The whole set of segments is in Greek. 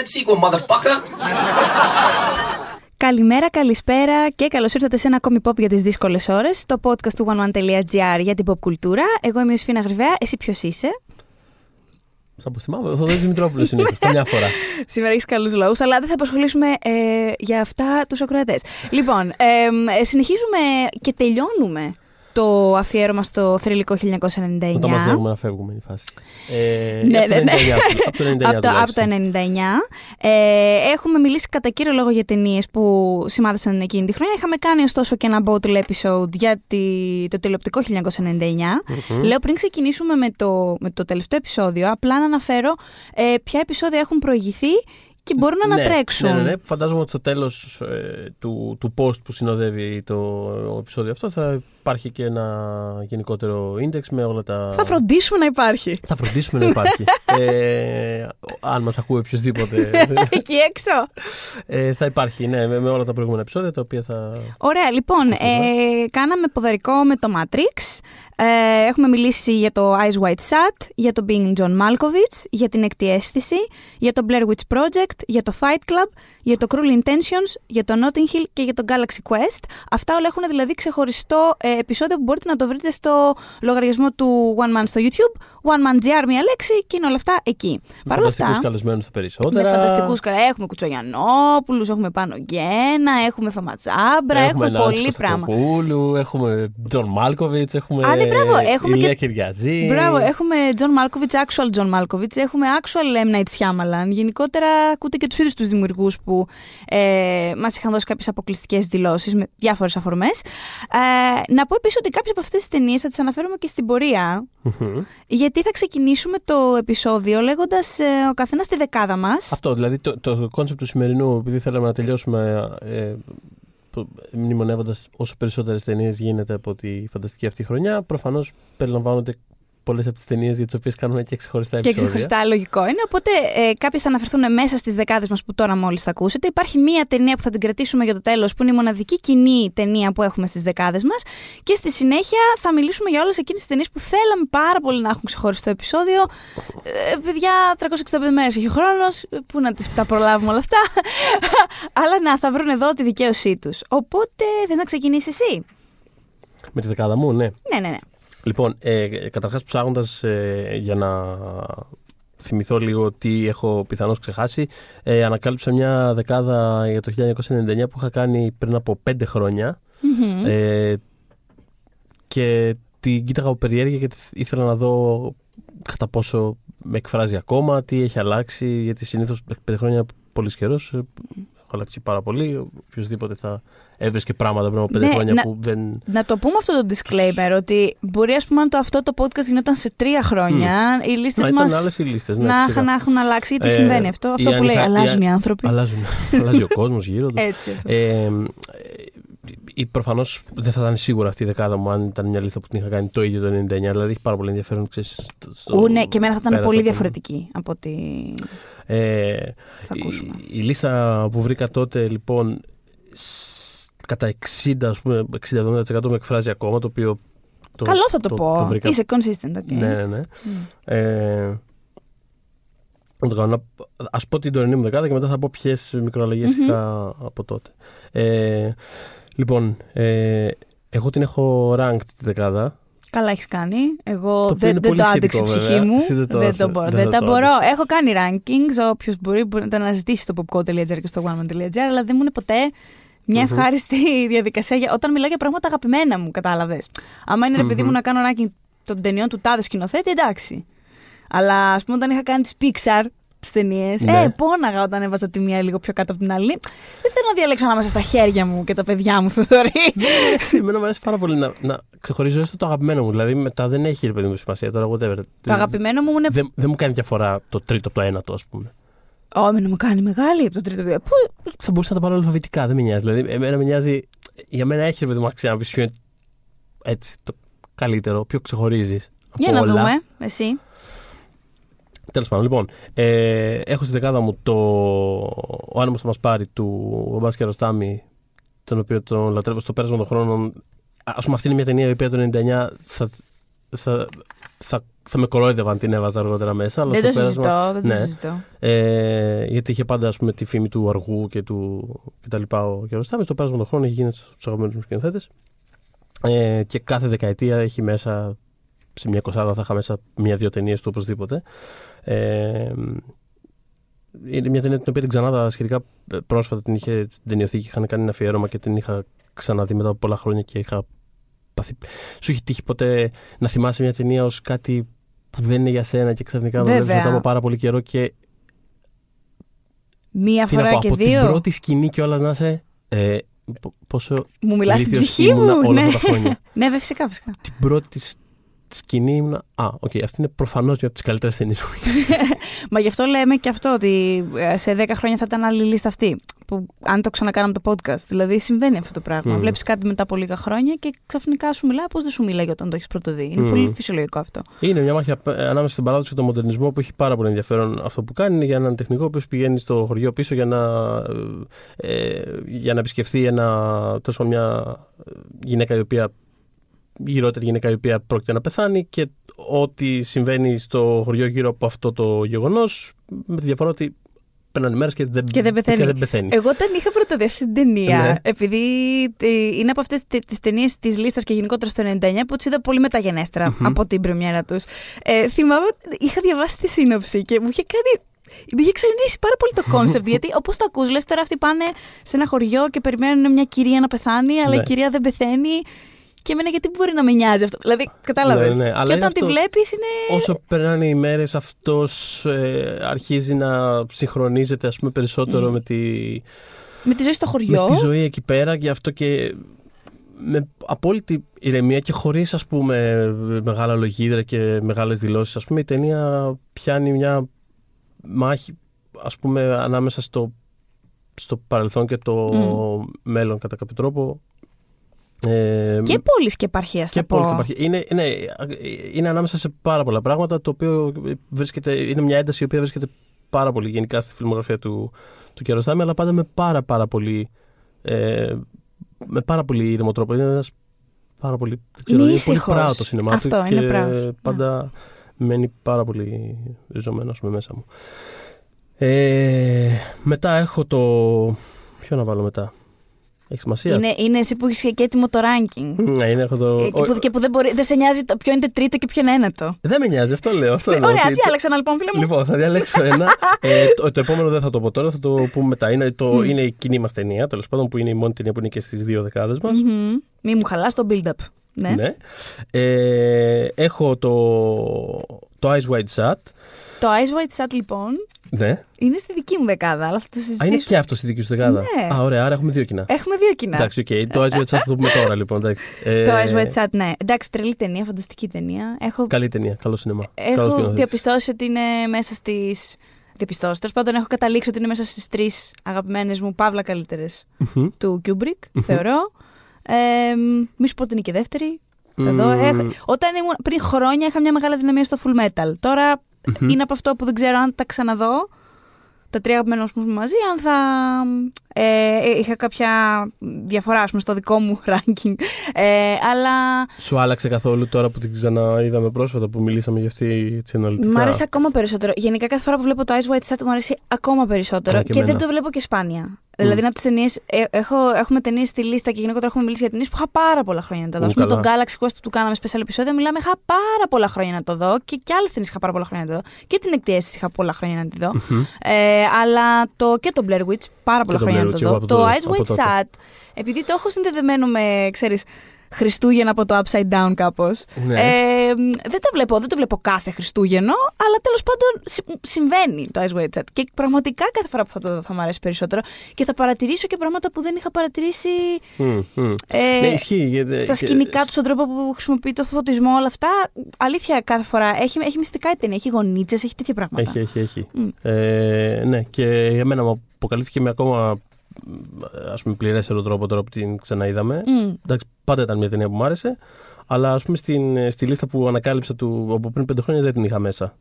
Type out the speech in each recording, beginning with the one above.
that sequel, motherfucker! Καλημέρα, καλησπέρα και καλώς ήρθατε σε ένα ακόμη pop για τις δύσκολες ώρες. Το podcast του oneone.gr για την pop κουλτούρα. Εγώ είμαι η Σφίνα Γρυβαία. Εσύ ποιος είσαι; Σαν πω θυμάμαι, ο Θοδωρή Δημητρόπουλος συνήθως. Καμιά φορά. Σήμερα έχεις καλούς λόγου, αλλά δεν θα απασχολήσουμε ε, για αυτά τους ακροατές. λοιπόν, ε, συνεχίζουμε και τελειώνουμε το αφιέρωμα στο θρηλυκό 1999. Όταν μαζεύουμε να φεύγουμε η φάση. Ε, Ναι, από το ναι, ναι. 99, από το 99 από, το, από το τουλάχιστον. 99. Ε, έχουμε μιλήσει κατά κύριο λόγο για ταινίες που σημάδεψαν εκείνη τη χρονιά. Είχαμε κάνει ωστόσο και ένα bottle episode για τη, το τηλεοπτικό 1999. Μμμ. Λέω πριν ξεκινήσουμε με το, με το τελευταίο επεισόδιο, απλά να αναφέρω ε, ποια επεισόδια έχουν προηγηθεί και μπορούν να Ναι, ανατρέξουν. Ναι, ναι, ναι. Φαντάζομαι ότι στο τέλος του, του post που συνοδεύει το επεισόδιο αυτό θα υπάρχει και ένα γενικότερο index με όλα τα. Θα φροντίσουμε να υπάρχει. Θα φροντίσουμε να υπάρχει. ε, αν μας ακούει οποιοδήποτε. Εκεί έξω. ε, θα υπάρχει, ναι, με, με όλα τα προηγούμενα επεισόδια τα οποία θα. Ωραία, λοιπόν, ε, κάναμε ποδαρικό με το Matrix. Ε, έχουμε μιλήσει για το Eyes White Shut, για το Being John Malkovich, για την έκτη αίσθηση, για το Blair Witch Project, για το Fight Club, για το Cruel Intentions, για το Notting Hill και για το Galaxy Quest. Αυτά όλα έχουν δηλαδή ξεχωριστό ε, επεισόδιο που μπορείτε να το βρείτε στο λογαριασμό του One Man στο YouTube. One Man GR, μία λέξη και είναι όλα αυτά εκεί. Παρ' όλα Φανταστικούς αυτά, καλεσμένους τα με περισσότερα. φανταστικούς Έχουμε Κουτσογιανόπουλου, έχουμε Πάνο Γκένα, έχουμε Θωματζάμπρα, έχουμε, Νάντση πολύ πράγμα. Κωνσταντοπούλου, έχουμε Τζον Μάλκοβιτς, έχουμε. Α, ναι, μπράβο, έχουμε Ηλία και- Κυριαζή. Μπράβο, έχουμε John Malkovich, actual John Malkovich, έχουμε actual M. Night Shyamalan. Γενικότερα ακούτε και τους ίδιους τους δημιουργούς που ε, μας είχαν δώσει κάποιες αποκλειστικές δηλώσεις με διάφορες αφορμές. Ε, να πω επίσης ότι κάποιες από αυτές τις ταινίες θα τις αναφέρουμε και στην πορεία, Μμμ. γιατί θα ξεκινήσουμε το επεισόδιο λέγοντας ε, ο καθένας τη δεκάδα μας. Αυτό, δηλαδή το, το κόνσεπτ του σημερινού, επειδή θέλαμε να τελειώσουμε ε, μνημονεύοντας όσο περισσότερες ταινίες γίνεται από τη φανταστική αυτή χρονιά, προφανώς περιλαμβάνονται πολλές από τις ταινίες για τις οποίες κάνουμε και ξεχωριστά Και επεισόδια. ξεχωριστά λογικό είναι. Οπότε ε, κάποιες θα αναφερθούν μέσα στις δεκάδες μας που τώρα μόλις θα ακούσετε. Υπάρχει μία ταινία που θα την κρατήσουμε για το τέλος, που είναι η μοναδική κοινή ταινία που έχουμε στις δεκάδες μας. Και στη συνέχεια θα μιλήσουμε για όλες εκείνες τις ταινίες που θέλαμε πάρα πολύ να έχουν ξεχωριστό επεισόδιο. Ε, παιδιά, 365 μέρες έχει ο χρόνος. Πού να τις, τα προλάβουμε όλα αυτά. Αλλά να, θα βρουν εδώ τη δικαίωσή τους. Οπότε θες να ξεκινήσεις εσύ; Με τη δεκάδα μου, ναι. Ναι, ναι, ναι. Λοιπόν, ε, καταρχάς ψάχνοντας ε, για να θυμηθώ λίγο τι έχω πιθανώς ξεχάσει, ε, ανακάλυψα μια δεκάδα για το 1999 που είχα κάνει πριν από πέντε χρόνια Μμμ. ε, και την κοίταγα από περιέργεια γιατί ήθελα να δω κατά πόσο με εκφράζει ακόμα, τι έχει αλλάξει, γιατί συνήθως πέντε χρόνια πολύς καιρός. Έχω αλλάξει πάρα πολύ. Οποιοδήποτε θα έβρισκε πράγματα πριν από πέντε Ναι, χρόνια να- που δεν. Να το πούμε αυτό το disclaimer, ότι μπορεί ας πούμε αν το αυτό το podcast γινόταν σε τρία χρόνια, οι λίστες Μα ήταν μας άλλες οι λίστες. Ναι, να, φυσικά. είχαν- να έχουν αλλάξει, γιατί Ε, συμβαίνει αυτό. Αυτό η που λέει, ανιχα- αλλάζουν η- οι άνθρωποι. Αλλάζουν, αλλάζει ο κόσμος γύρω του. Έτσι. αυτό. Ε, ε, Προφανώς δεν θα ήταν σίγουρα αυτή η δεκάδα μου αν ήταν μια λίστα που την είχα κάνει το ίδιο το 99. Δηλαδή έχει πάρα πολύ ενδιαφέρον. Ξέρεις, στο- στο Ού, ναι, και εμένα θα ήταν πέρα πολύ αυτό. διαφορετική από ό,τι Ε, θα ακούσουμε. η, η λίστα που βρήκα τότε λοιπόν σ- κατά 60, ας πούμε, 60-70% με εκφράζει ακόμα το οποίο. Το, Καλό θα το, πω. βρήκα- Είσαι consistent, ok. Ναι, ναι, ναι. Μμ. Ε, να το κάνω. Να- Ας πω την τωρινή μου δεκάδα και μετά θα πω ποιες μικροαλλαγές Μμμ. είχα από τότε. Ε, λοιπόν, ε, εγώ την έχω ranked τη δεκάδα. Καλά έχεις κάνει. Εγώ Το οποίο είναι δεν, δεν πολύ το άντεξε η σχετικό, ψυχή βέβαια. μου. Εσύ δεν το δεν άφηνε- το μπορώ. δεν Δεν θα τα το μπορώ. άντεξες. Έχω κάνει rankings. Όποιος μπορεί, μπορεί να τα αναζητήσει στο popco.gr και στο oneman.gr, αλλά δεν μου είναι ποτέ μια Μμμ. ευχάριστη διαδικασία για, όταν μιλάω για πράγματα αγαπημένα μου, κατάλαβες. Άμα είναι ρε παιδί μου Μμμ. να κάνω ranking των ταινιών του τάδε σκηνοθέτη, εντάξει. Αλλά ας πούμε όταν είχα κάνει τις Pixar τι ταινίες, Ναι. ε, πόναγα όταν έβαζα τη μία λίγο πιο κάτω από την άλλη. Δεν θέλω να διαλέξω ανάμεσα στα χέρια μου και τα παιδιά μου, Θοδωρή. Εμένα μου αρέσει πάρα πολύ να, να ξεχωρίζω έστω το αγαπημένο μου. Δηλαδή μετά δεν έχει ρε παιδί μου σημασία τώρα, whatever. το αγαπημένο μου είναι. Δεν, δεν μου κάνει διαφορά το τρίτο από το ένατο, ας πούμε. Ω, εμένα μου κάνει μεγάλη από το τρίτο βίντεο. Πού Θα μπορούσα να τα πάρω αλφαβητικά, δεν με νοιάζει. Δηλαδή, εμένα με νοιάζει. Για μένα έχει ρε παιδί μου αξία να πεις ποιο είναι έτσι το καλύτερο, ποιο ξεχωρίζεις. Για να δούμε, εσύ. Τέλος πάντων, λοιπόν, ε, έχω στη δεκάδα μου το Ο άνεμος θα μας πάρει του Μπάσκε Ροστάμι, τον οποίο τον λατρεύω στο πέρασμα των χρόνων. Α πούμε, αυτή είναι μια ταινία η οποία το 99 θα, θα, θα, θα με κορόιδευαν την έβαζα αργότερα μέσα. Αλλά Δεν το στο πέρασμα- συζητώ, δεν το ναι. συζητώ. Ε, γιατί είχε πάντα ας πούμε, τη φήμη του αργού και, του, και τα λοιπά ο Κεραστάμι. Στο πέρασμα των χρόνων έχει γίνει στου αγαπημένους μου σκηνοθέτες. Ε, και κάθε δεκαετία έχει μέσα, σε μια κοσάδα θα είχα μέσα μια-δύο ταινίες του οπωσδήποτε. Ε, είναι μια ταινία την οποία την ξανάδα σχετικά πρόσφατα την είχε στην ταινιοθήκη. Είχαν κάνει ένα αφιέρωμα και την είχα ξαναδεί μετά από πολλά χρόνια και είχα πάθει. Σου έχει τύχει ποτέ να θυμάσαι μια ταινία ως κάτι που δεν είναι για σένα και ξαφνικά να το Βέβαια. βλέπεις μετά από πάρα πολύ καιρό και Μία τι να φορά πω, και από δύο. την πρώτη σκηνή κιόλας να είσαι. Ε, πο- πόσο Μου μιλάς στην ηλίθιος ψυχή μου. ήμουνα όλα Ναι, αυτά τα χρόνια. ναι βέβαια, φυσικά, φυσικά. την πρώτη σ- σκηνή ήμουνα. Α, οκ, αυτή είναι προφανώς μια από τις καλύτερες ταινίες μου. Μα γι' αυτό λέμε και αυτό ότι ε, σε 10 χρόνια θα ήταν άλλη λίστα αυτή. Που αν το ξανακάναμε το podcast. Δηλαδή συμβαίνει αυτό το πράγμα. Μμμ. Βλέπεις κάτι μετά από λίγα χρόνια και ξαφνικά σου μιλάει πώς δεν σου μιλάει όταν το έχεις πρωτοδεί. Είναι Μμμ. πολύ φυσιολογικό αυτό. Είναι μια μάχη απ- ανάμεσα στην παράδοση και τον μοντερνισμό που έχει πάρα πολύ ενδιαφέρον αυτό που κάνει. Είναι για έναν τεχνικό που πηγαίνει στο χωριό πίσω για να, ε, για να επισκεφθεί ένα, τέλος πάντων, μια γυναίκα η οποία γυρότερη γυναίκα η οποία πρόκειται να πεθάνει και ό,τι συμβαίνει στο χωριό γύρω από αυτό το γεγονός με τη διαφορά ότι περνάνε μέρες και δεν, Και δεν πεθαίνει. Και δεν πεθαίνει. Εγώ όταν είχα πρωτοδεί αυτή την ταινία, Ναι. επειδή ε, είναι από αυτές τις ταινίες της λίστας και γενικότερα στο 99 που τις είδα πολύ μεταγενέστερα Μμμ. από την πρεμιέρα τους. Ε, θυμάμαι, είχα διαβάσει τη σύνοψη και μου είχε κάνει. Με είχε ξενίσει πάρα πολύ το κόνσεπτ. γιατί όπως το ακούς, λες τώρα αυτοί πάνε σε ένα χωριό και περιμένουν μια κυρία να πεθάνει, αλλά Ναι. η κυρία δεν πεθαίνει. Και εμένα γιατί μπορεί να με νοιάζει αυτό. Δηλαδή, κατάλαβες. Ναι, ναι, αλλά και είναι όταν τη αυτό- βλέπεις είναι. Όσο περνάνε οι μέρες αυτός ε, αρχίζει να συγχρονίζεται ας πούμε περισσότερο Μμ. με, τη, Με τη ζωή στο χωριό. με τη ζωή εκεί πέρα και αυτό και με απόλυτη ηρεμία και χωρίς ας πούμε μεγάλα λογίδρα και μεγάλες δηλώσεις ας πούμε η ταινία πιάνει μια μάχη ας πούμε ανάμεσα στο, στο παρελθόν και το μέλλον κατά κάποιο τρόπο ε, Και πόλη και επαρχία, θα και πω. πόλη και επαρχία. Είναι, είναι, είναι ανάμεσα σε πάρα πολλά πράγματα, το οποίο βρίσκεται, είναι μια ένταση η οποία βρίσκεται πάρα πολύ γενικά στη φιλμογραφία του, του Κιαροστάμι, αλλά πάντα με πάρα πάρα πολύ, ε, με πάρα πολύ ήρεμο τρόπο. Είναι ένας πάρα πολύ, δεν ξέρω, Είναι είναι πολύ ήσυχος. πράο το σινεμά του Αυτό, είναι και πράος, ναι. πάντα μένει πάρα πολύ ριζωμένος ας πούμε, μέσα μου. Ε, μετά έχω το... Ποιο να βάλω μετά. Έχει σημασία. Είναι, είναι εσύ που έχεις και έτοιμο το ranking. Ναι, είναι, έχω το... Ε, και, που, και που δεν, μπορεί, δεν σε νοιάζει το ποιο είναι τρίτο και ποιο είναι ένατο. Δεν με νοιάζει, αυτό λέω. Αυτό Ναι, λέω, ωραία, ότι- διάλεξα ένα λοιπόν, φίλε μου; Λοιπόν, θα διαλέξω ένα. ε, το, το επόμενο δεν θα το πω τώρα, θα το πούμε μετά. Είναι, το, είναι η κοινή μας ταινία, τέλος πάντων, που είναι η μόνη ταινία που είναι και στις δύο δεκάδες μας. Μμμ. Μη μου χαλάς το build-up. Ναι. Ναι. Ε, έχω το, το Eyes Wide Shut. Το Eyes Wide Shut λοιπόν Ναι. είναι στη δική μου δεκάδα, αλλά θα το Α, συζητήσουμε. είναι και αυτός στη δική σου δεκάδα. Ναι. Α, ωραία, άρα έχουμε δύο κοινά. Έχουμε δύο κοινά. Εντάξει, οκ. Το Eyes Wide Shut θα το πούμε τώρα, λοιπόν. Εντάξει. Ε, Το Eyes Wide Shut, ναι. Εντάξει, τρελή ταινία, φανταστική ταινία. Έχω, Καλή ταινία, καλό σινεμά. Καλός έχω σκηνοθέτης. διαπιστώσει ότι είναι μέσα στι. Διαπιστώσει. Τέλος πάντων, έχω καταλήξει ότι είναι μέσα στις τρεις αγαπημένες μου παύλα καλύτερες Μμμ. του Kubrick, θεωρώ. Ε, μη σου πω ότι είναι και δεύτερη. Θα δω. Μμμ. Έχ- όταν ήμουν, πριν χρόνια είχα μια μεγάλη δυναμία στο full metal. Τώρα Μμμ. είναι από αυτό που δεν ξέρω αν τα ξαναδώ. Τα τρία αγαπημένα μου μαζί, αν θα ε, είχα κάποια διαφορά ας πούμε, στο δικό μου ranking. Ε, αλλά Σου άλλαξε καθόλου τώρα που την ξαναείδαμε πρόσφατα που μιλήσαμε για αυτή έτσι αναλυτικά; μου αρέσει ακόμα περισσότερο. Γενικά κάθε φορά που βλέπω το Ice White Shut μου αρέσει ακόμα περισσότερο. Α, και και δεν εμένα. το βλέπω και σπάνια. Δηλαδή είναι από τις ταινίες. έχω, έχουμε ταινίες στη λίστα και γενικότερα έχουμε μιλήσει για ταινίες που είχα πάρα πολλά χρόνια να τα δω. Ου, Ας πούμε, καλά. το Galaxy Quest που κάναμε special επεισόδιο, μιλάμε, είχα πάρα πολλά χρόνια να το δω και κι άλλες ταινίες είχα πάρα πολλά χρόνια να το δω. Και την εκτίεση είχα πολλά χρόνια να τη δω. Μμμ. Ε, αλλά το, και το Blair Witch πάρα πολλά το χρόνια Blair να Witch, το εγώ δω. από Το το- Eyes από Wide τότε. Shut, επειδή το έχω συνδεδεμένο με, ξέρεις, Χριστούγεννα από το Upside Down κάπως. Ναι. Ε, δεν, το βλέπω, δεν το βλέπω κάθε Χριστούγεννο, αλλά τέλος πάντων συ- συμβαίνει το Eyes Wide Shut. Και πραγματικά κάθε φορά που θα το δω θα μου αρέσει περισσότερο και θα παρατηρήσω και πράγματα που δεν είχα παρατηρήσει Μμ, μμ. ε, Ναι, ισχύει. γιατί- στα και- σκηνικά του, στον τρόπο που χρησιμοποιεί το φωτισμό, όλα αυτά. Αλήθεια, κάθε φορά έχει, έχει μυστικά η ταινία, έχει γονίτσες, έχει τέτοια πράγματα. Έχει, έχει, έχει. Μμ. Ε, ναι, και για μένα μου αποκαλύφθηκε με ακόμα ας πούμε πληρέστερο τρόπο τώρα που την ξαναείδαμε. Μμ. Εντάξει, πάντα ήταν μια ταινία που μου άρεσε, αλλά ας πούμε στην, στη λίστα που ανακάλυψα του, από πριν πέντε χρόνια δεν την είχα μέσα.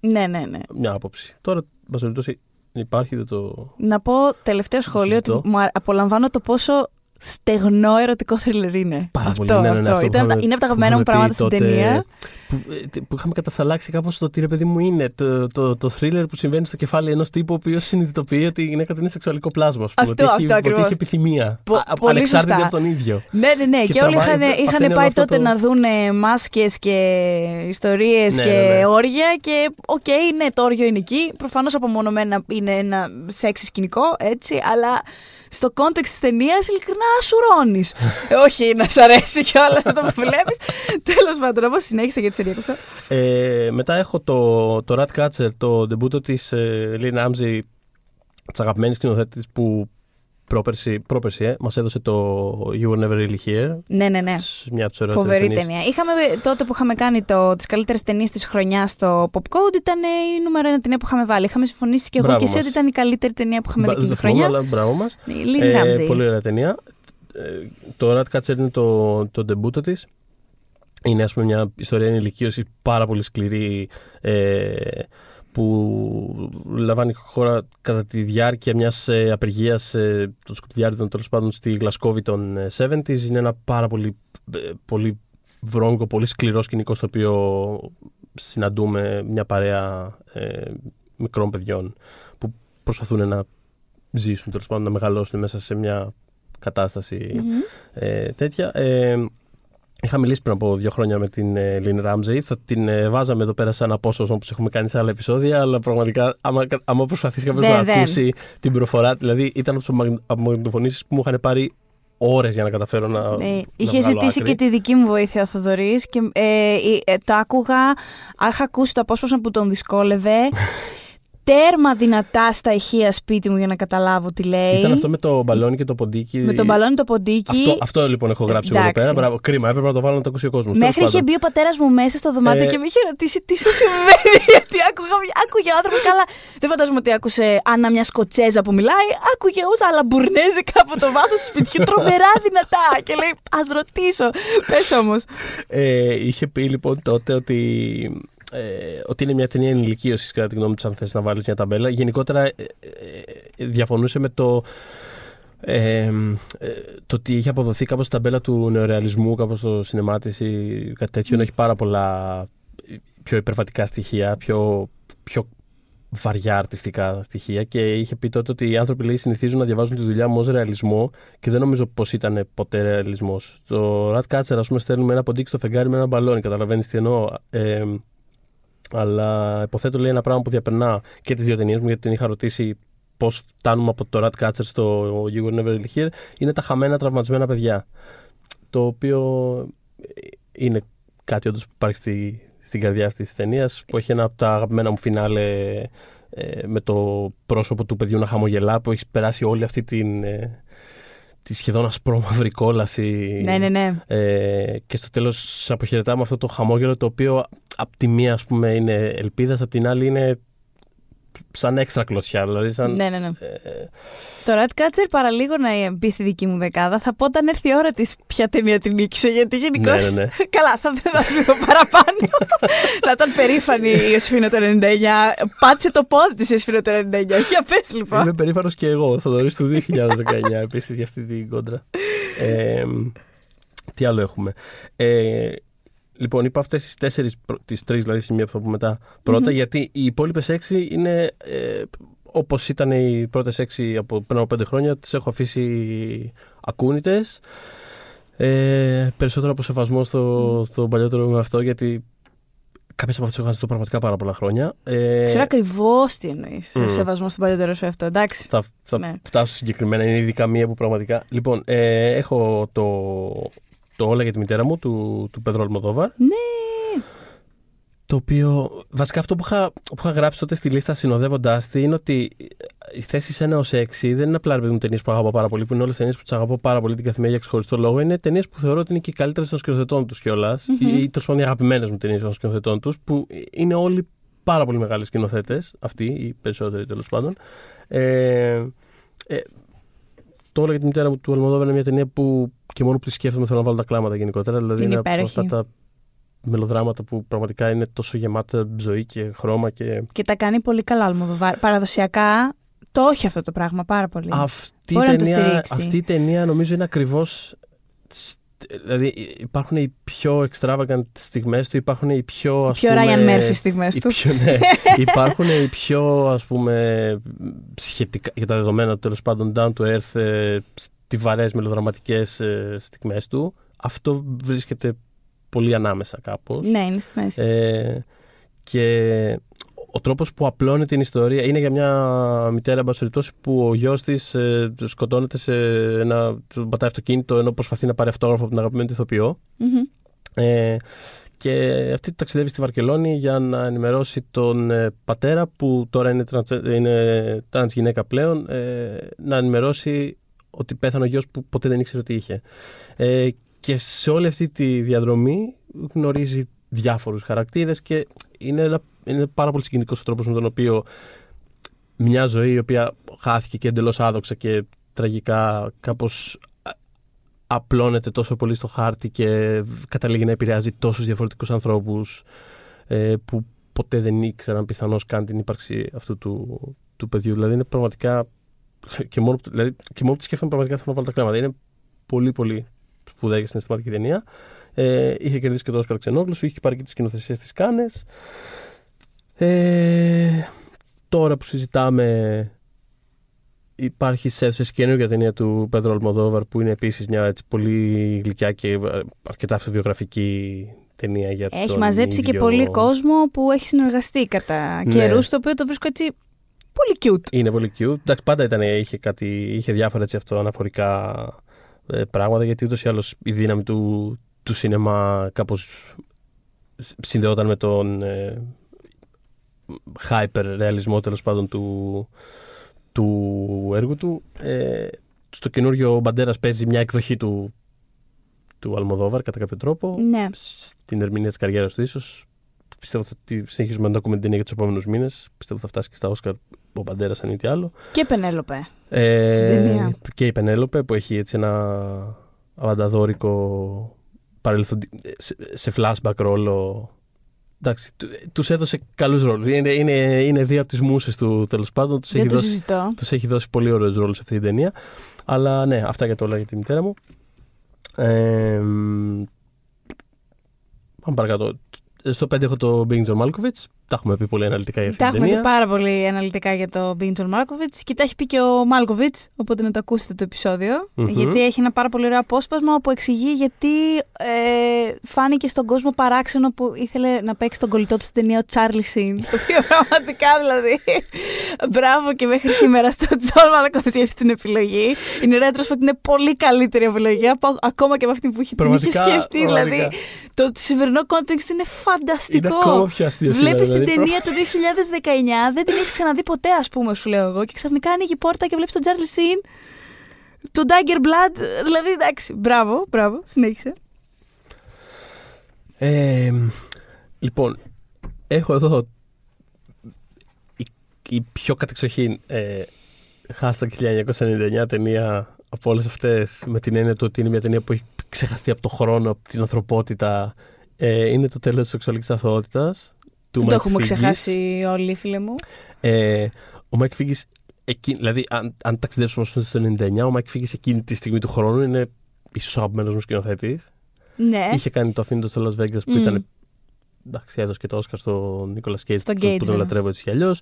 Ναι, ναι, ναι. Μια άποψη. Τώρα, εν πάση περιπτώσει, υπάρχει, δεν το... Να πω τελευταίο σχόλιο ότι συζητώ. μου α- απολαμβάνω το πόσο στεγνό ερωτικό θρίλερ είναι. Πάρα αυτό, πολύ. Ναι, ναι, ναι, αυτό. αυτό Ήταν, που είχαμε- είναι από τα που αγαπημένα μου είχαμε πει πράγματα στην τότε, ταινία. Που, ε, που είχαμε κατασταλάξει κάπως το τι ρε παιδί μου είναι. Το, το, το thriller που συμβαίνει στο κεφάλι ενός τύπου ο οποίος συνειδητοποιεί ότι η γυναίκα του είναι σεξουαλικό πλάσμα. ας πούμε, Αυτό, ότι έχει, αυτό Ότι ακριβώς. έχει επιθυμία. Πο- Α- πολύ ανεξάρτητη σωστά. από τον ίδιο. Ναι, ναι, ναι. Και Και, όλοι τραβάει- είχαν, παθαίνει είχαν όλο πάει αυτό τότε το- να δουν μάσκες και ιστορίες Ναι, και ναι, ναι. όρια. Και οκ, ναι, το όριο είναι εκεί. Προφανώς απομονωμένα είναι ένα σεξ σκηνικό, έτσι. Αλλά στο context της ταινίας, ειλικρινά σουρώνεις. όχι να σ' αρέσει κιόλας αυτό που βλέπεις. Τέλος πάντων, όπως συνέχισα γιατί σε διέκοψα. Ε, μετά έχω το, το Ratcatcher, το ντεμπούτο της ε, Lynne Ramsay, της αγαπημένης σκηνοθέτης που πρόπερση, πρόπερση ε, μας έδωσε το You Were Never Really Here. Ναι, ναι, ναι. Της- Μια από τις ωραίες Φοβερή ταινίας. Είχαμε τότε που είχαμε κάνει το, τις καλύτερες ταινίες της χρονιάς στο Pop Code ήταν η νούμερο ένα ταινία που είχαμε βάλει. Είχαμε συμφωνήσει και εγώ Μπράβο και εσύ μας. ότι ήταν η καλύτερη ταινία που είχαμε δει Δεν εκείνη το τη θυμόμαι, χρονιά. αλλά μπράβο μας. Η Lynn Ε, Ramsey. πολύ ωραία ταινία. Ε, το Ratcatcher είναι το, το ντεμπούτο της. Είναι ας πούμε μια ιστορία ενηλικίωσης πάρα πολύ σκληρή ε, που λαμβάνει χώρα κατά τη διάρκεια μιας ε, απεργίας ε, των σκουπιδιάριδων τέλος πάντων στη Γλασκόβη των ε, 70s. Είναι ένα πάρα πολύ, ε, πολύ βρώγκο, πολύ σκληρό σκηνικό στο οποίο συναντούμε μια παρέα ε, μικρών παιδιών που προσπαθούν να ζήσουν, τέλος πάντων να μεγαλώσουν μέσα σε μια κατάσταση Μμμ. ε, τέτοια. Ε, είχα μιλήσει πριν από δύο χρόνια με την ε, Lynn Ramsey. Θα την ε, βάζαμε εδώ πέρα σαν απόσπασμα που έχουμε κάνει σε άλλα επεισόδια, αλλά πραγματικά άμα, άμα προσπαθήσει κάποιος Δεν, να δεν. ακούσει την προφορά, δηλαδή ήταν από τις μαγνητοφωνήσει που μου είχαν πάρει ώρες για να καταφέρω να. Ε, να είχε βγάλω ζητήσει άκρη. και τη δική μου βοήθεια ο Θοδωρής και ε, ε, ε, το άκουγα, είχα ακούσει το απόσπασμα που τον δυσκόλευε. Τέρμα δυνατά στα ηχεία σπίτι μου για να καταλάβω τι λέει. Ήταν αυτό με το μπαλόνι και το ποντίκι. Με τον μπαλόνι το ποντίκι. Αυτό, αυτό λοιπόν έχω γράψει εγώ εδώ Εντάξει. πέρα. Μπράβο. Κρίμα, έπρεπε να το βάλω να το ακούσει ο κόσμος. Μέχρι είχε μπει ο πατέρας μου μέσα στο δωμάτιο Ε, και με είχε ρωτήσει τι σου συμβαίνει. Γιατί άκουγα, άκουγε ο άνθρωπος. Καλά, δεν φαντάζομαι ότι άκουσε Άννα μια Σκοτσέζα που μιλάει. Άκουγε ως αλαμπουρνέζικα από το βάθος του σπιτιού. Τρομερά δυνατά. Και λέει, Α ρωτήσω. Πες όμως. Ε, είχε πει λοιπόν τότε ότι, ε, ότι είναι μια ταινία ενηλικίωσης, κατά τη γνώμη τους, αν θες να βάλεις μια ταμπέλα. Γενικότερα ε, ε, ε, διαφωνούσε με το. Ε, ε, το ότι είχε αποδοθεί κάπως η ταμπέλα του νεορεαλισμού κάπως στο σινεμά της ή κάτι τέτοιο έχει πάρα πολλά πιο υπερβατικά στοιχεία πιο, πιο βαριά αρτιστικά στοιχεία και είχε πει τότε ότι οι άνθρωποι λέει, συνηθίζουν να διαβάζουν τη δουλειά μου ως ρεαλισμό και δεν νομίζω πως ήταν ποτέ ρεαλισμός. Το Ratcatcher ας πούμε στέλνουμε ένα ποντίκι στο φεγγάρι με ένα μπαλόνι, καταλαβαίνεις τι εννοώ. Ε, αλλά υποθέτω λέει ένα πράγμα που διαπερνά και τις δύο ταινίες μου γιατί την είχα ρωτήσει πώς φτάνουμε από το Ratcatcher στο You Were Never Really Here, είναι τα χαμένα τραυματισμένα παιδιά. Το οποίο είναι κάτι όντως που υπάρχει στη, στην καρδιά αυτής της ταινίας, που έχει ένα από τα αγαπημένα μου φινάλε ε, με το πρόσωπο του παιδιού να χαμογελά, που έχει περάσει όλη αυτή την. Ε, τη σχεδόν ασπρόμαυρη κόλαση. Ναι, ναι, ναι. Ε, και στο τέλος αποχαιρετάμε αυτό το χαμόγελο το οποίο απ' τη μία ας πούμε είναι ελπίδας, απ' την άλλη είναι σαν έξτρα κλωτσιά. Δηλαδή σαν, Ναι, ναι, ναι. ε, Το Ratcatcher παραλίγο να μπει στη δική μου δεκάδα. Θα πω όταν έρθει η ώρα της ποια ταινία την νίκησε. Γιατί γενικώς. Ναι, ναι, ναι. Καλά, θα δεν δώσω λίγο παραπάνω. θα ήταν περήφανη η Ιωσήφινα το 99. Πάτησε το πόδι της η Ιωσήφινα το 99. Για πες λοιπόν. Είμαι περήφανος και εγώ, θα δωρήσω του 2019 επίσης για αυτή την κόντρα. Ε, τι άλλο έχουμε. Ε, λοιπόν, είπα αυτές τις τέσσερις, τις τρεις δηλαδή σημεία που θα πούμε μετά πρώτα, γιατί οι υπόλοιπες έξι είναι ε, όπως ήταν οι πρώτες έξι από πριν από πέντε χρόνια, τις έχω αφήσει ακούνητες. Ε, περισσότερο από σεβασμό στο, στο παλιότερο με αυτό, γιατί κάποιες από αυτές έχω χάσει πραγματικά πάρα πολλά χρόνια. Ε, Ξέρω ακριβώς τι εννοείς. Μμ. Σεβασμό στον παλιότερο σου αυτό. Εντάξει. θα, θα Ναι. φτάσω συγκεκριμένα. Είναι ειδικά μία που πραγματικά. Λοιπόν, ε, έχω το, το Όλα για τη μητέρα μου του, του Πέδρο Αλμοδόβαρ. Ναι. Το οποίο. Βασικά αυτό που είχα, που είχα γράψει τότε στη λίστα συνοδεύοντάς τη είναι ότι οι θέσει 1 ω 6 δεν είναι απλά ρε παιδί μου ταινίες που αγαπώ πάρα πολύ, που είναι όλες ταινίες που τις αγαπώ πάρα πολύ την καθημερινή για ξεχωριστό λόγο. Είναι ταινίες που θεωρώ ότι είναι και οι καλύτερες των σκηνοθετών τους κιόλας. Μμμ. ή τέλος πάντων οι αγαπημένες μου ταινίες των σκηνοθετών τους, που είναι όλοι πάρα πολύ μεγάλοι σκηνοθέτες, αυτοί, οι περισσότεροι τέλος πάντων. Ε, ε, το όλα για τη μητέρα μου του Αλμοδόβα είναι μια ταινία που και μόνο που τη σκέφτομαι θέλω να βάλω τα κλάματα γενικότερα. Δηλαδή Είναι από υπέροχη. αυτά τα μελοδράματα που πραγματικά είναι τόσο γεμάτα ζωή και χρώμα και. Και τα κάνει πολύ καλά ο Αλμοδοβάρ. Παραδοσιακά Το όχι αυτό το πράγμα πάρα πολύ. Αυτή, η Μπορεί να το ταινία, στηρίξει. αυτή η ταινία νομίζω είναι ακριβώς. Δηλαδή υπάρχουν οι πιο extravagant στιγμές του, υπάρχουν οι πιο ας Πιο πούμε, Ryan Murphy στιγμές οι του. πιο, ναι, υπάρχουν οι πιο ας πούμε σχετικά για τα δεδομένα του τέλος πάντων down to earth ε, στιβαρές μελοδραματικές ε, στιγμές του. Αυτό βρίσκεται πολύ ανάμεσα κάπως. Ναι, είναι στη μέση. Ε, και ο τρόπος που απλώνει την ιστορία είναι για μια μητέρα εν πάση περιπτώσει, που ο γιος της ε, σκοτώνεται σε ένα. του πατάει αυτοκίνητο ενώ προσπαθεί να πάρει αυτόγραφο από την αγαπημένη του ηθοποιό. Μμμ. Ε, και αυτή ταξιδεύει στη Βαρκελόνη για να ενημερώσει τον ε, πατέρα που τώρα είναι, τρανς, είναι τρανς γυναίκα πλέον ε, να ενημερώσει ότι πέθανε ο γιος που ποτέ δεν ήξερε ότι είχε. Ε, και σε όλη αυτή τη διαδρομή γνωρίζει διάφορους χαρακτήρες και είναι, ένα, είναι πάρα πολύ συγκινητικός ο τρόπος με τον οποίο μια ζωή η οποία χάθηκε και εντελώς άδοξα και τραγικά κάπως α- απλώνεται τόσο πολύ στο χάρτη και καταλήγει να επηρεάζει τόσους διαφορετικούς ανθρώπους ε, που ποτέ δεν ήξεραν πιθανώς καν την ύπαρξη αυτού του, του παιδιού. Δηλαδή είναι πραγματικά και μόνο, που- δηλαδή, και μόνο που τη σκέφτομαι πραγματικά θέλω να βάλω τα κλάματα. Είναι πολύ πολύ σπουδαία και συναισθηματική ταινία. Ε, είχε κερδίσει και το Όσκαρ Ξενόγλωσσου, είχε πάρει και τις σκηνοθεσίες της Κάνες. Ε, τώρα που συζητάμε υπάρχει σε αίθουσες και καινούργια ταινία του Πέντρο Αλμοδόβαρ που είναι επίσης μια έτσι, πολύ γλυκιά και ε, αρκετά αυτοβιογραφική ταινία για Έχει τον μαζέψει και ίδιο- πολύ κόσμο που έχει συνεργαστεί κατά Ναι. καιρούς, το οποίο το βρίσκω έτσι πολύ cute. Είναι πολύ cute. Εντάξει, πάντα ήταν, είχε, κάτι, είχε διάφορα έτσι, αυτοαναφορικά ε, πράγματα γιατί ούτως ή άλλως η δύναμη του, του σινεμά κάπως συνδεόταν με τον ε, hyper ρεαλισμό τέλος πάντων του, του έργου του. Ε, στο καινούριο ο Μπαντέρας παίζει μια εκδοχή του, του Αλμοδόβαρ κατά κάποιο τρόπο. Ναι. Στην ερμηνεία της καριέρας του ίσως. Πιστεύω ότι συνεχίζουμε να το ακούμε την ταινία για τους επόμενους μήνες. Πιστεύω θα φτάσει και στα Όσκαρ ο Μπαντέρας αν μη τι άλλο. Και Πενέλοπε. Ε, Στην ταινία. Και η Πενέλοπε που έχει έτσι ένα αβανταδόρικο παρελθοντι... σε, σε flashback ρόλο. Εντάξει, του έδωσε καλούς ρόλους. Είναι, είναι, είναι δύο από τις μούσες του τέλος πάντων. Τους Δεν έχει, το δώσει, συζητώ. τους έχει δώσει πολύ ωραίους ρόλους σε αυτή την ταινία. Αλλά ναι, αυτά για το όλα για τη μητέρα μου. Ε, πάμε παρακάτω. Στο 5 έχω το Being John Malkovich. Τα έχουμε πει πολύ αναλυτικά για αυτή Τα την έχουμε ταινία. πει πάρα πολύ αναλυτικά για το Being John Malkovich και τα έχει πει και ο Μάλκοβιτς, οπότε να το ακούσετε το επεισόδιο. Μμμ. Γιατί έχει ένα πάρα πολύ ωραίο απόσπασμα όπου εξηγεί γιατί ε, φάνηκε στον κόσμο παράξενο που ήθελε να παίξει τον κολλητό του στην ταινία ο Τσάρλι Σιν. Το οποίο πραγματικά δηλαδή. Μπράβο και μέχρι σήμερα στο Τζον Μάλκοβιτς για αυτή την επιλογή. Είναι retrospect, είναι πολύ καλύτερη επιλογή από, ακόμα και από αυτή που είχε, την είχε Πραγματικά, σκεφτεί. Δηλαδή πραγματικά. το σημερινό context είναι φανταστικό. Είναι ακόμα πιο αστείο σήμερα, Βλέπει την δηλαδή. ταινία του 2019, δεν την έχεις ξαναδεί ποτέ, ας πούμε, σου λέω εγώ. Και ξαφνικά ανοίγει η πόρτα και βλέπεις τον Τσάρλι Σιν, τον Dagger Blood. Δηλαδή, εντάξει, μπράβο, μπράβο, συνέχισε. Ε, λοιπόν, έχω εδώ η, η πιο κατεξοχήν ε, hashtag 1999 ταινία από όλες αυτές με την έννοια του ότι είναι μια ταινία που έχει ξεχαστεί από το χρόνο, από την ανθρωπότητα. Ε, είναι το τέλος της σεξουαλικής αθωότητας. Του Δεν το Mike έχουμε Figgis. ξεχάσει όλοι, φίλε μου. Ε, ο Mike Figgis, εκεί, δηλαδή, αν, αν ταξιδέψουμε στο 99, ο Mike Figgis εκείνη τη στιγμή του χρόνου είναι ίσως αγαπημένος μου σκηνοθέτης. Ναι, Είχε κάνει το αφήνει στο Las Vegas που Μμ. ήταν. Εντάξει, έδωσε και το Όσκαρ στον Νίκολα Κέιτ Στον που, Cage, που τον βέβαια. λατρεύω έτσι κι αλλιώς.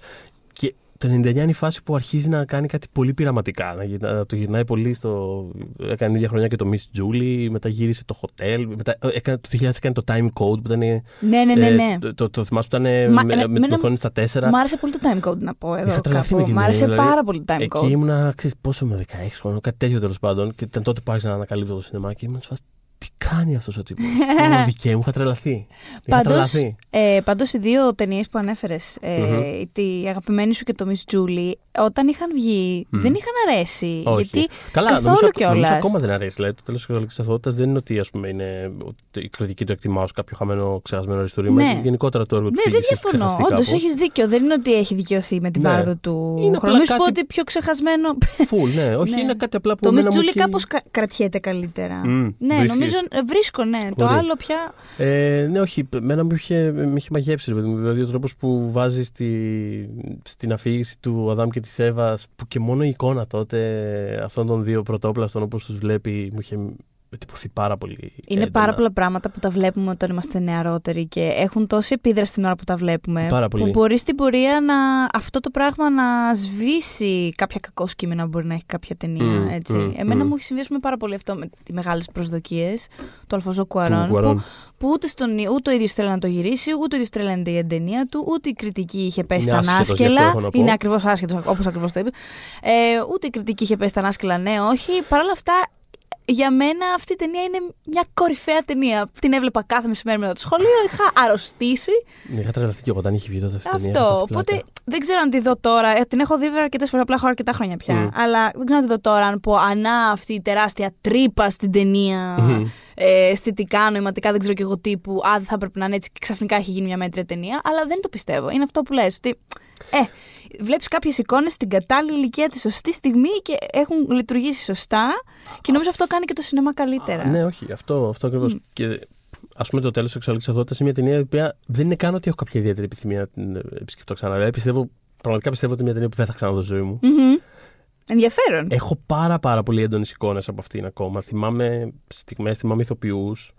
Και το 99 είναι η φάση που αρχίζει να κάνει κάτι πολύ πειραματικά. Να, γυρνά- να το γυρνάει πολύ στο. Έκανε ίδια χρονιά και το Miss Julie, μετά γύρισε το hotel. Μετά, ε, έκανε, το 2000 έκανε το Time Code που ήταν. ε, ναι, ναι, ναι. ναι. το, το, το θυμάσαι που ήταν ε, Μα- με, εμέ- με την εμένα- οθόνη στα 4. Μ' άρεσε πολύ το time code να πω εδώ. Είχα τρελαθεί Κάπου. με εκείνη, Μ' άρεσε δηλαδή, πάρα πολύ το time Εκεί code. ήμουνα, ξέρεις, πόσο με 16 χρόνια, κάτι τέτοιο τέλος πάντων. Και ήταν τότε που άρχισα να ανακαλύπτω το σινεμά και ήμουν σε φάση, Τι κάνει αυτός ο τύπος; Μου δικαίωμα, μου είχα τρελαθεί. Είχα Πάντως, τρελαθεί. ε, πάντως οι δύο ταινίες που ανέφερες, ε, Μμμ. τη αγαπημένη σου και το Miss Julie, όταν είχαν βγει Μμ. δεν είχαν αρέσει. Όχι. Γιατί Καλά, καθόλου νομίζω, κιόλας. νομίζω ακόμα δεν αρέσει. Δηλαδή, το τέλος της σεξουαλική αθωότητας δεν είναι ότι ας πούμε, είναι, ότι η κριτική του εκτιμά ω κάποιο χαμένο, ξεχασμένο αριστούργημα. Ναι. Είναι Γενικότερα το έργο του Ναι, δεν Figgis έχει διαφωνώ. ξεχαστεί Όντως κάπως. έχεις δίκιο. Δεν είναι ότι έχει δικαιωθεί με την Ναι. πάροδο του Είναι χρόνου. απλά Μη σου πω κάτι- ότι πιο ξεχασμένο. Φουλ, ναι. Όχι, Ναι. είναι κάτι απλά που το Miss εμένα μου Julie έχει- κάπως κρατιέται καλύτερα. Μμ, ναι, βρίσκεις. νομίζω Νομίζω ε, βρίσκω, ναι. Το Μπορεί. άλλο πια. Ε, ναι, όχι. Εμένα μου είχε, με είχε μαγέψει. Ρε, παιδί μου. δηλαδή, ο τρόπος που βάζει στη, στην αφήγηση του Αδάμ και της Εύας, που και μόνο η εικόνα τότε αυτών των δύο πρωτόπλαστων, όπως τους βλέπει, μου είχε εντυπωθεί πάρα πολύ. Είναι έντονα. πάρα πολλά πράγματα που τα βλέπουμε όταν είμαστε νεαρότεροι και έχουν τόση επίδραση την ώρα που τα βλέπουμε. Πάρα πολύ. Που μπορεί στην πορεία να, αυτό το πράγμα να σβήσει κάποια κακό σκήμενα που μπορεί να έχει κάποια ταινία. Μμ, έτσι. μμ, Εμένα μμ. μου έχει συμβεί ας πούμε, πάρα πολύ αυτό με τι μεγάλες προσδοκίες του Αλφαζό Του Κουαρών. Κουαρών. Που, που ούτε, στον, ούτε ο ίδιος θέλει να το γυρίσει, ούτε ο ίδιος τρελαίνεται η ταινία του, ούτε η κριτική είχε πέσει Είναι στα άσχετος γι' αυτό, ανάσκελα. έχω να πω. Είναι ακριβώς άσχετος, όπως ακριβώς το είπε. Ε, ούτε η κριτική είχε πέσει στα ανάσκελα, ναι, όχι. Παρ' όλα αυτά, για μένα αυτή η ταινία είναι μια κορυφαία ταινία. Την έβλεπα κάθε μεσημέρι μετά το σχολείο, είχα αρρωστήσει. Είχα τρελαθεί και εγώ όταν είχε βγει τότε αυτή η ταινία. είχα Αυτό. πάθει πλάκα. Οπότε δεν ξέρω αν τη δω τώρα. Ε, Την έχω δει βέβαια αρκετές φορές, απλά έχω αρκετά χρόνια πια. Μμ. Αλλά δεν ξέρω αν τη δω τώρα, αν πω ανά αυτή η τεράστια τρύπα στην ταινία. Μμμ. Ε, αισθητικά, νοηματικά, δεν ξέρω και εγώ τύπου. Α, δεν θα έπρεπε να είναι έτσι και ξαφνικά έχει γίνει μια μέτρια ταινία. Αλλά δεν το πιστεύω. Είναι αυτό που λες, ότι ε, βλέπεις κάποιες εικόνες στην κατάλληλη ηλικία της σωστή στιγμή και έχουν λειτουργήσει σωστά. Και νομίζω αυτό κάνει και το σινεμά καλύτερα. Ναι, όχι, αυτό, αυτό ακριβώς. Και ας πούμε το τέλος της εξαλεκτική αυτότητα είναι μια ταινία η οποία δεν είναι καν ότι έχω κάποια ιδιαίτερη επιθυμία να την ε, επισκεφτώ ξανά. Δηλαδή, πιστεύω, πραγματικά πιστεύω ότι είναι μια ταινία που δεν θα ξαναδώ στη ζωή μου. Μμμ. Ενδιαφέρον. Έχω πάρα πάρα πολύ έντονες εικόνες από αυτήν ακόμα. Θυμάμαι στιγμές, θυμάμαι ηθοποιούς.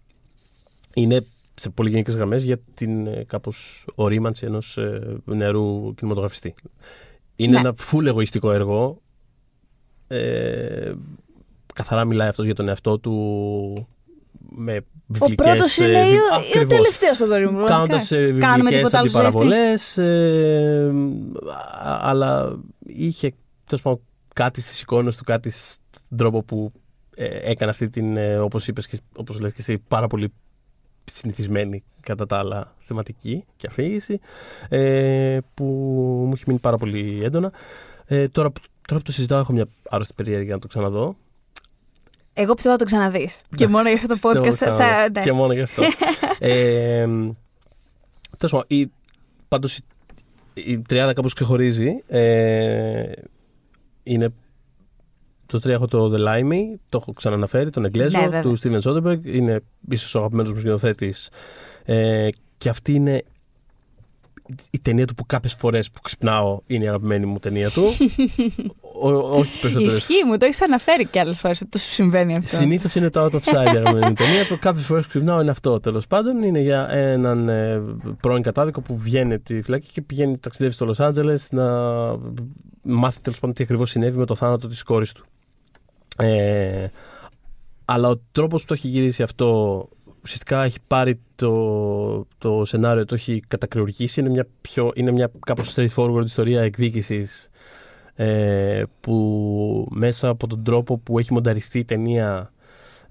Είναι σε πολύ γενικέ γραμμές για την ε, κάπως ορίμανση ενός νεαρού κινηματογραφιστή. Είναι Ναι. ένα φουλ εγωιστικό έργο. Ε, καθαρά μιλάει αυτός για τον εαυτό του με Ο βιβλικές, πρώτος ε, είναι βι- ή ο- ή ο ακριβώς. τελευταίος στο δωρή μου. Κάνοντας πραγματικά. Κάνουμε βιβλικές τίποτα άλλο στη ζωή αυτή. αντιπαραβολές ε, α- αλλά είχε τέλος πάντων κάτι στις εικόνες του, κάτι στον τρόπο που ε, έκανε αυτή την, ε, όπως είπες και όπως λες και εσύ, πάρα πολύ συνηθισμένη κατά τα άλλα θεματική και αφήγηση ε, που μου έχει μείνει πάρα πολύ έντονα. Ε, τώρα, που- τώρα που το συζητάω έχω μια άρρωστη περιέργεια να το ξαναδώ. Εγώ πιστεύω να το ξαναδείς. Και μόνο για αυτό το Πιστεύω podcast θα. ξαναδώ. θα- ναι. Και μόνο γι' αυτό. ε, τέλος πάντων, η, πάντως η, η τριάδα κάπως ξεχωρίζει. Ε, είναι το τρία έχω το The Limey, το έχω ξαναναφέρει, τον Εγγλέζο, Ναι, βέβαια. του Steven Soderbergh. Είναι ίσως ο αγαπημένος μου σκηνοθέτης. Ε, και αυτή είναι η ταινία του που κάποιες φορές που ξυπνάω είναι η αγαπημένη μου ταινία του. Ο- όχι τις περισσότερες. Ισχύει μου, το έχεις αναφέρει κι άλλες φορές ότι το σου συμβαίνει αυτό. Συνήθως είναι το Out of Sight η αγαπημένη μου ταινία. Το κάποιες φορές ξυπνάω είναι αυτό τέλος πάντων. Είναι για έναν ε, πρώην κατάδικο που βγαίνει από τη φυλακή και πηγαίνει ταξιδεύει στο Λο Άντζελε να μάθει τέλος πάντων τι ακριβώς συνέβη με το θάνατο της κόρης του. Ε, αλλά ο τρόπος που το έχει γυρίσει αυτό ουσιαστικά έχει πάρει το, το σενάριο, το έχει κατακριουργήσει. Είναι μια, πιο, είναι μια κάπως straightforward ιστορία εκδίκησης ε, που μέσα από τον τρόπο που έχει μονταριστεί η ταινία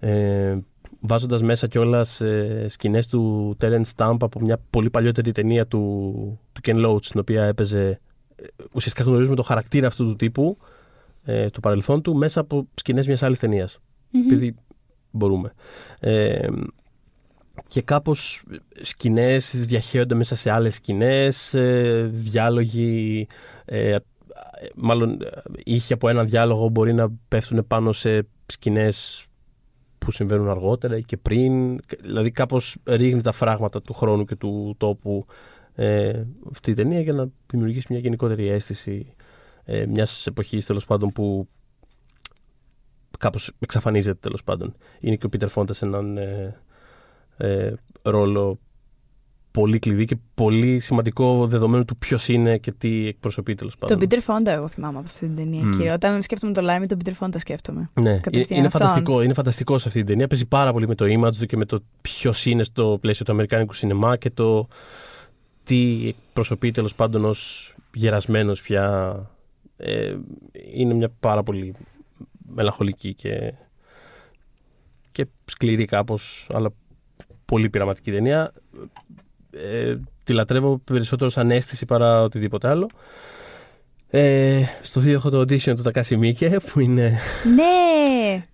ε, βάζοντας μέσα κιόλας ε, σκηνές του Terence Stamp από μια πολύ παλιότερη ταινία του, του Ken Loach στην οποία έπαιζε ε, ουσιαστικά γνωρίζουμε το χαρακτήρα αυτού του τύπου ε, του παρελθόν του μέσα από σκηνές μιας άλλης ταινίας Μμμ. επειδή μπορούμε. Ε, και κάπως σκηνές διαχέονται μέσα σε άλλες σκηνές, ε, διάλογοι, ε, μάλλον ε, είχε από ένα διάλογο μπορεί να πέφτουν πάνω σε σκηνές που συμβαίνουν αργότερα ή και πριν. Δηλαδή κάπως ρίχνει τα φράγματα του χρόνου και του τόπου ε, αυτή η ταινία για να δημιουργήσει μια γενικότερη αίσθηση ε, μιας εποχής τέλος πάντων που κάπως εξαφανίζεται τέλος πάντων. Είναι και ο Πίτερ Φόντα σε έναν ε, ε, ρόλο πολύ κλειδί και πολύ σημαντικό δεδομένου του ποιος είναι και τι εκπροσωπεί τέλος πάντων. Τον Peter Fonda εγώ θυμάμαι από αυτή την ταινία. Μμ. Κύριε. Όταν σκέφτομαι τον Λάιμι, τον Peter Fonda σκέφτομαι. Ναι, είναι, κατευθείαν είναι αυτόν. φανταστικό, είναι φανταστικό σε αυτή την ταινία. Παίζει πάρα πολύ με το image του και με το ποιος είναι στο πλαίσιο του Αμερικάνικου σινεμά και το τι εκπροσωπεί τέλος πάντων ως γερασμένος πια. Ε, είναι μια πάρα πολύ μελαγχολική και, και σκληρή κάπως, αλλά πολύ πειραματική ταινία. Ε, τη λατρεύω περισσότερο σαν αίσθηση παρά οτιδήποτε άλλο. Ε, στο 2 έχω το audition του Τακάσι Μίκε που είναι Ναι!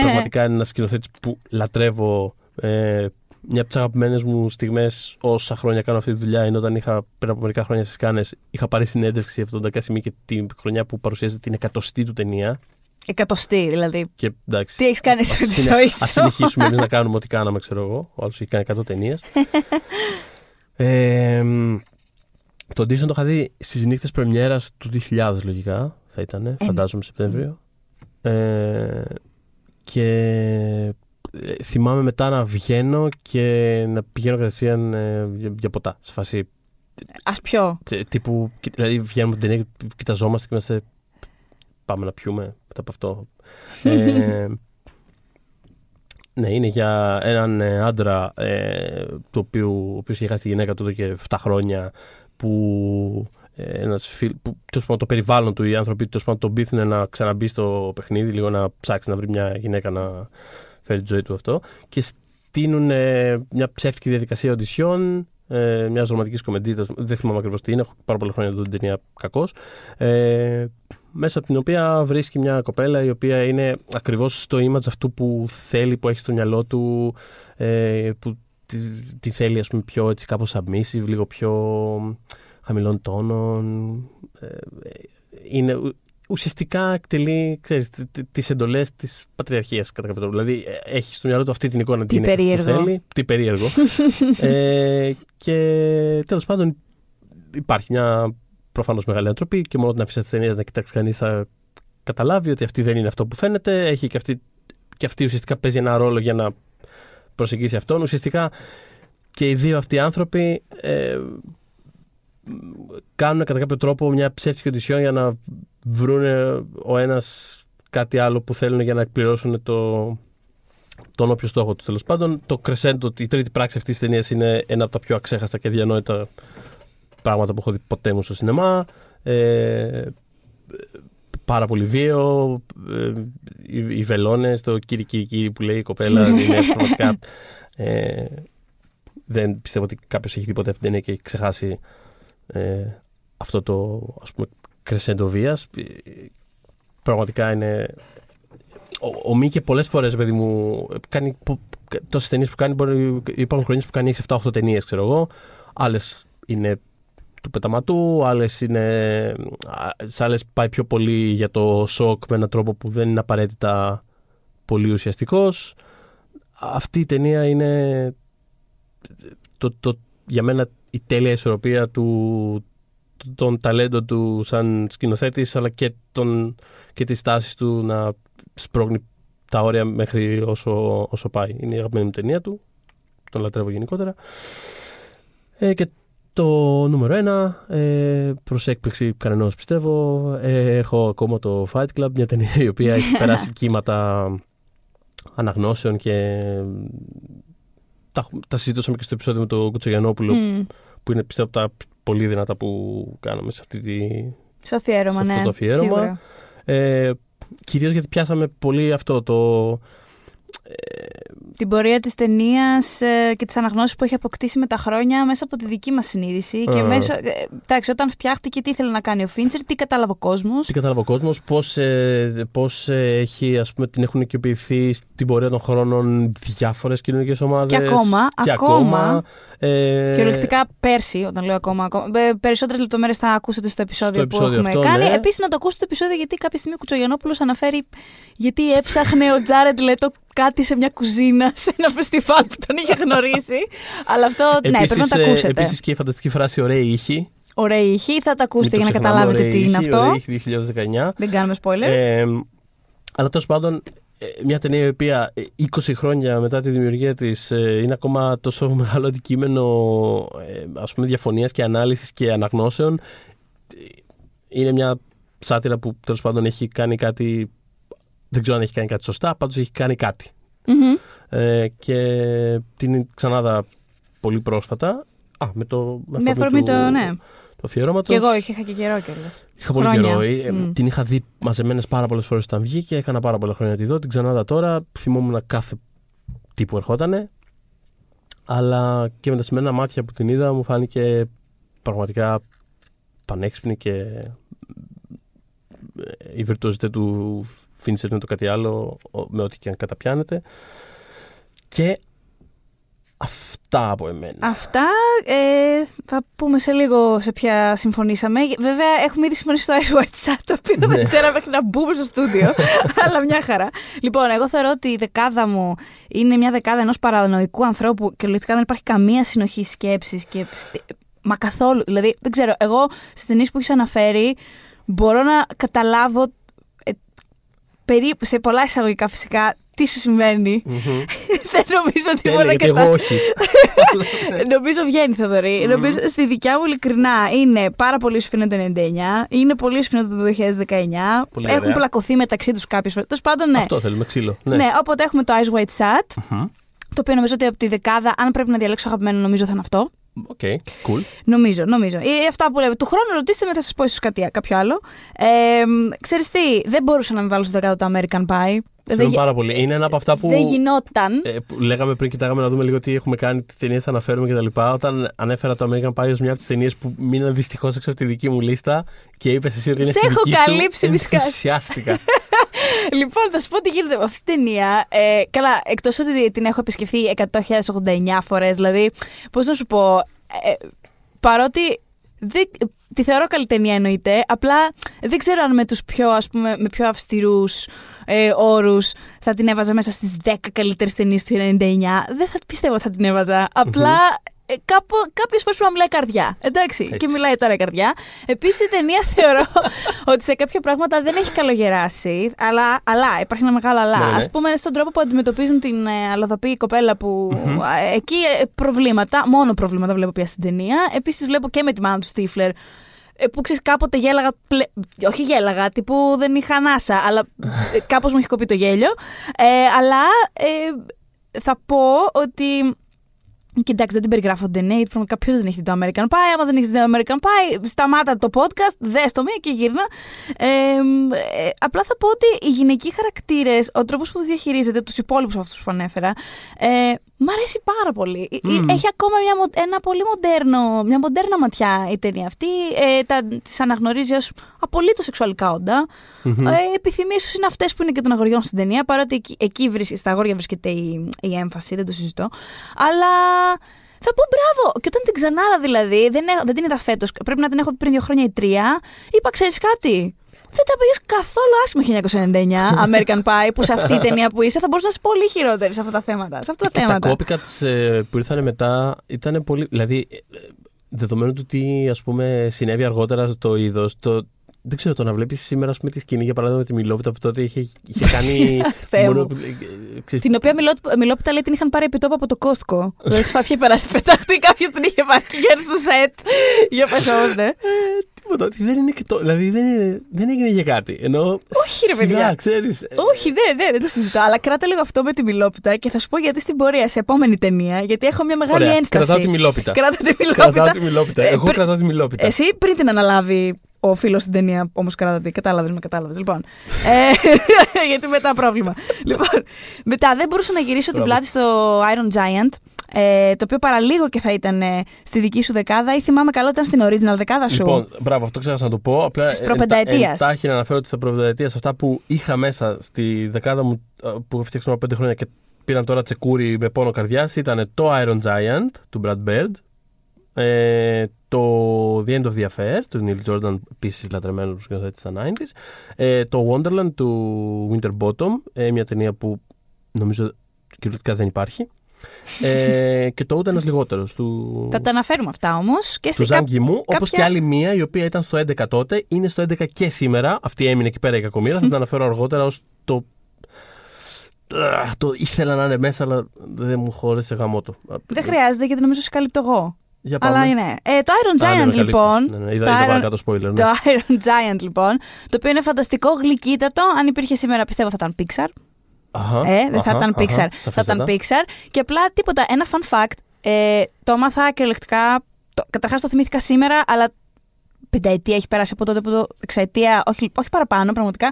πραγματικά είναι ένας σκηνοθέτης που λατρεύω. Ε, μια από τις αγαπημένες μου στιγμές όσα χρόνια κάνω αυτή τη δουλειά είναι όταν είχα πριν από μερικά χρόνια στις Κάνες είχα πάρει συνέντευξη από τον Τακάσι Μίκε την χρονιά που παρουσίαζε την εκατοστή του ταινία. Εκατοστή δηλαδή. Και, εντάξει, Τι έχεις κάνει εσύ με τη συνε- ζωή Ας σου; συνεχίσουμε εμείς να κάνουμε ό,τι κάναμε, ξέρω εγώ. Ο άλλος έχει κάνει 100 ταινίες. ε, μ, το Dixon το είχα δει στις νύχτες πρεμιέρας του 2000, λογικά. Θα ήταν, φαντάζομαι, Σεπτέμβριο. Ε, και ε, θυμάμαι μετά να βγαίνω και να πηγαίνω κατευθείαν ε, για, για ποτά. Σε φάση Α πιω. τε- τύπου. κοι- Δηλαδή βγαίνουμε από την ταινία, και κοιταζόμαστε και είμαστε. Πάμε να πιούμε μετά από αυτό. ε, ναι, είναι για έναν ε, άντρα ε, το οποίο, ο οποίος είχε χάσει τη γυναίκα του εδώ και 7 χρόνια που, ε, ένας φίλ, που τέλος πάντων, το περιβάλλον του, οι άνθρωποι τέλος πάντων, τον πείθουν να ξαναμπεί στο παιχνίδι, λίγο να ψάξει να βρει μια γυναίκα να φέρει τη ζωή του αυτό και στείλουν ε, μια ψεύτικη διαδικασία οντισιών ε, μιας ρομαντική κομμεντή. Δεν θυμάμαι ακριβώς τι είναι. Έχω πάρα πολλά χρόνια να δω την ταινία κακώς. Ε, μέσα από την οποία βρίσκει μια κοπέλα η οποία είναι ακριβώς στο image αυτού που θέλει, που έχει στο μυαλό του, ε, που τη, τη θέλει ας πούμε, πιο έτσι κάπως submissive, λίγο πιο χαμηλών τόνων. Ε, είναι, ου- ουσιαστικά εκτελεί ξέρεις, τ- τ- τις εντολές της πατριαρχίας κατά κάποιο τρόπο. Δηλαδή ε, έχει στο μυαλό του αυτή την εικόνα Τι γυναίκα που περίεργο. θέλει. Τι περίεργο. ε, και τέλος πάντων υπάρχει μια προφανώς μεγάλη ανθρωπή και μόνο την αφήσα της ταινίας να κοιτάξει κανείς θα καταλάβει ότι αυτή δεν είναι αυτό που φαίνεται. Έχει και αυτή, και αυτή ουσιαστικά παίζει ένα ρόλο για να προσεγγίσει αυτόν. Ουσιαστικά και οι δύο αυτοί άνθρωποι ε, κάνουν κατά κάποιο τρόπο μια ψεύτικη οντισιόν για να βρουν ο ένας κάτι άλλο που θέλουν για να εκπληρώσουν το, τον όποιο στόχο τους. Τέλος πάντων, το crescendo, η τρίτη πράξη αυτής της ταινίας είναι ένα από τα πιο αξέχαστα και διανόητα πράγματα που έχω δει ποτέ μου στο σινεμά. Ε, πάρα πολύ βίαιο. Ε, οι, οι βελόνες, το κύριε κύριε κύριε που λέει η κοπέλα είναι πραγματικά. Ε, δεν πιστεύω ότι κάποιος έχει δει ποτέ αυτή την ταινία και έχει ξεχάσει ε, αυτό το ας πούμε κρεσέντο βίας. Ε, Πραγματικά είναι... Ο, ο Μίκε πολλές φορές, παιδί μου, κάνει τόσες ταινίες που κάνει, μπορεί, υπάρχουν χρονιές που κάνει 6-7-8 ταινίες, ξέρω εγώ. Άλλες είναι του πεταματού, άλλες είναι... Σε άλλες πάει πιο πολύ για το σοκ με έναν τρόπο που δεν είναι απαραίτητα πολύ ουσιαστικός. Αυτή η ταινία είναι το, το, για μένα η τέλεια ισορροπία του, των ταλέντων του σαν σκηνοθέτης αλλά και, τον, και τις τάσεις του να σπρώχνει τα όρια μέχρι όσο, όσο πάει. Είναι η αγαπημένη μου ταινία του. Τον λατρεύω γενικότερα. Ε, και το νούμερο ένα, ε, προς έκπληξη κανενός πιστεύω, ε, έχω ακόμα το Fight Club, μια ταινία η οποία έχει περάσει κύματα αναγνώσεων και τα, τα συζητούσαμε και στο επεισόδιο με τον Κουτσογιανόπουλο Mm. που είναι πιστεύω από τα πολύ δυνατά που κάναμε σε, αυτή τη, Στο αφιέρωμα, σε αυτό ναι. το αφιέρωμα. Σίγουρα. Ε, κυρίως γιατί πιάσαμε πολύ αυτό το... Την πορεία της ταινίας και τις αναγνώσεις που έχει αποκτήσει με τα χρόνια μέσα από τη δική μας συνείδηση και Α. μέσα, ε, εντάξει, όταν φτιάχτηκε τι ήθελε να κάνει ο Φίντσερ, τι κατάλαβε ο κόσμος. Τι κατάλαβε ο κόσμος, πώς, ε, πώς ε, έχει, ας πούμε, την έχουν οικειοποιηθεί στην πορεία των χρόνων διάφορες κοινωνικές ομάδες. Και ακόμα, και ακόμα. Ε, Κυριολεκτικά πέρσι, όταν λέω ακόμα. Περισσότερες λεπτομέρειες θα ακούσετε στο επεισόδιο, Στο επεισόδιο που έχουμε αυτό, κάνει. ναι. Επίσης, να το ακούσετε το επεισόδιο γιατί κάποια στιγμή ο Κουτσογιανόπουλος αναφέρει γιατί έψαχνε ο Τζάρετ Λέτο κάτι σε μια κουζίνα σε ένα φεστιβάλ που τον είχε γνωρίσει. Αλλά αυτό, ναι, Επίσης, πρέπει να το ε, ακούσετε. Επίσης και η φανταστική φράση «Ωραία ήχη». Ωραία ηχή, θα τα ακούσετε Μην για το να ξεχνάμε, καταλάβετε «Ωραία τι είναι ήχη», αυτό. «Ωραία ήχη» 2019. Δεν κάνουμε spoiler. Ε, αλλά τέλος πάντων, ε, μια ταινία η οποία ε, 20 χρόνια μετά τη δημιουργία της είναι ακόμα τόσο μεγάλο αντικείμενο ε, ας πούμε διαφωνίας και ανάλυσης και αναγνώσεων ε, είναι μια σάτυρα που τέλος πάντων έχει κάνει κάτι δεν ξέρω αν έχει κάνει κάτι σωστά πάντως έχει κάνει κάτι Μμμ. ε, και την ξανάδα πολύ πρόσφατα α, με το Με αφορμή του, το, ναι. του αφιερώματος Και εγώ είχα και καιρό κιόλας. Είχα πολύ Χρόνια. καιρό. Ε, Μμ. Την είχα δει μαζεμένες πάρα πολλές φορές όταν βγήκε. Έκανα πάρα πολλά χρόνια να τη δω. Την ξανάδα τώρα. Θυμόμουν κάθε τι που ερχότανε. Αλλά και με τα σημερινά μάτια που την είδα μου φάνηκε πραγματικά πανέξυπνη και ε, η βιρτουοζιτέ του Φίντσερ είναι το κάτι άλλο ο- με ό,τι και αν καταπιάνεται. Και Αυτά από εμένα. Αυτά ε, θα πούμε σε λίγο σε ποια συμφωνήσαμε. Βέβαια, έχουμε ήδη συμφωνήσει στο Ice White Chat, το οποίο δεν Ναι. ξέραμε μέχρι να μπούμε στο στούντιο. αλλά μια χαρά. Λοιπόν, εγώ θεωρώ ότι η δεκάδα μου είναι μια δεκάδα ενός παρανοϊκού ανθρώπου και λογικά δεν υπάρχει καμία συνοχή σκέψης και. στι- Μα καθόλου. Δηλαδή, δεν ξέρω, εγώ στις ταινίες που έχεις αναφέρει μπορώ να καταλάβω ε, περίπου σε πολλά εισαγωγικά φυσικά τι σου συμβαίνει. Μμμ. δεν νομίζω ότι μπορώ Τέλεια, να γιατί εγώ καταλάβω. όχι. Νομίζω βγαίνει, Θεοδωρή. Νομίζω στη δικιά μου ειλικρινά είναι πάρα πολύ σου φαίνεται το 99, είναι πολύ σου φαίνεται το 2019. Πολύ έχουν ωραία. πλακωθεί μεταξύ τους κάποιες φορές. Τέλος πάντων, ναι. Αυτό θέλουμε, ξύλο. Ναι. ναι. οπότε έχουμε το Ice White Sat, Μμμ. το οποίο νομίζω ότι από τη δεκάδα, αν πρέπει να διαλέξω αγαπημένο, νομίζω θα είναι αυτό. ΟΚ, cool. Νομίζω, νομίζω. Ε, αυτά που λέμε. Του χρόνου ρωτήστε με, θα σας πω ίσως κάτι κάποιο άλλο. Ε, ξέρεις τι, δεν μπορούσα να με βάλω στο δεκάδο το American Pie. Χαίρομαι γι- πάρα πολύ. Είναι ένα από αυτά που, δεν γινόταν. ε, που λέγαμε πριν, κοιτάγαμε να δούμε λίγο τι έχουμε κάνει, τι ταινίες θα αναφέρουμε κτλ. Όταν ανέφερα το American Pie ως μια από τις ταινίες που μείναν δυστυχώς έξω από τη δική μου λίστα και είπες εσύ ότι είναι Σε στη έχω δική σου, καλύψει, μη σκάς. ενθουσιάστηκα. Λοιπόν, θα σου πω τι γίνεται με αυτή την ταινία. Ε, καλά, εκτός ότι την έχω επισκεφθεί 100.089 φορές, δηλαδή, πώς να σου πω. Ε, παρότι δεν, τη θεωρώ καλή ταινία εννοείται, απλά δεν ξέρω αν με τους πιο, ας πούμε, με πιο αυστηρούς ε, όρους θα την έβαζα μέσα στις 10 καλύτερες ταινίες του 99. Δεν θα πιστεύω ότι θα την έβαζα. Απλά ε, κάπου, κάποιες φορές πρέπει να μιλάει η καρδιά. Εντάξει, Έτσι. και μιλάει τώρα η καρδιά. Επίσης η ταινία θεωρώ ότι σε κάποια πράγματα δεν έχει καλογεράσει, αλλά, αλλά υπάρχει ένα μεγάλο αλλά. Ναι, ναι. Ας πούμε στον τρόπο που αντιμετωπίζουν την ε, αλλοδαπή κοπέλα που Μμμ. ε, εκεί ε, προβλήματα, μόνο προβλήματα βλέπω πια στην ταινία. Επίσης βλέπω και με τη μάνα του Στίφλερ ε, που ξέρεις, κάποτε γέλαγα. Πλε... Όχι γέλαγα, τύπου δεν είχα ανάσα, αλλά ε, κάπως μου έχει κοπεί το γέλιο. Ε, αλλά ε, θα πω ότι. Κοιτάξτε, δεν την περιγράφω την ταινία, γιατί πραγματικά ποιος δεν έχει δει το American Pie. Άμα δεν έχεις δει το American Pie, σταμάτα το podcast, δες το μία και γύρνα. Ε, ε, απλά θα πω ότι οι γυναικοί χαρακτήρες, ο τρόπος που τους διαχειρίζεται, τους υπόλοιπους αυτούς που ανέφερα, ε, μ' αρέσει πάρα πολύ. Ε, Μμμ. Έχει ακόμα μια, μο- ένα πολύ μοντέρνο, μια μοντέρνα ματιά η ταινία αυτή. Ε, τα, τις αναγνωρίζει ως απολύτως σεξουαλικά όντα. Μμμ. Ε, επιθυμίες τους είναι αυτές που είναι και των αγοριών στην ταινία, παρότι εκεί, εκεί βρίσκει- στα αγόρια βρίσκεται η, η έμφαση, δεν το συζητώ. Αλλά θα πω μπράβο. Και όταν την ξανάδα δηλαδή, δεν, έχω- δεν την είδα φέτος, πρέπει να την έχω δει πριν δύο χρόνια ή τρία, είπα, ξέρεις κάτι. Δεν τα πήγες καθόλου άσχημα 1999, American Pie, που σε αυτή η ταινία που είσαι θα μπορούσες να είσαι πολύ χειρότερη σε αυτά τα θέματα. Σε αυτά τα Και τα θέματα. copycats ε, που ήρθαν μετά ήταν πολύ. Δηλαδή, ε, ε, δεδομένου του τι ας πούμε, συνέβη αργότερα στο είδος, το, δεν ξέρω, το να βλέπεις σήμερα ας πούμε, τη σκηνή για παράδειγμα με τη Μιλόπιτα που τότε είχε, είχε κάνει. Θεέ μου. ε, ε, ξέρεις, Την οποία μιλό- μιλόπιτα λέει την είχαν πάρει επιτόπου από το Κόστκο. δηλαδή, σε φάση είχε περάσει πεταχτεί, κάποιος την είχε βάλει γύρω στο σετ. Για πες όμως, ναι. ε, τίποτα, ότι δεν είναι και το. Δηλαδή δεν, είναι, δεν έγινε για κάτι. Ενώ. Όχι, ρε, παιδιά. σιγά, ξέρεις, ε, Όχι, ναι, ναι, δεν το συζητώ. Αλλά κράτα λίγο αυτό με τη μιλόπιτα και θα σου πω γιατί στην πορεία, σε επόμενη ταινία, γιατί έχω μια μεγάλη Ωραία, ένσταση. κρατάω τη Μιλόπιτα. Κράτα τη Κρατάω μιλόπιτα. τη Μιλόπιτα. Ε, Εγώ πρι- κρατάω τη Μιλόπιτα. Εσύ πριν την αναλάβει ο φίλος στην ταινία, όμως κράτα Κατάλαβες, με κατάλαβες. Λοιπόν. Ε, γιατί μετά πρόβλημα. λοιπόν, μετά δεν μπορούσα να γυρίσω την Μπράβο. πλάτη στο Iron Giant. Ε, το οποίο παραλίγο και θα ήταν ε, στη δική σου δεκάδα ή θυμάμαι καλά ήταν στην original δεκάδα σου. Λοιπόν, μπράβο, αυτό ξέχασα να το πω. Απλά Της προπενταετίας. εντάχει να αναφέρω ότι στα προπενταετίας αυτά που είχα μέσα στη δεκάδα μου ε, που έχω φτιάξει πριν από πέντε χρόνια και πήραν τώρα τσεκούρι με πόνο καρδιάς ήταν το Iron Giant του Brad Bird, ε, το The End of the Affair του Neil Jordan, επίσης λατρεμένος του σκηνοθέτης στα 90s, ε, το Wonderland του Winterbottom, ε, μια ταινία που νομίζω κυριολεκτικά δεν υπάρχει. Ε, και το ούτε ένας λιγότερος του, Θα τα αναφέρουμε αυτά όμως. Και του σε Ζαν Γκιμού, όπως κάποια- και άλλη μία η οποία ήταν στο 11 τότε, είναι στο 11 και σήμερα. Αυτή έμεινε εκεί πέρα η κακομοίρα. θα την αναφέρω αργότερα ως το. Αχ, το ήθελα να είναι μέσα, αλλά δεν μου χώρισε γαμό το. Δεν χρειάζεται γιατί νομίζω σε καλύπτω εγώ. Για πάμε. Αλλά είναι. Ε, το Iron Α, ναι, Giant με καλύπτεις. λοιπόν. Ναι, ναι, είδα, το είδα Iron- παρακάτω spoiler. Ναι. Το Iron Giant λοιπόν, το οποίο είναι φανταστικό, γλυκύτατο. Αν υπήρχε σήμερα, πιστεύω θα ήταν Pixar. Αχα, ε, δεν θα αχα, ήταν αχα, Pixar. θα σαφέστατα. ήταν Pixar. Και απλά τίποτα. Ένα fun fact. Ε, το έμαθα κυριολεκτικά. Το, καταρχάς το θυμήθηκα σήμερα, αλλά πενταετία έχει περάσει από τότε που το. εξαετία, όχι, όχι παραπάνω πραγματικά.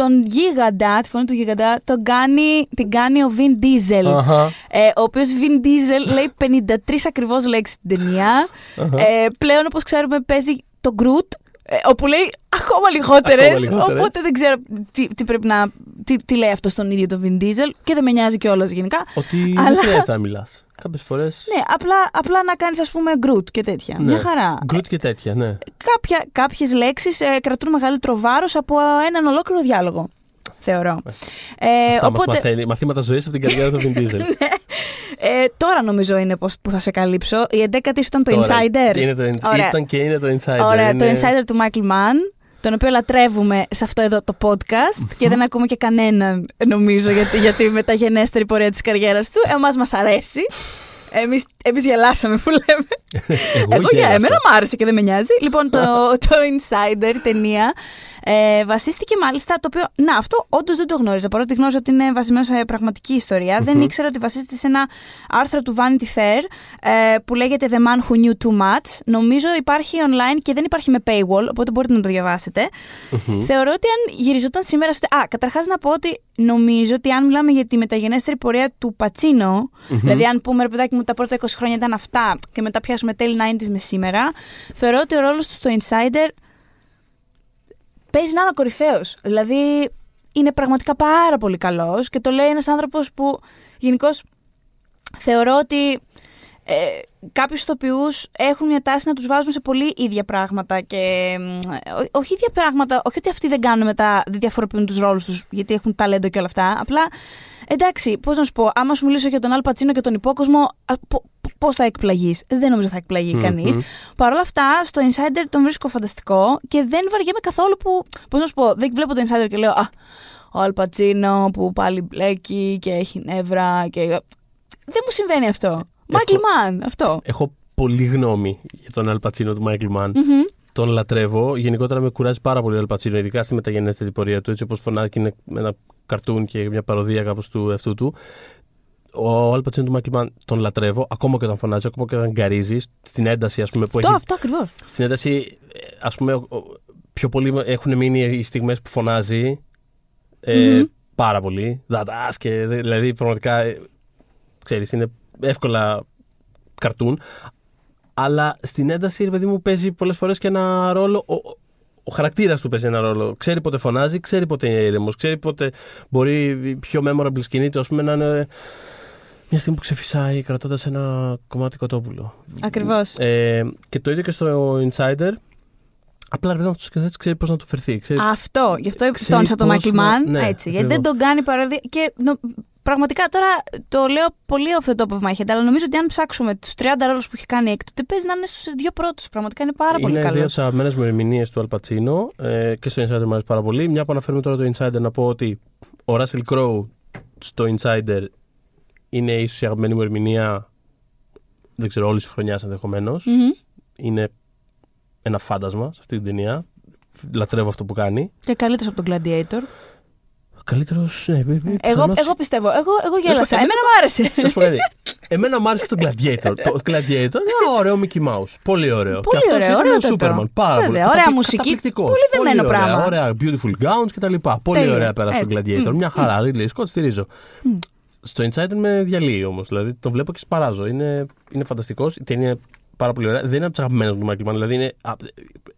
Τον γίγαντα, τη φωνή του γίγαντα, τον κάνει, την κάνει ο Vin Diesel. Αχα. Ε, ο οποίος Vin Diesel λέει 53 ακριβώς λέξεις στην ταινία. Ε, πλέον, όπως ξέρουμε, παίζει το Groot. Ε, όπου λέει ακόμα λιγότερες. Ακόμα λιγότερες. Οπότε δεν ξέρω τι, τι πρέπει να. Τι, τι λέει αυτό στον ίδιο τον Vin Diesel. Και δεν με νοιάζει κιόλας γενικά. Ότι Αλλά- δεν χρειάζεται να μιλάς. Κάποιες φορέ. Ναι, απλά, απλά να κάνεις, ας πούμε, γκρουτ και τέτοια. Ναι. Μια χαρά. Γκρουτ και τέτοια, ναι. Κάποια, κάποιες λέξεις ε, κρατούν μεγαλύτερο βάρος από έναν ολόκληρο διάλογο, θεωρώ. Ε, Αυτά μας μαθαίνει. Μαθήματα ζωής από την καριέρα του Vin Diesel. ε, τώρα νομίζω είναι πως, που θα σε καλύψω. Η 11η σου ήταν το Τώρα, Insider. Είναι το, Ωραία. Ήταν και είναι το Insider. Ωραία, είναι... το Insider του Michael Mann, τον οποίο λατρεύουμε σε αυτό εδώ το podcast και δεν ακούμε και κανέναν, νομίζω, για, τη- για τη μεταγενέστερη πορεία της καριέρας του. Εμάς μας αρέσει. Εμείς, εμείς γελάσαμε που λέμε. Εγώ για γέλασα. εμένα μου άρεσε και δεν με νοιάζει. Λοιπόν, το, το Insider, η ταινία, ε, βασίστηκε μάλιστα το οποίο. Να, αυτό όντως δεν το γνώριζα. Παρότι γνώριζα ότι είναι βασισμένος σε πραγματική ιστορία, δεν ήξερα ότι βασίζεται σε ένα άρθρο του Vanity Fair ε, που λέγεται The Man Who Knew Too Much. Νομίζω υπάρχει online και δεν υπάρχει με paywall, οπότε μπορείτε να το διαβάσετε. Θεωρώ ότι αν γυριζόταν σήμερα. στε- Α, καταρχάς να πω ότι νομίζω ότι αν μιλάμε για τη μεταγενέστερη πορεία του πατσινο δηλαδή αν πούμε ρε παιδάκι μου τα πρώτα 20 χρόνια ήταν αυτά και μετά πιάσουμε τέλη 90s με σήμερα, θεωρώ ότι ο ρόλος του στο Insider παίζει να είναι κορυφαίος. Δηλαδή είναι πραγματικά πάρα πολύ καλός και το λέει ένας άνθρωπος που γενικώς θεωρώ ότι ε, κάποιους ηθοποιούς έχουν μια τάση να τους βάζουν σε πολύ ίδια πράγματα. Και, μ, ό- όχι ίδια πράγματα, όχι ότι αυτοί δεν κάνουν μετά, δεν διαφοροποιούν τους ρόλους τους γιατί έχουν ταλέντο και όλα αυτά. Απλά εντάξει, πώς να σου πω, άμα σου μιλήσω για τον Αλ Πατσίνο και τον υπόκοσμο, πώς θα εκπλαγείς. Δεν νομίζω θα εκπλαγεί Μμμ. κανείς. Παρ' όλα αυτά, στο Insider τον βρίσκω φανταστικό και δεν βαριέμαι καθόλου που. Πώς να σου πω, δεν βλέπω το Insider και λέω Α, ο Αλ Πατσίνο που πάλι μπλέκει και έχει νεύρα και. Δεν μου συμβαίνει αυτό. Μάικλ Μαν, αυτό. Έχω πολύ γνώμη για τον Αλ Πατσίνο του Μάικλ Μαν. Μμμ. Τον λατρεύω. Γενικότερα με κουράζει πάρα πολύ ο Αλ Πατσίνο, ειδικά στη μεταγενέστερη πορεία του. Έτσι όπως φωνάζει και είναι ένα καρτούν και μια παρωδία κάπως του εαυτού του. Ο Αλ Πατσίνο του Μάικλ Μαν τον λατρεύω, ακόμα και όταν φωνάζει, ακόμα και όταν γκαρίζει. Στην ένταση, ας πούμε, που Αυτό, έχει. αυτό ακριβώς. Στην ένταση, ας πούμε, ο- ο- πιο πολύ έχουν μείνει οι στιγμές που φωνάζει. Ε, Μμμ. Πάρα πολύ. Δατάς και δε- δηλαδή πραγματικά. ε, ξέρεις, είναι εύκολα καρτούν. Αλλά στην ένταση, ρε παιδί μου, παίζει πολλές φορές και ένα ρόλο. Ο, ο- ο χαρακτήρας του παίζει ένα ρόλο. Ξέρει πότε φωνάζει, ξέρει πότε είναι ήρεμος, ξέρει πότε μπορεί η πιο memorable σκηνή του, ας πούμε, να είναι μια στιγμή που ξεφυσάει κρατώντας ένα κομμάτι κοτόπουλο. Ακριβώς. Ε, και το ίδιο και στο Insider. Απλά ρε παιδί μου, αυτός ο σκηνοθέτης ξέρει πώς να του φερθεί. Ξέρει... Αυτό, γι' αυτό ξέρει τόνισα το πώς Μάικλ να- Μαν. ναι, έτσι, γιατί δεν ακριβώς. τον κάνει παραδείγμα. Και νο- πραγματικά τώρα το λέω πολύ off the top of my head, αλλά νομίζω ότι αν ψάξουμε τους 30 ρόλους που έχει κάνει έκτοτε, παίζει να είναι στους δύο πρώτους. Πραγματικά είναι πάρα πολύ είναι δύο καλό. από τι αγαπημένε μου ερμηνείε του Αλπατσίνο ε, και στο Insider μου αρέσει πάρα πολύ. Μια που αναφέρουμε τώρα το Insider, να πω ότι ο Russell Crowe στο Insider είναι ίσως η αγαπημένη μου ερμηνεία. Δεν ξέρω, όλης της χρονιάς ενδεχομένως. Είναι ένα φάντασμα σε αυτή την ταινία. Λατρεύω αυτό που κάνει. Και καλύτερος από τον Gladiator. Καλύτερος. Ναι, ε, ε, Εγώ, πιθανώς- εγώ πιστεύω. Εγώ, εγώ γέλασα. εμένα- Εμένα μου άρεσε. Να σου πω κάτι. Εμένα μου άρεσε και το Gladiator. το Gladiator είναι ένα ωραίο Mickey Mouse. Πολύ ωραίο. Πολύ και αυτός ωραίο, ήταν ωραίο ο το Superman. το. Πάρα Βέβαια, πολύ. ωραία Καταπλη- μουσική, καταπληκτικός. πολύ δεμένο ωραία, πράγμα. Ωραία, beautiful gowns κτλ. Πολύ Τέλεια. ωραία πέρασε Ε, το Gladiator. μ, Μια χαρά. Ridley Scott στηρίζω. Μ. Στο Insider με διαλύει όμως. Δηλαδή το βλέπω και σπαράζω. Είναι, είναι φανταστικός. Η ταινία είναι πάρα πολύ ωραία. Δεν είναι από τις αγαπημένες του Michael Mann. Δηλαδή είναι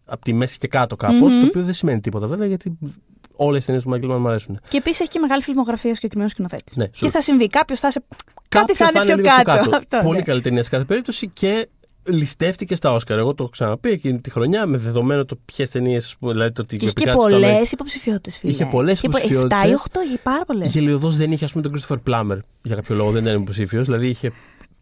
από τη μέση και κάτω κάπως. Μμμ. Το οποίο δεν σημαίνει τίποτα βέβαια γιατί όλες οι ταινίες του Michael Mann μου αρέσουν. Και επίσης έχει και μεγάλη φιλμογραφία ο συγκεκριμένος σκηνοθέτης. Ναι, και σωστά. θα συμβεί. Κάποιος θα σε. Κάτι θα Κάποιο είναι πιο λίγο κάτω. Αυτό, Πολύ ναι. καλή ταινία σε κάθε περίπτωση και ληστεύτηκε στα Όσκαρ. Εγώ το έχω ξαναπεί εκείνη τη χρονιά με δεδομένο το ποιες ταινίες. Δηλαδή το ότι Και είχε και επικράτησε το πολλές Αμέ- υποψηφιότητες, φίλε. Είχε πολλές Είχε πο- υποψηφιότητες. 7 ή 8, είχε πάρα πολλές. Γελιοδός δεν είχε, ας πούμε, τον Christopher Plummer για κάποιο λόγο, δεν ήταν υποψήφιος. Δηλαδή είχε.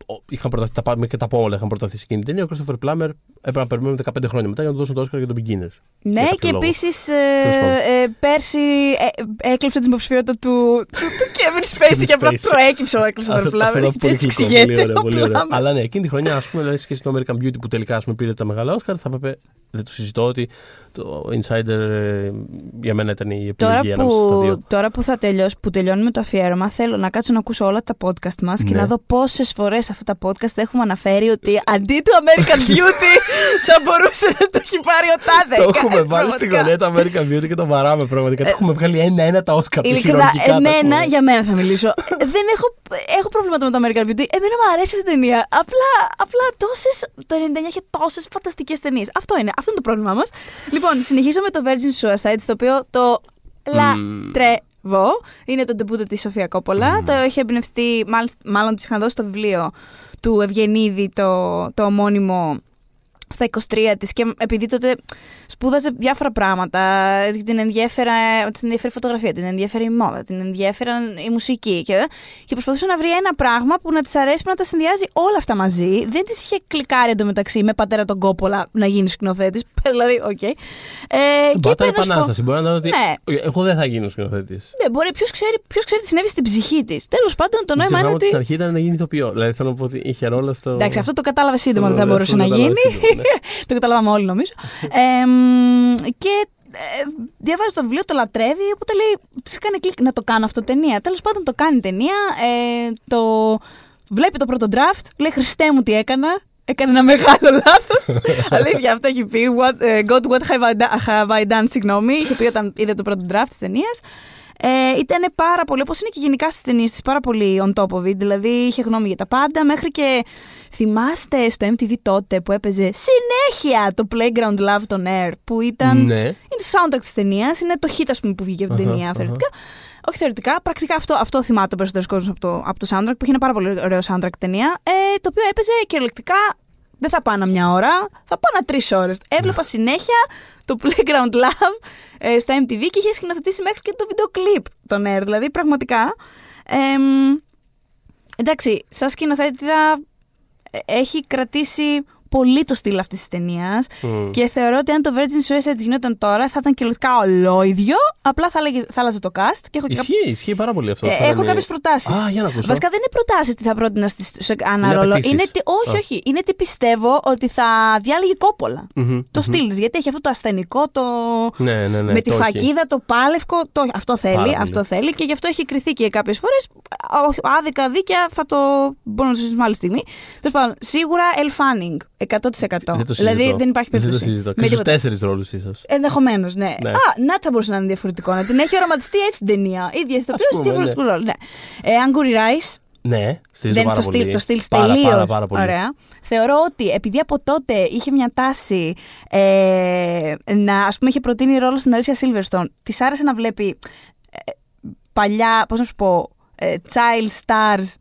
Ο- Είχαν προταθεί, τα, πά- και τα όλα είχαν προταθεί σε εκείνη την ταινία. Ο Christopher Plummer έπρεπε να περιμένουμε 15 χρόνια μετά για να του δώσουν το Όσκαρ για τον Beginners. Ναι, Για κάποιο και λόγο. επίσης Τέλος πάντων. ε, πέρσι ε, έκλειψε την υποψηφιότητα του, του, του Kevin Spacey και απλά Spacey. προέκυψε ο Έκλειψε Αυτό, τον αυτό Plummer. ήταν πολύ Έτσι γλυκό, εξηγείται πολύ ωραίο, ο πολύ ωραίο. Plummer. Αλλά ναι, εκείνη τη χρονιά, ας πούμε, δηλαδή σχέση με το American Beauty που τελικά ας πούμε, πήρε τα μεγάλα Όσκαρ, θα έπρεπε. Δεν το συζητώ ότι το Insider ε, για μένα ήταν η Τώρα επιλογή ανάμεσα στα δύο. που, τώρα που θα τελειώσει, που τελειώνουμε το αφιέρωμα, θέλω να κάτσω να ακούσω όλα τα podcast μας και Ναι. να δω πόσες φορές αυτά τα podcast έχουμε αναφέρει ότι αντί του American Beauty θα μπορούσε να το έχει πάρει ο Τάδε. Το έχουμε βάλει στην γωνία το American Beauty και το βαράμε πραγματικά. Το έχουμε βγάλει ένα-ένα τα Όσκαρ του Ε, Ειλικρινά, χειρουργικά. τα εμένα, πούμε. για μένα θα μιλήσω. Ε, δεν έχω, έχω προβλήματα με το American Beauty. Εμένα μου αρέσει αυτή η ταινία. Απλά, απλά τόσες, το 99 είχε τόσες φανταστικές ταινίες. Αυτό είναι, αυτό είναι το πρόβλημά μας. Λοιπόν, συνεχίζω με το Virgin Suicide, το οποίο το λατρεύω. Είναι το ντεμπούτο της Σοφία Κόπολα. Το έχει εμπνευστεί, μάλλον, μάλλον της είχαν δώσει το βιβλίο του Ευγενίδη το, το ομώνυμο στα 23 της και επειδή τότε σπούδαζε διάφορα πράγματα, την ενδιέφερα, την ενδιαφέρει η φωτογραφία, την ενδιαφέρει η μόδα, την ενδιαφέραν η μουσική και, και προσπαθούσε να βρει ένα πράγμα που να της αρέσει, που να τα συνδυάζει όλα αυτά μαζί. Δεν της είχε κλικάρει εντωμεταξύ με πατέρα τον Κόπολα να γίνει σκηνοθέτης, δηλαδή, οκ. Okay. Ε, μπορεί να επανάστασης, μπορεί να ήταν ότι ναι. εγώ δεν θα γίνω σκηνοθέτης. Ναι, μπορεί, ποιος ξέρει, ποιος ξέρει τι συνέβη στην ψυχή της. Τέλος πάντων, το νόημα είναι ότι. Στην αρχή ήταν να γίνει ηθοποιό. Δηλαδή θέλω να πω ότι είχε ρόλο στο. Εντάξει, αυτό το κατάλαβε σύντομα ότι θα μπορούσε να γίνει. Ναι. το καταλάβαμε όλοι νομίζω. ε, και ε, διαβάζει το βιβλίο, το λατρεύει, οπότε λέει, της έκανε κλικ να το κάνω αυτό ταινία. Τέλος πάντων το κάνει ταινία, ε, το βλέπει το πρώτο draft, λέει Χριστέ μου τι έκανα, έκανε ένα μεγάλο λάθος. Αλήθεια, αυτό έχει πει. What, uh, God, what have I, done, have I done, συγγνώμη. Είχε πει όταν είδε το πρώτο draft της ταινίας. Ε, ήταν πάρα πολύ, όπως είναι και γενικά στις ταινίες της, πάρα πολύ on top of it. Δηλαδή είχε γνώμη για τα πάντα, μέχρι και θυμάστε στο MTV τότε που έπαιζε συνέχεια το Playground Love on Air, που ήταν. Ναι. Είναι το soundtrack της ταινίας, είναι το hit, ας πούμε, που βγήκε από την ταινία θεωρητικά. Όχι θεωρητικά, πρακτικά αυτό, αυτό θυμάται ο περισσότερος κόσμος από το, από το soundtrack, που είχε ένα πάρα πολύ ωραίο soundtrack ταινία, ε, το οποίο έπαιζε κυριολεκτικά δεν θα πάνα μια ώρα, θα πάνα τρεις ώρες. Έβλεπα συνέχεια το Playground Love ε, στα MTV και είχε σκηνοθετήσει μέχρι και το βίντεο κλιπ τον Air. Δηλαδή, πραγματικά. Ε, εντάξει, σαν σκηνοθέτη έχει κρατήσει πολύ το στυλ αυτής της ταινίας. Mm. Και θεωρώ ότι αν το Virgin Suicide γινόταν τώρα θα ήταν κυριολεκτικά ολόιδιο. Απλά θα, λέγε, θα άλλαζε το cast. Και έχω ισχύει, κά... ισχύει πάρα πολύ αυτό. Ε, έχω κάποιες προτάσεις. Α, για να ακούσω. Βασικά δεν είναι προτάσεις τι θα πρότεινα σε ένα ρόλο. Είναι τι, όχι, όχι. Είναι τι πιστεύω ότι θα διάλεγε κόπολα. Mm-hmm, το mm-hmm. στυλ. Γιατί έχει αυτό το ασθενικό, το. Ναι, ναι, ναι, με τη φακίδα, το πάλευκο. Το... Αυτό θέλει. Αυτό θέλει. Και γι' αυτό έχει κρυθεί και κάποιες φορές. Άδικα δίκαια θα το. Μπορούμε να το συζητήσουμε άλλη στιγμή. Τέλος πάντων, σίγουρα El Fanning. 100%. Δεν δηλαδή δεν υπάρχει περίπτωση. Δεν το συζητώ. Και στου τέσσερις ρόλους ίσως. Ενδεχομένως, ναι. ναι. Α, να θα μπορούσε να είναι διαφορετικό. Να την έχει οραματιστεί έτσι την ταινία. ίδια ηθοποιό σε διαφορετικού ρόλου. Ναι. Ε, Angry Rice. Ναι, στηρίζω πάρα στο πολύ. Στυλ, το στυλ τελείως ωραία. Θεωρώ ότι επειδή από τότε είχε μια τάση ε, να, ας πούμε, είχε προτείνει ρόλο στην Αλήσια Silverstone, της άρεσε να βλέπει ε, παλιά, πώς να σου πω, ε, child stars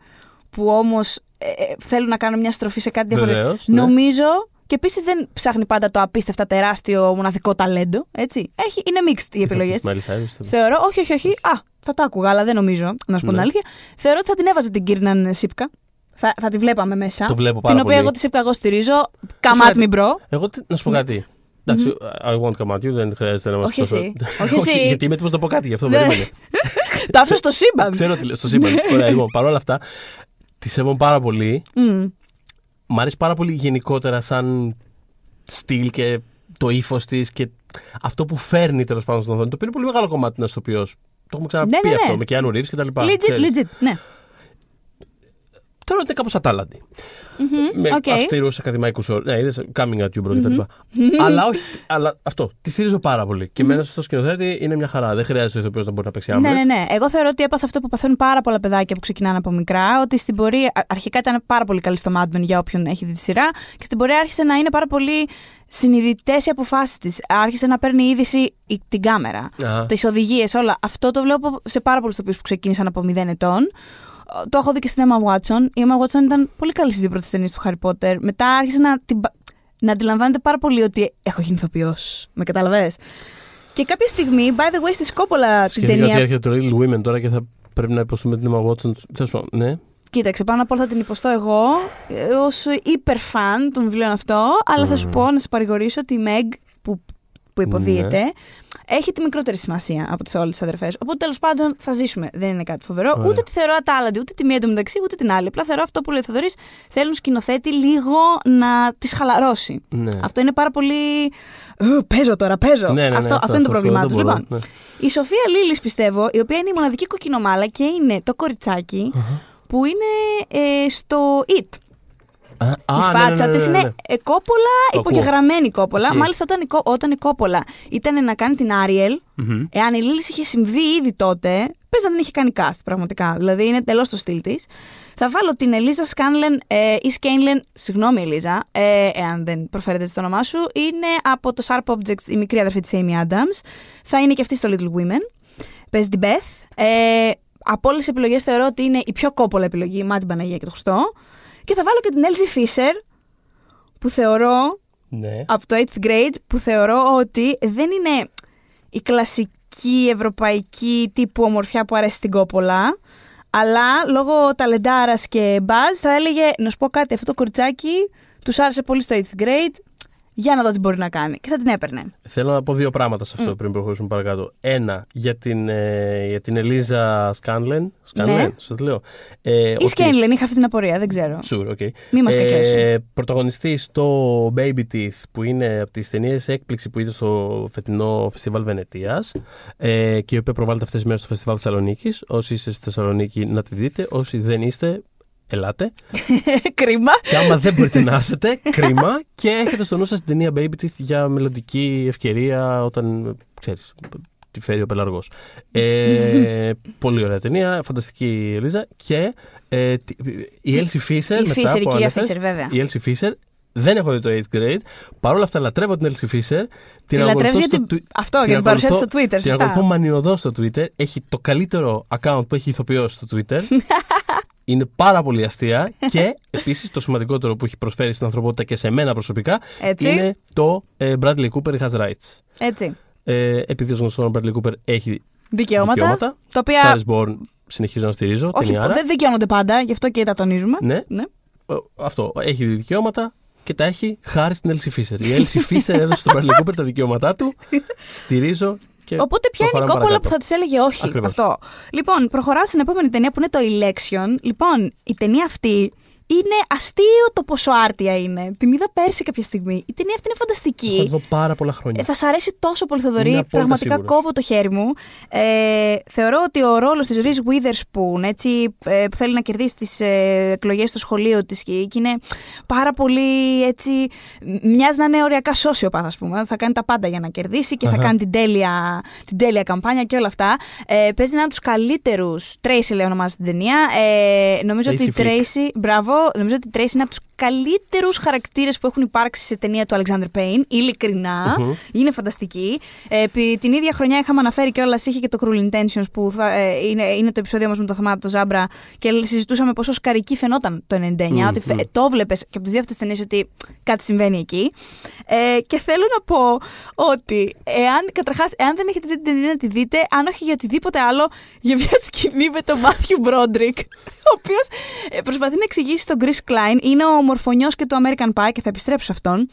που όμως ε, ε, θέλουν να κάνουν μια στροφή σε κάτι διαφορετικό. Ναι. Νομίζω και επίσης δεν ψάχνει πάντα το απίστευτα τεράστιο μοναδικό ταλέντο. Έτσι. Έχει, είναι mixed οι επιλογές της. Θεωρώ, όχι, όχι, όχι. Α, θα το άκουγα, αλλά δεν νομίζω, να σου πω την ναι. αλήθεια. Θεωρώ ότι θα την έβαζε την Κίρναν Σίπκα. Θα, θα τη βλέπαμε μέσα. Το βλέπω πάρα την οποία εγώ τη Σίπκα εγώ στηρίζω. Come at me, bro. Εγώ να σου πω κάτι. Εντάξει, I won't come at you, δεν χρειάζεται να μας πει. Όχι εσύ. Γιατί είμαι έτοιμος να πω κάτι, γι' αυτό ναι. περίμενε. Το άφησα στο σύμπαν. Ξέρω τι λέω, στο σύμπαν. Ωραία, λοιπόν, παρόλα αυτά, Τη σέβομαι πάρα πολύ. Mm. Μ' αρέσει πάρα πολύ γενικότερα σαν στυλ και το ύφος της και αυτό που φέρνει τέλος πάντων στον οθόνη. Το οποίο είναι πολύ μεγάλο κομμάτι να ηθοποιό. Το έχουμε ξαναπεί ναι, ναι, ναι. αυτό με Keanu Reeves και τα λοιπά. Legit, legit, ναι. Τώρα είναι κάπως ατάλλαντη. Mm-hmm, με okay. αυστηρούς ακαδημαϊκούς όρου. Ναι, είδες coming at you, bro, κτλ. Αλλά όχι, αλλά αυτό. Τη στηρίζω πάρα πολύ. Και μέσα στο σκηνοθέτη είναι μια χαρά. Δεν χρειάζεται ο ηθοποιός να μπορεί να παίξει άμεσα. Ναι, ναι, ναι. Εγώ θεωρώ ότι έπαθα αυτό που παθαίνουν πάρα πολλά παιδάκια που ξεκινάνε από μικρά. Ότι στην πορεία. Αρχικά ήταν πάρα πολύ καλή στο Mad Men για όποιον έχει δει τη σειρά. Και στην πορεία άρχισε να είναι πάρα πολύ συνειδητές οι αποφάσεις της. Άρχισε να παίρνει είδηση την κάμερα, τις οδηγίες, όλα. Αυτό το βλέπω σε πάρα πολλούς τοπίου που ξεκίνησαν από 0 ετών το έχω δει και στην Emma Watson. Η Emma Watson ήταν πολύ καλή στις δύο πρώτες ταινίες του Harry Potter. Μετά άρχισε να, την, να αντιλαμβάνεται πάρα πολύ ότι έχω γίνει ηθοποιό. Με κατάλαβες; Και κάποια στιγμή, by the way, στη Σκόπολα την ταινία. ότι έρχεται το Little Women τώρα και θα πρέπει να υποστούμε την Emma Watson. Θέλω ναι. Κοίταξε, πάνω απ' όλα θα την υποστώ εγώ ε, ως υπερφαν των βιβλίων αυτό. Αλλά θα σου πω να σε παρηγορήσω ότι η Meg που, που υποδίεται. Ναι έχει τη μικρότερη σημασία από τις όλες τις αδερφές. Οπότε τέλος πάντων θα ζήσουμε. Δεν είναι κάτι φοβερό. Ωραία. Ούτε τη θεωρώ ατάλλαντη, ούτε τη μία εντωμεταξύ, ούτε την άλλη. Απλά θεωρώ αυτό που λέει ο Θοδωρής. Θέλουν σκηνοθέτη λίγο να τη χαλαρώσει. Ναι. Αυτό είναι πάρα πολύ. Παίζω τώρα, παίζω. Ναι, ναι, ναι, αυτό, αυτό, είναι το πρόβλημά τους. Λοιπόν, ναι. η Σοφία Λίλης πιστεύω, η οποία είναι η μοναδική κοκκινομάλα και είναι το κοριτσακι που είναι ε, στο It. Α, η φάτσα ναι, ναι, ναι, της είναι κόπολα, υπογεγραμμένη κόπολα. Μάλιστα, όταν η, όταν η κόπολα ήταν να κάνει την Άριελ, mm-hmm. εάν η Λίλης είχε συμβεί ήδη τότε, πες να την είχε κάνει cast πραγματικά. Δηλαδή είναι τελώ το στυλ της. Θα βάλω την Ελίζα Σκάνλεν ε, ή Σκέινλεν, συγγνώμη Ελίζα, ε, εάν δεν προφέρετε το όνομά σου, είναι από το Sharp Objects η μικρή αδερφή της Amy Adams. Θα είναι και αυτή στο Little Women. Παίζει την Beth. Ε, από όλες τις επιλογές θεωρώ ότι είναι η πιο κόπολα επιλογή, μα την Παναγία και το Χριστό. Και θα βάλω και την Elsie Fisher, που θεωρώ, Ναι. από το 8th grade, που θεωρώ ότι δεν είναι η κλασική ευρωπαϊκή τύπου ομορφιά που αρέσει στην κόπολα. Αλλά λόγω ταλεντάρας και μπαζ θα έλεγε να σου πω κάτι, αυτό το κοριτσάκι τους άρεσε πολύ στο 8th grade. Για να δω τι μπορεί να κάνει. Και θα την έπαιρνε. Θέλω να πω δύο πράγματα σε αυτό πριν προχωρήσουμε παρακάτω. Ένα, για την, ε, για την Ελίζα Σκάνλεν. Σκάνλεν, Ναι. σωστά το λέω. Ε, Ή ότι- Σκέινλεν, είχα αυτή την απορία, δεν ξέρω. Sure, okay. Μη μας κακιώσει. Πρωταγωνιστή στο Baby Teeth, που είναι από τις ταινίες έκπληξη που είδε στο φετινό φεστιβάλ Βενετίας ε, και η οποία προβάλλεται αυτές τις μέρες στο φεστιβάλ Θεσσαλονίκης. Όσοι είστε στη Θεσσαλονίκη να τη δείτε. Όσοι δεν είστε, ελάτε. Κρίμα. Και άμα δεν μπορείτε να έρθετε, κρίμα. Και έχετε στο νου σας την ταινία Baby Teeth για μελλοντική ευκαιρία όταν, ξέρεις, τη φέρει ο πελαργός. Ε, πολύ ωραία ταινία, φανταστική Ελίζα. Και ε, τι- η Elsie Fisher, η μετά Fisher, η που κυρία ανέφερες, Fisher, βέβαια. η Elsie Fisher δεν έχω δει το 8th grade. Παρ' όλα αυτά λατρεύω την Elsie Fisher. Τη ακολουθώ λατρεύεις στο γιατί. Twi- Αυτό, την για την παρουσία της στο ακολουθώ- Twitter. Την Σωστά. ακολουθώ μανιωδώς στο Twitter. Έχει το καλύτερο account που έχει ηθοποιό στο Twitter. Είναι πάρα πολύ αστεία και επίσης το σημαντικότερο που έχει προσφέρει στην ανθρωπότητα και σε μένα προσωπικά Έτσι. είναι το ε, Bradley Cooper has rights. Έτσι. Ε, επειδή ω γνωστός ο Bradley Cooper έχει Δικαιώματα. δικαιώματα. Τα οποία. Star is Born συνεχίζω να στηρίζω. Όχι, ταινιάρα. δεν δικαιώνονται πάντα, γι' αυτό και τα τονίζουμε. Ναι, Ναι. ε, αυτό. Έχει δικαιώματα και τα έχει χάρη στην Elsie Fisher. Η Elsie Fisher έδωσε στον Bradley Cooper τα δικαιώματά του. Στηρίζω και Οπότε ποια είναι η προχωράμε κόπολα παρακάτω. που θα της έλεγε όχι. Ακριβώς. Αυτό. Λοιπόν, προχωράω στην επόμενη ταινία που είναι το Election. Λοιπόν, η ταινία αυτή είναι αστείο το πόσο άρτια είναι. Την είδα πέρσι κάποια στιγμή. Η ταινία αυτή είναι Έχω φανταστική. δω πάρα πολλά χρόνια. Ε, θα σ' αρέσει τόσο πολύ, Είμαι Θοδωρή. απόλυτα Πραγματικά σίγουρος. κόβω το χέρι μου. Ε, θεωρώ ότι ο ρόλος της Reese Witherspoon, έτσι, ε, που θέλει να κερδίσει τις ε, εκλογές στο σχολείο της και είναι πάρα πολύ έτσι. μ- Μοιάζει να είναι οριακά sociopath, ας πούμε. Θα κάνει τα πάντα για να κερδίσει και θα Αχα. κάνει την τέλεια, την τέλεια καμπάνια και όλα αυτά. Ε, παίζει έναν από τους καλύτερους. Tracy, λέει, ονομάζεται την ταινία. Ε, νομίζω ότι η Tracy Flick. Tracy. Μπράβο, νομίζω ότι η Tracy είναι από τους καλύτερους χαρακτήρες που έχουν υπάρξει σε ταινία του Alexander Payne. Ειλικρινά. Μμμ. Είναι φανταστική. Ε, επί την ίδια χρονιά είχαμε αναφέρει κιόλας, είχε και το Cruel Intentions που θα, ε, είναι, είναι το επεισόδιο μας με το θεμάτο Ζάμπρα και συζητούσαμε πόσο σκαρική φαινόταν το 99. Μμμ, ότι φε- μμμ. το βλέπει και από τις δύο αυτές ταινίες ότι κάτι συμβαίνει εκεί. Ε, και θέλω να πω ότι εάν, καταρχάς, εάν δεν έχετε δει την ταινία να τη δείτε, αν όχι για οτιδήποτε άλλο, για μια σκηνή με τον Μάθιου Μπρόντρικ, ο οποίος προσπαθεί να εξηγήσει στον Chris Klein, είναι ο μορφωνιός και του American Pie και θα επιστρέψω σε αυτόν.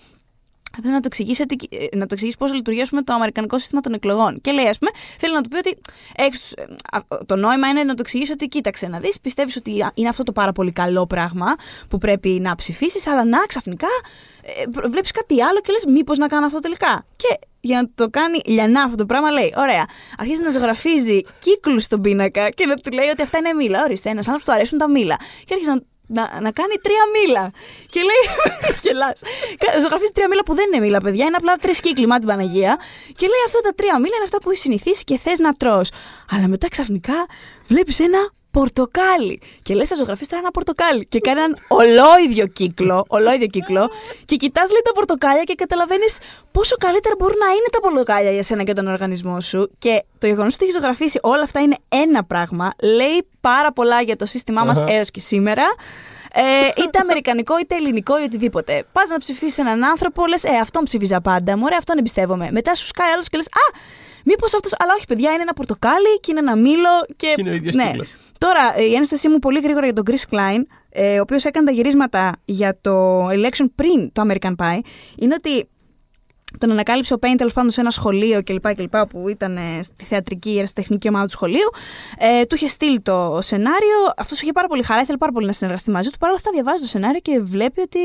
Θέλω να το εξηγήσει, ότι, ε, να το εξηγήσει πώς λειτουργεί ας πούμε, το αμερικανικό σύστημα των εκλογών. Και λέει, ας πούμε, θέλει να του πει ότι. έχεις, ε, α, το νόημα είναι να το εξηγήσει ότι κοίταξε να δεις, πιστεύεις ότι α, είναι αυτό το πάρα πολύ καλό πράγμα που πρέπει να ψηφίσεις, αλλά να ξαφνικά ε, βλέπεις κάτι άλλο και λες, μήπως να κάνω αυτό τελικά. Και για να το κάνει λιανά αυτό το πράγμα, λέει: Ωραία, αρχίζει να ζωγραφίζει κύκλους στον πίνακα και να του λέει ότι αυτά είναι μήλα. Ορίστε, ένας άνθρωπος του αρέσουν τα μήλα. Και αρχίζει να να, να κάνει τρία μήλα. Και λέει. Γελάς. Κα- Ζωγραφίζει τρία μήλα που δεν είναι μήλα, παιδιά. Είναι απλά τρεις κύκλοι, μα την Παναγία. Και λέει αυτά τα τρία μήλα είναι αυτά που έχεις συνηθίσει και θες να τρώ. Αλλά μετά ξαφνικά βλέπεις ένα πορτοκάλι. Και λες, θα ζωγραφίσει τώρα ένα πορτοκάλι. Και κάνει έναν ολόιδιο κύκλο. Ολόιδιο κύκλο. Και κοιτάς, λέει τα πορτοκάλια και καταλαβαίνεις πόσο καλύτερα μπορούν να είναι τα πορτοκάλια για σένα και τον οργανισμό σου. Και το γεγονός ότι έχεις ζωγραφίσει όλα αυτά είναι ένα πράγμα. Λέει πάρα πολλά για το σύστημά μας Αχα. έως και σήμερα. Ε, είτε αμερικανικό είτε ελληνικό ή οτιδήποτε. Πας να ψηφίσεις έναν άνθρωπο, λες, Ε, αυτόν ψήφιζα πάντα. Μωρέ, αυτόν εμπιστεύομαι. Μετά σου σκάει άλλος και λες, Α, μήπως αυτό. Αλλά όχι, παιδιά, είναι ένα πορτοκάλι και είναι ένα μήλο. Και, Και είναι ο ίδιος ναι. κύκλος. Τώρα, ε, η ένστασή μου πολύ γρήγορα για τον Chris Klein, ε, ο οποίος έκανε τα γυρίσματα για το election πριν το American Pie, είναι ότι τον ανακάλυψε ο Payne τέλος πάντων σε ένα σχολείο κλπ. κλπ που ήταν ε, στη θεατρική ερασιτεχνική ομάδα του σχολείου. Ε, του είχε στείλει το σενάριο. Αυτός είχε πάρα πολύ χαρά, ήθελε πάρα πολύ να συνεργαστεί μαζί του. Παρ' όλα αυτά, διαβάζει το σενάριο και βλέπει ότι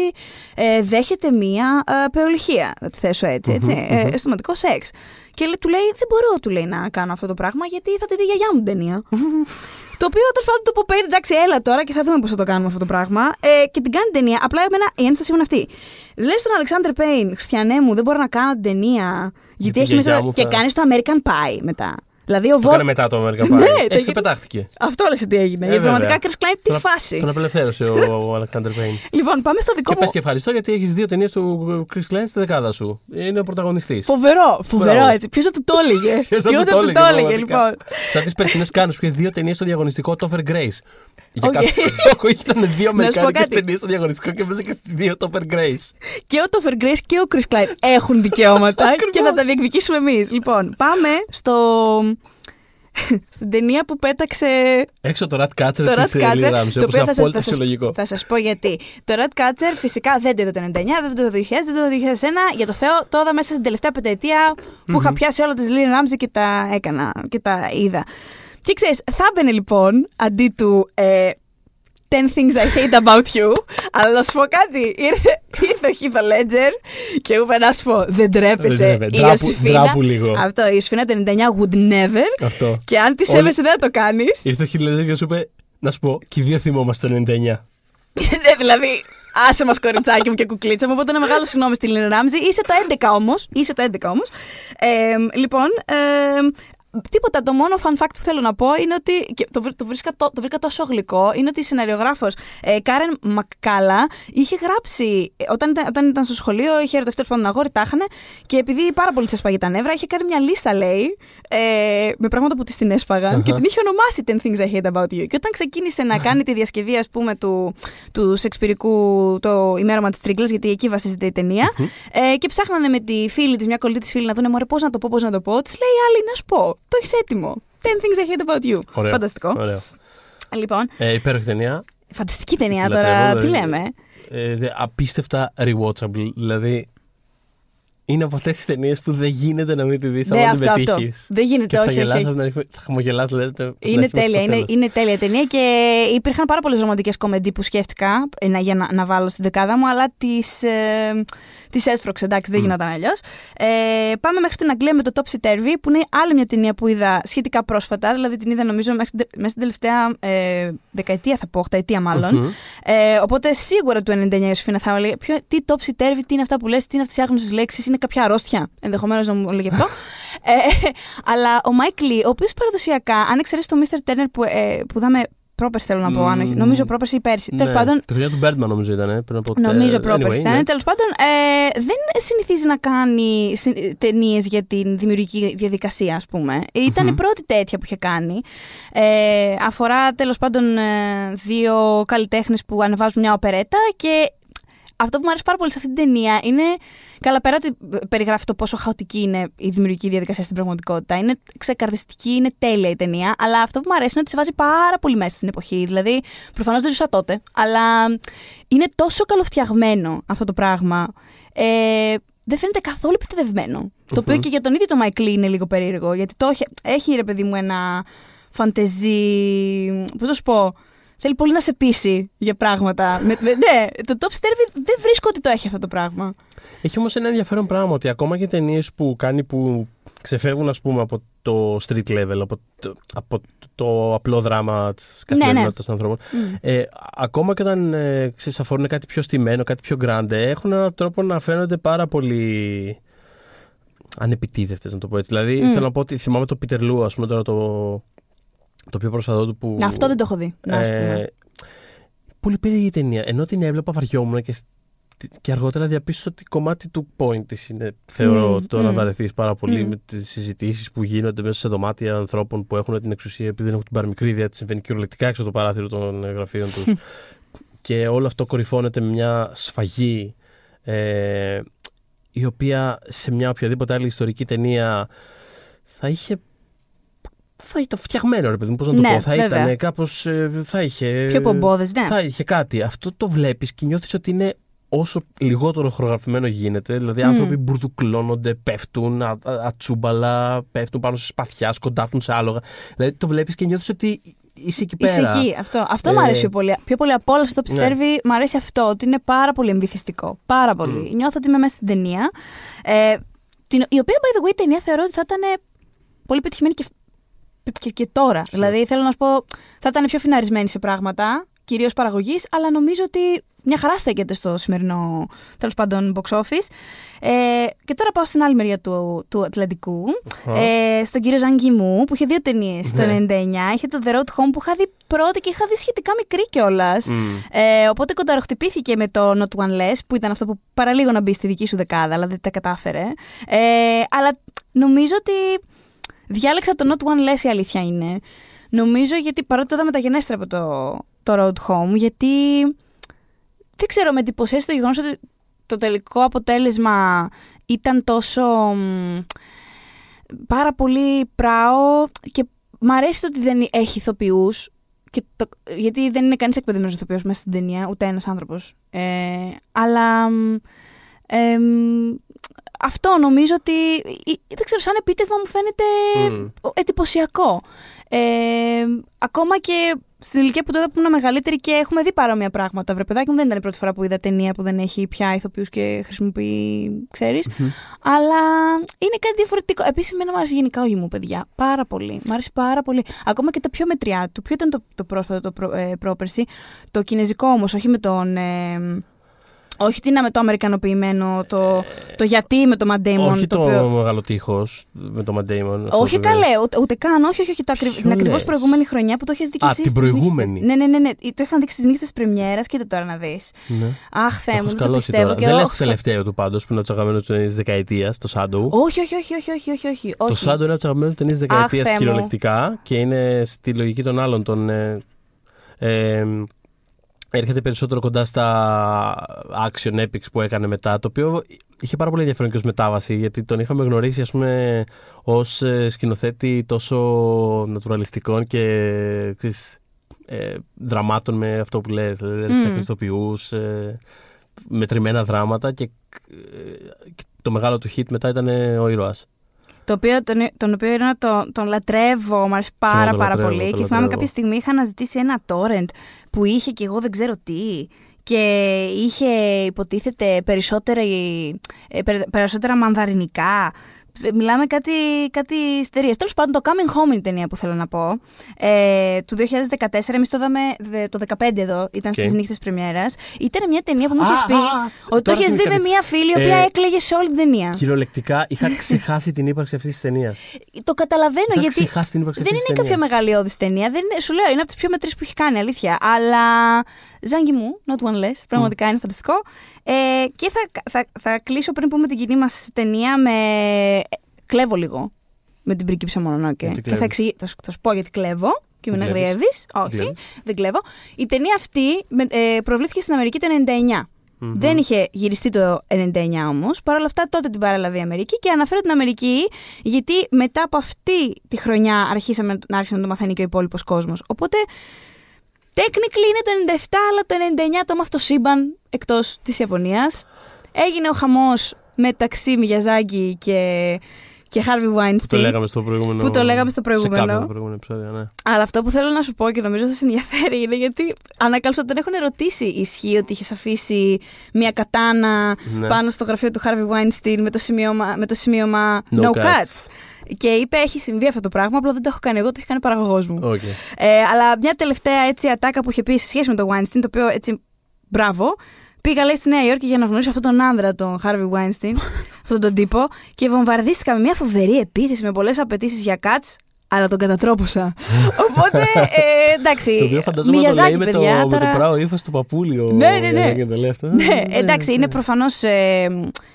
ε, δέχεται μία ε, πεολυχία. Να τη θέσω έτσι. έτσι ε, αισθηματικό σεξ. Και λέει- του λέει: Δεν μπορώ, του λέει, να κάνω αυτό το πράγμα γιατί θα τη δει η γιαγιά μου την ταινία. Το οποίο τέλος πάντων του είπε: Εντάξει, έλα τώρα και θα δούμε πώς θα το κάνουμε αυτό το πράγμα. Ε, και την κάνει την ταινία. Απλά εμένα η ένσταση μου είναι αυτή. Λες στον Αλεξάνδρ Πέιν, Χριστιανέ μου, δεν μπορώ να κάνω την ταινία. Γιατί τη έχει γιαγιά μέσα. μου Και θα- κάνεις το American Pie μετά. Δηλαδή ο Το Βο... έκανε μετά το American Pie. Ναι, το Έξω είχε- πετάχτηκε. Αυτό λες ότι έγινε. Ε, γιατί πραγματικά βέβαια. Chris Klein, τι Τον- φάση. Τον απελευθέρωσε ο, ο Alexander Payne. Λοιπόν, πάμε στο δικό Και μου. πες και ευχαριστώ γιατί έχεις δύο ταινίες του Chris Klein στη δεκάδα σου. Είναι ο πρωταγωνιστής. Φοβερό, φοβερό Μπράβο. έτσι. Ποιος θα του το έλεγε; Ποιος θα Ποιος του το έλεγε, έλεγε, πραγματικά. λοιπόν; Σαν τις περσινές Κάννες που είχε δύο ταινίες στο διαγωνιστικό Topher Grace. Για Οκ. κάποιο λόγο ήταν δύο αμερικάνικε κάτι. ταινίες στο διαγωνιστικό και έπαιζε και στις δύο Topher Grace. Και ο Τόφερ Γκρέις και ο Chris Klein έχουν δικαιώματα Ακριβώς. και θα τα διεκδικήσουμε εμείς. Λοιπόν, πάμε στο. στην ταινία που πέταξε Έξω το Rat Catcher το της Rat Lynne Catcher. Ramsay, το όπως οποίο είναι θα σας, απόλυτα θα, σας, φυσιολογικό. θα σας πω γιατί. Το Rat Catcher φυσικά δεν το είδα το 99, δεν το είδα το 2000, δεν το είδα το 2001. Για το Θεό, το είδα μέσα στην τελευταία πενταετία που είχα πιάσει όλα της Lily Ramsey και τα έκανα και τα είδα. Και ξέρεις, θα έμπαινε λοιπόν αντί του ε, 10 things I hate about you. Αλλά να σου πω κάτι. Ήρθε, ήρθε ο Heath Ledger και μου είπε να σου πω, δεν Δεν τρέπεσαι. τρέπε. Η Ντράπου- Ιωσήφινα. ντράπου λίγο. Αυτό, η Ιωσήφινα το 99 would never. Αυτό. Και αν τη Όλοι- σέβεσαι, δεν θα το κάνεις. Ήρθε ο Χιλέζερ και σου είπε, να σου πω, και οι δύο θυμόμαστε το 99. Ναι, δηλαδή, άσε μας κοριτσάκι μου και κουκλίτσα μου. Οπότε ένα μεγάλο συγγνώμη στη Λίνε Ράμζη. Είσαι το 11 όμως. Είσαι το 11 όμως. Ε, λοιπόν, ε, τίποτα. Το μόνο fun fact που θέλω να πω είναι ότι. Και το, βρ- το, βρίσκα, το, το βρήκα τόσο γλυκό. Είναι ότι η σεναριογράφο ε, Κάρεν Μακκάλα είχε γράψει. ε, Όταν ήταν, όταν ήταν στο σχολείο, είχε ερωτευτεί τέλος πάντων αγόρι, τα είχανε. Και επειδή πάρα πολύ τη έσπαγε τα νεύρα, είχε κάνει μια λίστα, λέει, ε, με πράγματα που της την έσπαγαν Αχα. και την είχε ονομάσει 10 Things I Hate About You. Και όταν ξεκίνησε να κάνει τη διασκευή, ας πούμε, του, του Σεξπυρικού το ημέρωμα της Τρίγκλα, γιατί εκεί βασίζεται η ταινία, ε, και ψάχνανε με τη φίλη της, μια κολλή της φίλη, να δουν μωρέ πώς να το πω, πώς να το πω. Της λέει η άλλη, να σου πω, το έχεις έτοιμο. 10 Things I Hate About You. Ωραίο. Φανταστικό. Ωραίο. Λοιπόν, Ε, υπέροχη ταινία. φανταστική ταινία Τη τώρα, λατρεύω, τι δηλαδή. λέμε. Ε, δε- απίστευτα rewatchable. Δηλαδή, είναι από αυτές τις ταινίες που δεν γίνεται να μην τη δεις. Ναι, Αν την αυτό, αυτό. πετύχεις. Δεν γίνεται, Και θα όχι, όχι, γελάς, όχι. θα την αρχίσει- θα χαμογελάς, δηλαδή. το- Είναι μέχρι το τέλεια, είναι, τέλος. είναι τέλεια ταινία και υπήρχαν πάρα πολλές ρομαντικές κομμεντί που σκέφτηκα ε, να, για να, να βάλω στην δεκάδα μου, αλλά τις ε, τις έσπρωξε, εντάξει, δεν Μμ. γινόταν αλλιώς. Ε, πάμε μέχρι την Αγγλία με το Topsy Turvy, που είναι άλλη μια ταινία που είδα σχετικά πρόσφατα, δηλαδή την είδα νομίζω μέχρι, την- μέσα στην τελευταία ε, δεκαετία, θα πω, οχταετία μάλλον. Μμμ. Ε, οπότε σίγουρα του 99 η Ιωσήφινα θα έλεγε ποιο, τι Topsy Turvy, τι είναι αυτά που λες, τι είναι αυτές οι άγνωστες λέξεις, είναι κάποια αρρώστια. Ενδεχομένως να μου λέγει αυτό. ε, αλλά ο Μάικ Λί, ο οποίος παραδοσιακά, αν εξαιρέσεις το Mr. Turner που, ε, που είδαμε πρόπερση θέλω να πω, αν όχι, Μμμ. νομίζω πρόπερση ή πέρσι. Ναι, Τέλος πάντων, Το χρονιά του Birdman νομίζω ήταν. ε, Πριν από Νομίζω ε, πρόπερση anyway, ήταν. ναι. Τέλος πάντων, ε, δεν συνηθίζει να κάνει ταινίες για την δημιουργική διαδικασία, ας πούμε. Ήταν η Μμμ. πρώτη τέτοια που είχε κάνει. Ε, αφορά τέλος πάντων ε, δύο καλλιτέχνες που ανεβάζουν μια οπερέτα και αυτό που μου αρέσει πάρα πολύ σε αυτή την ταινία είναι. Καλά, πέρα ότι περιγράφει το πόσο χαοτική είναι η δημιουργική διαδικασία στην πραγματικότητα. Είναι ξεκαρδιστική, είναι τέλεια η ταινία. Αλλά αυτό που μου αρέσει είναι ότι σε βάζει πάρα πολύ μέσα στην εποχή. Δηλαδή, προφανώς δεν ζούσα τότε, αλλά είναι τόσο καλοφτιαγμένο αυτό το πράγμα. Ε, δεν φαίνεται καθόλου επιτεδευμένο. Το οποίο και για τον ίδιο το Μάικλ είναι λίγο περίεργο. Γιατί το έχει, έχει ρε παιδί μου ένα φαντεζή. Πώς να σου πω. Θέλει πολύ να σε πείσει για πράγματα. με, με- ναι, το Top Stervi δεν βρίσκω ότι το έχει αυτό το πράγμα. Έχει όμως ένα ενδιαφέρον πράγμα ότι ακόμα και ταινίες που κάνει που ξεφεύγουν ας πούμε από το street level, από το, από το απλό δράμα της Ναι, ναι. καθημερινότητας των ανθρώπων. Ε, ακόμα και όταν ε, ξέρεις, αφορούν κάτι πιο στημένο, κάτι πιο grande, έχουν έναν τρόπο να φαίνονται πάρα πολύ ανεπιτίδευτες, να το πω έτσι. Δηλαδή, Μμ. θέλω να πω ότι θυμάμαι το Peter Lou, ας πούμε, τώρα το, το πιο πρόσφατό του που. Αυτό δεν το έχω δει. Να, ας πούμε. Ε, πολύ περίεργη ταινία. Ενώ την έβλεπα, βαριόμουν και, σ- και αργότερα διαπίστωσα ότι κομμάτι του point της είναι, θεωρώ, Μμ, το να μμ. βαρεθείς πάρα πολύ Μμ. με τις συζητήσεις που γίνονται μέσα σε δωμάτια ανθρώπων που έχουν την εξουσία επειδή δεν έχουν την παραμικρή τι συμβαίνει κυριολεκτικά έξω από το παράθυρο των ε, γραφείων τους. και όλο αυτό κορυφώνεται με μια σφαγή ε, η οποία σε μια οποιαδήποτε άλλη ιστορική ταινία θα είχε θα ήταν φτιαγμένο, ρε παιδί μου, πώς να το Ναι, πω. Θα βέβαια. ήταν κάπως. θα είχε. Πιο πομπόδες, ναι. Θα είχε κάτι. Αυτό το βλέπεις και νιώθεις ότι είναι όσο λιγότερο χορογραφημένο γίνεται. Δηλαδή, Μμ. άνθρωποι μπουρδουκλώνονται, πέφτουν, α, α- ατσούμπαλα, πέφτουν πάνω σε σπαθιά, σκοντάφτουν σε άλογα. Δηλαδή, το βλέπεις και νιώθεις ότι είσαι εκεί πέρα. Είσαι εκεί. Αυτό, αυτό Ε, μου αρέσει πιο πολύ. Πιο πολύ από όλα στο ναι. πιστεύει, μου αρέσει αυτό. Ότι είναι πάρα πολύ εμβυθιστικό. Πάρα πολύ. Νιώθω ότι είμαι μέσα στην ταινία. Ε, την, η οποία, by the way, η ταινία θεωρώ ότι θα ήταν πολύ πετυχημένη και, και, και τώρα. Δηλαδή, θέλω να σου πω, θα ήταν πιο φιναρισμένη σε πράγματα, κυρίως παραγωγής, αλλά νομίζω ότι μια χαρά στέκεται στο σημερινό τέλος πάντων box office. Ε, και τώρα πάω στην άλλη μεριά του, του Ατλαντικού. Αχα. Ε, στον κύριο Ζαν μου, που είχε δύο ταινίες το Ναι. 99. Είχε το The Road Home που είχα δει πρώτη και είχα δει σχετικά μικρή κιόλας. Μμ. Ε, οπότε κονταροχτυπήθηκε με το Not One Less, που ήταν αυτό που παραλίγο να μπει στη δική σου δεκάδα, αλλά δεν τα κατάφερε. Ε, αλλά νομίζω ότι διάλεξα το Not One Less η αλήθεια είναι. Νομίζω γιατί παρότι το είδα μεταγενέστερα από το, το Road Home, γιατί δεν ξέρω, με εντυπωσίασε το γεγονός ότι το τελικό αποτέλεσμα ήταν τόσο πάρα πολύ πράο και μ' αρέσει το ότι δεν έχει ηθοποιούς γιατί δεν είναι κανείς εκπαιδευμένος ηθοποιός μέσα στην ταινία, ούτε ένας άνθρωπος. Ε, αλλά αυτό νομίζω ότι, δεν ξέρω, σαν επίτευγμα μου φαίνεται mm. εντυπωσιακό. Ε, ακόμα και στην ηλικία που τότε που ήμουν μεγαλύτερη και έχουμε δει παρόμοια πράγματα. Βρε παιδάκι μου δεν ήταν η πρώτη φορά που είδα ταινία που δεν έχει πια ηθοποιούς και χρησιμοποιεί, ξέρεις. Αλλά είναι κάτι διαφορετικό. Επίσης, εμένα μου αρέσει γενικά ο γυμού, παιδιά. Πάρα πολύ. Μου αρέσει πάρα πολύ. Ακόμα και τα πιο μετριά του. Ποιο ήταν το, το πρόσφατο, το προ, ε, πρόπερση. Το κινέζικο όμως, όχι με τον. Ε, όχι τι είναι με το αμερικανοποιημένο, το, το γιατί με το Μαντέιμον. Όχι το, το οποίο... μεγάλο τείχος με το Μαντέιμον. Όχι καλέ, ούτε, ούτε καν. Όχι, όχι, όχι το ακριβ... την ακριβώς προηγούμενη χρονιά που το έχει δει και Α, την προηγούμενη. Ναι, ναι, ναι, ναι. Το είχαν δείξει στις νύχτες Πρεμιέρας. Κοίτα τώρα να δεις. Ναι. Αχ, Θεέ μου, δεν το πιστεύω. Και δεν έχω τελευταίο του πάντως που είναι ο αγαπημένο του ταινία δεκαετίας, το Σάντο. Όχι, όχι, όχι, όχι, όχι, όχι, όχι. Το Σάντο είναι ο αγαπημένο του ταινία δεκαετίας κυριολεκτικά και είναι στη λογική των άλλων των. Ε, ε, έρχεται περισσότερο κοντά στα action epics που έκανε μετά, το οποίο είχε πάρα πολύ ενδιαφέρον και ως μετάβαση, γιατί τον είχαμε γνωρίσει ας πούμε ως ε, σκηνοθέτη τόσο νατουραλιστικών και ξέρεις, ε, δραμάτων με αυτό που λες, δηλαδή mm. ε, μετρημένα δράματα και, ε, και το μεγάλο του hit μετά ήταν ο ήρωας. Το οποίο, τον, τον οποίο ήρωα τον, τον λατρεύω, μου αρέσει πάρα πάρα πολύ. Και θυμάμαι κάποια στιγμή είχα αναζητήσει ένα torrent που είχε και εγώ δεν ξέρω τι και είχε υποτίθεται περισσότερα, ε, περισσότερα μανδαρινικά Μιλάμε κάτι, κάτι στερείε. Τέλος πάντων, το Coming Home είναι η ταινία που θέλω να πω. Ε, του 2014, εμείς το είδαμε το 2015 εδώ, ήταν okay. στις νύχτες Πρεμιέρας. Ήταν μια ταινία που μου είχε πει ότι το είχες δει με μια φίλη η οποία ε, έκλαιγε σε όλη την ταινία. Κυριολεκτικά είχα ξεχάσει την ύπαρξη αυτής της ταινίας. Το καταλαβαίνω είχα γιατί. δεν είναι κάποια μεγαλειώδης ταινία. Δεν είναι, σου λέω, είναι από τις πιο μετρήσεις που έχει κάνει, αλήθεια. Αλλά. Ζάγκη μου, not one less. Πραγματικά mm. είναι φανταστικό. Ε, και θα, θα, θα κλείσω πριν πούμε την κοινή μας ταινία με. Κλέβω λίγο με την πρίγκιψα Μονονόκε. Και θα, εξηγήσω, θα, θα σου πω γιατί κλέβω και με αγριεύεις. Όχι, δεν κλέβω. Η ταινία αυτή ε, προβλήθηκε στην Αμερική το 99. Δεν είχε γυριστεί το 99 όμως. Παρ' όλα αυτά τότε την παραλαβεί η Αμερική και αναφέρω την Αμερική γιατί μετά από αυτή τη χρονιά αρχίσαμε να άρχισε να το μαθαίνει και ο υπόλοιπος κόσμος. Οπότε Technically είναι το 97, αλλά το 99 το μάθει το σύμπαν εκτός της Ιαπωνίας. Έγινε ο χαμός μεταξύ Μιαζάκη και, και Harvey Weinstein. Που το λέγαμε στο προηγούμενο. Που το λέγαμε στο προηγούμενο. Σε προηγούμενο επεισόδιο, ναι. Αλλά αυτό που θέλω να σου πω και νομίζω θα σε ενδιαφέρει είναι γιατί ανακάλυψα ότι τον έχουν ερωτήσει. Ισχύει ότι είχες αφήσει μια κατάνα ναι. πάνω στο γραφείο του Harvey Weinstein με το σημείωμα, με το σημείωμα No, cuts. cuts. Και είπε: Έχει συμβεί αυτό το πράγμα, απλά δεν το έχω κάνει εγώ, το έχει κάνει ο παραγωγός μου. Okay. Ε, αλλά μια τελευταία έτσι ατάκα που είχε πει σε σχέση με το Weinstein, το οποίο έτσι. Μπράβο. Πήγα λέει στη Νέα Υόρκη για να γνωρίσω αυτόν τον άνδρα, τον Harvey Weinstein, αυτόν τον τύπο, και βομβαρδίστηκα με μια φοβερή επίθεση με πολλές απαιτήσεις για cuts αλλά τον κατατρόπωσα. Οπότε, ε, εντάξει. Το οποίο φανταζόμαι το λέει με το, τώρα... με το πράο ύφος του παπούλιο. Ναι, ναι, ναι. ναι, ναι, εντάξει, είναι προφανώς. Ε,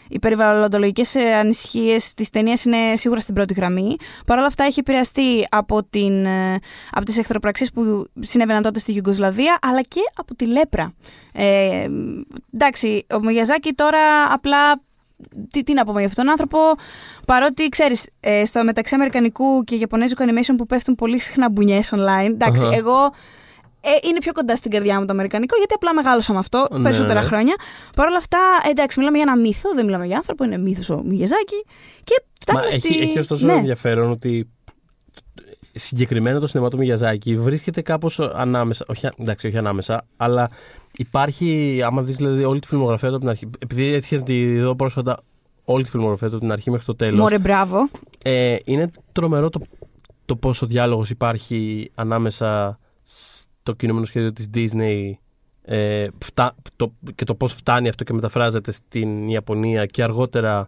οι περιβαλλοντολογικές ε, ανησυχίες της ταινίας είναι σίγουρα στην πρώτη γραμμή. Παρ' όλα αυτά, έχει επηρεαστεί από, την, ε, από τις εχθροπραξίες που συνέβαιναν τότε στη Γιουγκοσλαβία, αλλά και από τη λέπρα. Ε, εντάξει, ο Μογιαζάκη τώρα απλά τι, τι να πούμε για αυτόν τον άνθρωπο, παρότι ξέρεις, ε, στο μεταξύ Αμερικανικού και Ιαπωνέζικου animation που πέφτουν πολύ συχνά μπουνιές online. ενταξει εγώ ε, είναι πιο κοντά στην καρδιά μου το Αμερικανικό, γιατί απλά μεγάλωσα με αυτό ναι, περισσότερα ναι. χρόνια. Παρ' όλα αυτά, εντάξει, μιλάμε για ένα μύθο, δεν μιλάμε για άνθρωπο, είναι μύθος ο Μιγεζάκη. Και φτάνουμε στη. Έχει, έχει ωστόσο ναι. ενδιαφέρον ότι συγκεκριμένα το σινεμά του Μιγιαζάκη βρίσκεται κάπως ανάμεσα. Όχι, εντάξει, όχι ανάμεσα, αλλά Υπάρχει, άμα δεις δηλαδή, όλη τη φιλμογραφία του από την αρχή. Επειδή έτυχε να τη δω πρόσφατα όλη τη φιλμογραφία του από την αρχή μέχρι το τέλος. Μωρέ, μπράβο. Ε, είναι τρομερό το, το πόσο διάλογος υπάρχει ανάμεσα στο κινούμενο σχέδιο της Disney ε, φτά, το, και το πώς φτάνει αυτό και μεταφράζεται στην Ιαπωνία και αργότερα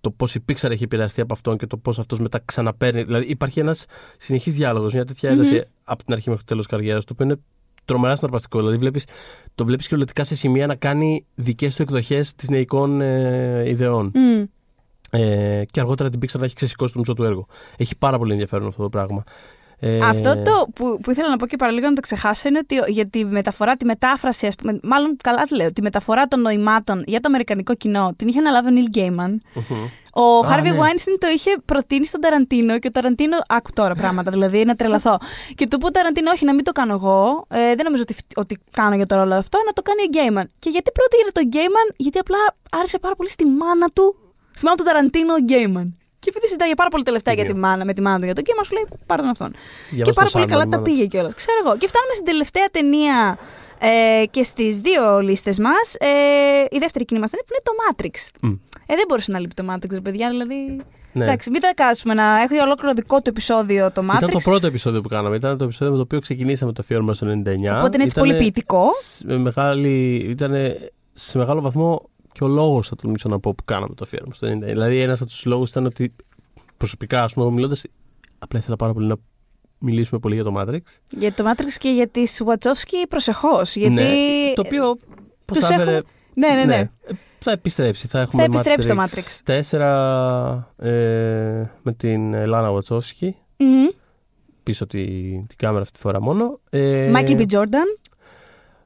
το πώς η Pixar έχει επηρεαστεί από αυτόν και το πώς αυτός μετά ξαναπαίρνει. Δηλαδή υπάρχει ένας συνεχής διάλογος, μια τέτοια ένταση mm-hmm. από την αρχή μέχρι το τέλος καριέρας, το οποίο είναι τρομερά συναρπαστικό. Δηλαδή βλέπεις, το βλέπεις κυριολεκτικά σε σημεία να κάνει δικές του εκδοχές της νεϊκών ε, ιδεών. Mm. Ε, και αργότερα την Pixar να έχει ξεσηκώσει το μισό του έργο. Έχει πάρα πολύ ενδιαφέρον αυτό το πράγμα. Ε, Αυτό το που, που ήθελα να πω και παραλίγο να το ξεχάσω είναι ότι για τη μεταφορά, τη μετάφραση, ας πούμε, μάλλον καλά τη λέω, τη μεταφορά των νοημάτων για το αμερικανικό κοινό την είχε αναλάβει ο Νίλ Γκέιμαν. μμμ. Ο Α, Χάρβι ναι. Βάινστιν το είχε προτείνει στον Ταραντίνο και ο Ταραντίνο. Άκου τώρα πράγματα, δηλαδή να τρελαθώ. και του είπε ο Ταραντίνο, Όχι, να μην το κάνω εγώ. Ε, δεν νομίζω ότι, ότι κάνω για το ρόλο αυτό, να το κάνει ο Γκέιμαν. Και γιατί πρότεινε τον Γκέιμαν, γιατί απλά άρεσε πάρα πολύ στη μάνα του, στη μάνα του Ταραντίνο ο Γκέιμαν. Και επειδή συζητάγε πάρα πολύ τελευταία για τη Τίμιο. μάνα, με τη μάνα του για τον Γκέιμαν, σου λέει πάρε τον αυτόν. Διάβασα και πάρα το πολύ καλά Sandman, τα μάνα. πήγε κιόλας. Ξέρω εγώ. Και φτάνουμε στην τελευταία ταινία ε, και στις δύο λίστες μας. Ε, η δεύτερη κοινή μα ταινία που είναι το Matrix. Μμ. Ε, δεν μπορούσε να λείπει το Matrix, ρε παιδιά. Δηλαδή. Ναι. Εντάξει, μην τα κάτσουμε να έχει ολόκληρο δικό του επεισόδιο το Matrix. Ήταν το πρώτο επεισόδιο που κάναμε. Ήταν το επεισόδιο με το οποίο ξεκινήσαμε το αφιέρωμα στο 99. Οπότε είναι έτσι Ήτανε πολύ ποιητικό. σ- με μεγάλη, ήταν σε μεγάλο βαθμό και ο λόγος, θα τολμήσω να πω, που κάναμε το αφιέρωμα στο 99. Δηλαδή, ένας από τους λόγους ήταν ότι προσωπικά, ας πούμε, μιλώντας, απλά ήθελα πάρα πολύ να μιλήσουμε πολύ για το Matrix. Για το Matrix και για τη Wachowski προσεχώς. Γιατί. Ναι, το οποίο. Πώ τους θα έφερε. έχουμε- Ναι, ναι, ναι. ε, Θα επιστρέψει. Θα, έχουμε Θα επιστρέψει το Matrix. 4 ε, με την Λάνα Βατσόφσκι Μμμ. πίσω τη, την κάμερα αυτή τη φορά μόνο. Ε, Michael B. Jordan.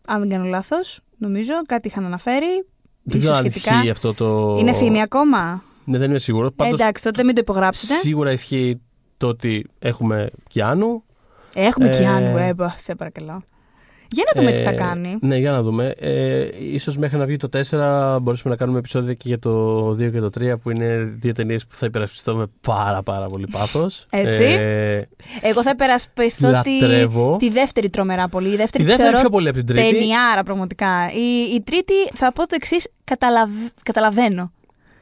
Αν δεν κάνω λάθος, νομίζω. Κάτι είχαν αναφέρει. Δεν ίσως ξέρω αν σχετικά. ισχύει αυτό το. Είναι φήμη ακόμα; Ναι, δεν είμαι σίγουρος. Ε, Πάντως, εντάξει, τότε μην το υπογράψετε. σίγουρα ισχύει το ότι έχουμε Κιάνου. Έχουμε Ε, Κιάνου, έμπα, σε παρακαλώ. Για να δούμε τι θα Ε, κάνει. Ναι, για να δούμε. Ε, ίσως μέχρι να βγει το 4 μπορέσουμε να κάνουμε επεισόδια και για το 2 και το 3 που είναι δύο ταινίες που θα υπερασπιστώ με πάρα πάρα πολύ πάθος. Έτσι. Ε, Εγώ θα υπερασπιστώ τη, λατρεύω. τη δεύτερη τρομερά πολύ. Η Τη δεύτερη, τη δεύτερη θεωρώ πιο πολύ από την τρίτη. ταινιάρα πραγματικά. Η, η τρίτη θα πω το εξής. Καταλαβ... Καταλαβαίνω.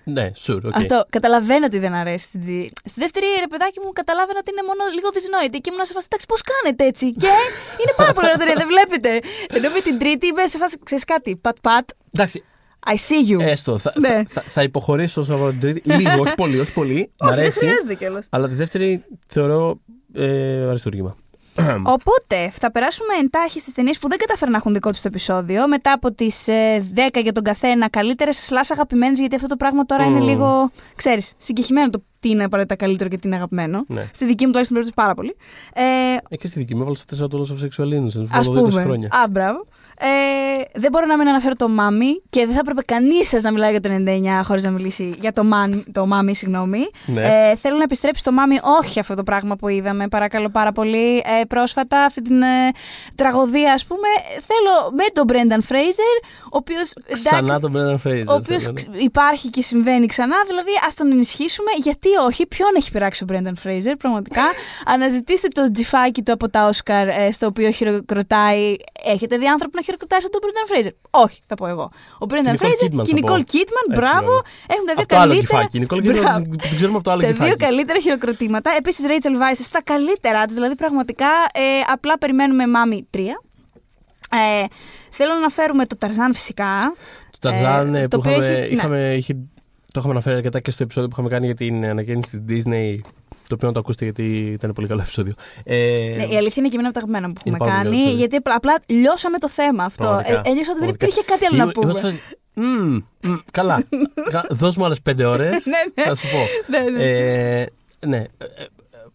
Ναι, sure, okay. Αυτό. Καταλαβαίνω ότι δεν αρέσει. Στη, στη δεύτερη, ρε παιδάκι μου, καταλάβαινα ότι είναι μόνο λίγο δυσνόητη. Και ήμουν σε φάση, εντάξει, πώς κάνετε έτσι; Και είναι πάρα πολύ ωραία ταινία, δεν βλέπετε. Ενώ με την τρίτη είμαι σε φάση, ξέρεις κάτι. Πατ, πατ. Εντάξει, I see you. έστω. Θα, Ναι. θα, θα, θα υποχωρήσω όσον αφορά την τρίτη. Λίγο, όχι πολύ, όχι πολύ. Μ' Όχι, δεν αρέσει. χρειάζεται κιόλας. αλλά τη δεύτερη θεωρώ ε, αριστούργημα. Οπότε θα περάσουμε εντάχει στις ταινίες που δεν καταφέρουν να έχουν δικό τους το επεισόδιο. Μετά από τις ε, 10 για τον καθένα, καλύτερε σλά αγαπημένες, γιατί αυτό το πράγμα τώρα είναι Μμμ. λίγο. ξέρεις, συγκεκριμένο το τι είναι απαραίτητα καλύτερο και τι είναι αγαπημένο. Ναι. Στη δική μου τουλάχιστον περίπτωση πάρα πολύ. Ε, Ε, και στη δική μου έβαλα στο 4 το Loss of Sexual Innocence. Α Βάλω 20 πούμε. χρόνια. Α, μπράβο. Ε, δεν μπορώ να μην αναφέρω το Μάμι και δεν θα έπρεπε κανείς σας να μιλάει για το 99 χωρίς να μιλήσει για το, man, το Μάμι, συγγνώμη. Ναι. Ε, θέλω να επιστρέψει το Μάμι, όχι αυτό το πράγμα που είδαμε, παρακαλώ πάρα πολύ ε, πρόσφατα, αυτή την ε, τραγωδία, ας πούμε. Θέλω με τον Μπρένταν Φρέιζερ, ο οποίος. Ξανά τον Brendan Fraser. Ο οποίος θέλω, ναι. υπάρχει και συμβαίνει ξανά, δηλαδή ας τον ενισχύσουμε. Γιατί όχι, ποιον έχει πειράξει ο Μπρένταν Φρέιζερ, πραγματικά. Αναζητήστε το τζιφάκι του από τα Όσκαρ, ε, στο οποίο χειροκροτάει. Έχετε δει άνθρωπο να χειροκροτάει σαν τον Μπρένταν Φρέιζερ. Όχι, θα πω εγώ. Ο Μπρένταν Nicole Φρέιζερ Kidman και η θα πω. Νικόλ Κίτμαν, Έτσι, μπράβο. βέβαια. Έχουν τα δύο Από το άλλο καλύτερα. κυφάκι. Νικόλ Κίτμαν Μπράβο. την ξέρουμε από το άλλο Τα κυφάκι. δύο καλύτερα χειροκροτήματα. Επίσης, Rachel Weisz στα καλύτερά της, δηλαδή πραγματικά ε, απλά περιμένουμε Μάμι 3. Ε, θέλω να αναφέρουμε το Ταρζάν φυσικά. Το Ταρζάν Ε, ε, το που οποίο είχαμε, έχει- ναι. είχαμε, είχε, το είχαμε αναφέρει αρκετά και στο επεισόδιο που είχαμε κάνει για την ανακαίνιση της Disney το οποίο να το ακούσετε γιατί ήταν πολύ καλό επεισόδιο. Ε, Ναι, η αλήθεια είναι και εμένα από τα αγαπημένα που Είναι έχουμε πάρα πολύ κάνει, καλό γιατί απλά, απλά λιώσαμε το θέμα αυτό. Πραγματικά. Ε, ένιωσα ότι δεν Πραγματικά. υπήρχε κάτι άλλο να Είμαι- είμαι πούμε. σε φάση, «Μμμ, μμ, καλά. Κα- Δώσ' μου άλλες πέντε ώρες. Ναι, ναι. Θα σου πω. Ναι, ναι. Ε, ναι. ε, ε,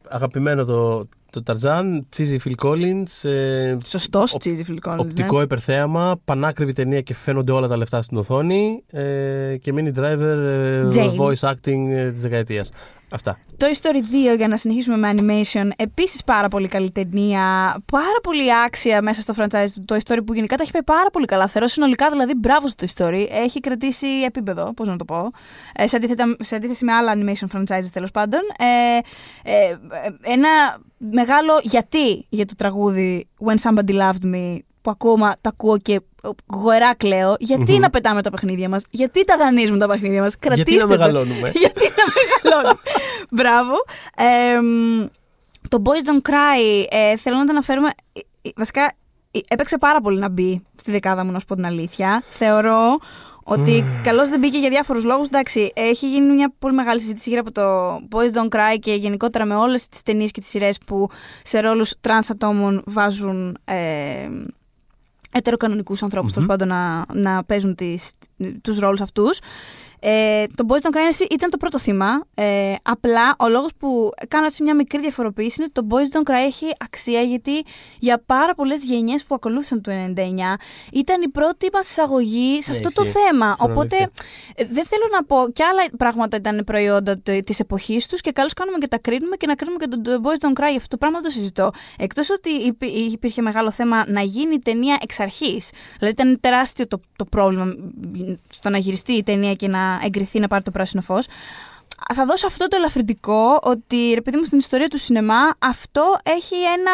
αγαπημένο το, το Tarzan, Cheesy Phil Collins. Ε, Σωστός οπ- τσίζι φιλικό. Οπτικό υπερθέαμα, πανάκριβη ταινία και φαίνονται όλα τα λεφτά στην οθόνη ε, και mini driver ε, Jane. voice acting ε, της δεκαετίας. Αυτά. Το Story 2, για να συνεχίσουμε με animation, επίσης πάρα πολύ καλή ταινία. Πάρα πολύ άξια μέσα στο franchise του Toy Story που γενικά τα έχει πάει πάρα πολύ καλά. Θεωρώ συνολικά δηλαδή μπράβο στο Toy Story. Έχει κρατήσει επίπεδο, πώς να το πω. Ε, σε, αντίθετα, σε αντίθεση με άλλα animation franchises τέλος πάντων. Ε, ε, ε, ένα μεγάλο γιατί για το τραγούδι When Somebody Loved Me που ακόμα τα ακούω και γοερά κλαίω. Γιατί Μμμ. να πετάμε τα παιχνίδια μας, γιατί τα δανείζουμε τα παιχνίδια μας; Κρατήστε Γιατί να τα. μεγαλώνουμε; Γιατί να μεγαλώνει. Μπράβο. Ε, μ, το Boys Don't Cry ε, θέλω να το αναφέρουμε. ε, ε, Βασικά ε, έπαιξε πάρα πολύ να μπει στη δεκάδα μου, να σου πω την αλήθεια. Θεωρώ ότι καλώς δεν μπήκε για διάφορους λόγους. Εντάξει, έχει γίνει μια πολύ μεγάλη συζήτηση γύρω από το Boys Don't Cry και γενικότερα με όλες τις ταινίες και τις σειρές που σε ρόλους τρανς ατόμων βάζουν. Ε, ετεροκανονικούς ανθρώπους, τέλος πάντων, να, να παίζουν τις, τους ρόλους αυτούς. Ε, το Boys Don't Cry ήταν το πρώτο θύμα. Ε, απλά ο λόγος που κάνω έτσι μια μικρή διαφοροποίηση είναι ότι το Boys Don't Cry έχει αξία γιατί για πάρα πολλές γενιές που ακολούθησαν το 99 ήταν η πρώτη μας εισαγωγή σε Ναι, αυτό το ισχύει. θέμα. Αυτό είναι Οπότε αλήθεια. ε, δεν θέλω να πω κι άλλα πράγματα ήταν προϊόντα της εποχής τους και καλώς κάνουμε και τα κρίνουμε και να κρίνουμε και το, το Boys Don't Cry. Αυτό το πράγμα δεν το συζητώ. Εκτός ότι υπή- υπήρχε μεγάλο θέμα να γίνει η ταινία εξ αρχής. Δηλαδή ήταν τεράστιο το, το πρόβλημα στο να γυριστεί η ταινία και να εγκριθεί να πάρει το πράσινο φως. Θα δώσω αυτό το ελαφρυντικό ότι ρε παιδί μου στην ιστορία του σινεμά αυτό έχει ένα.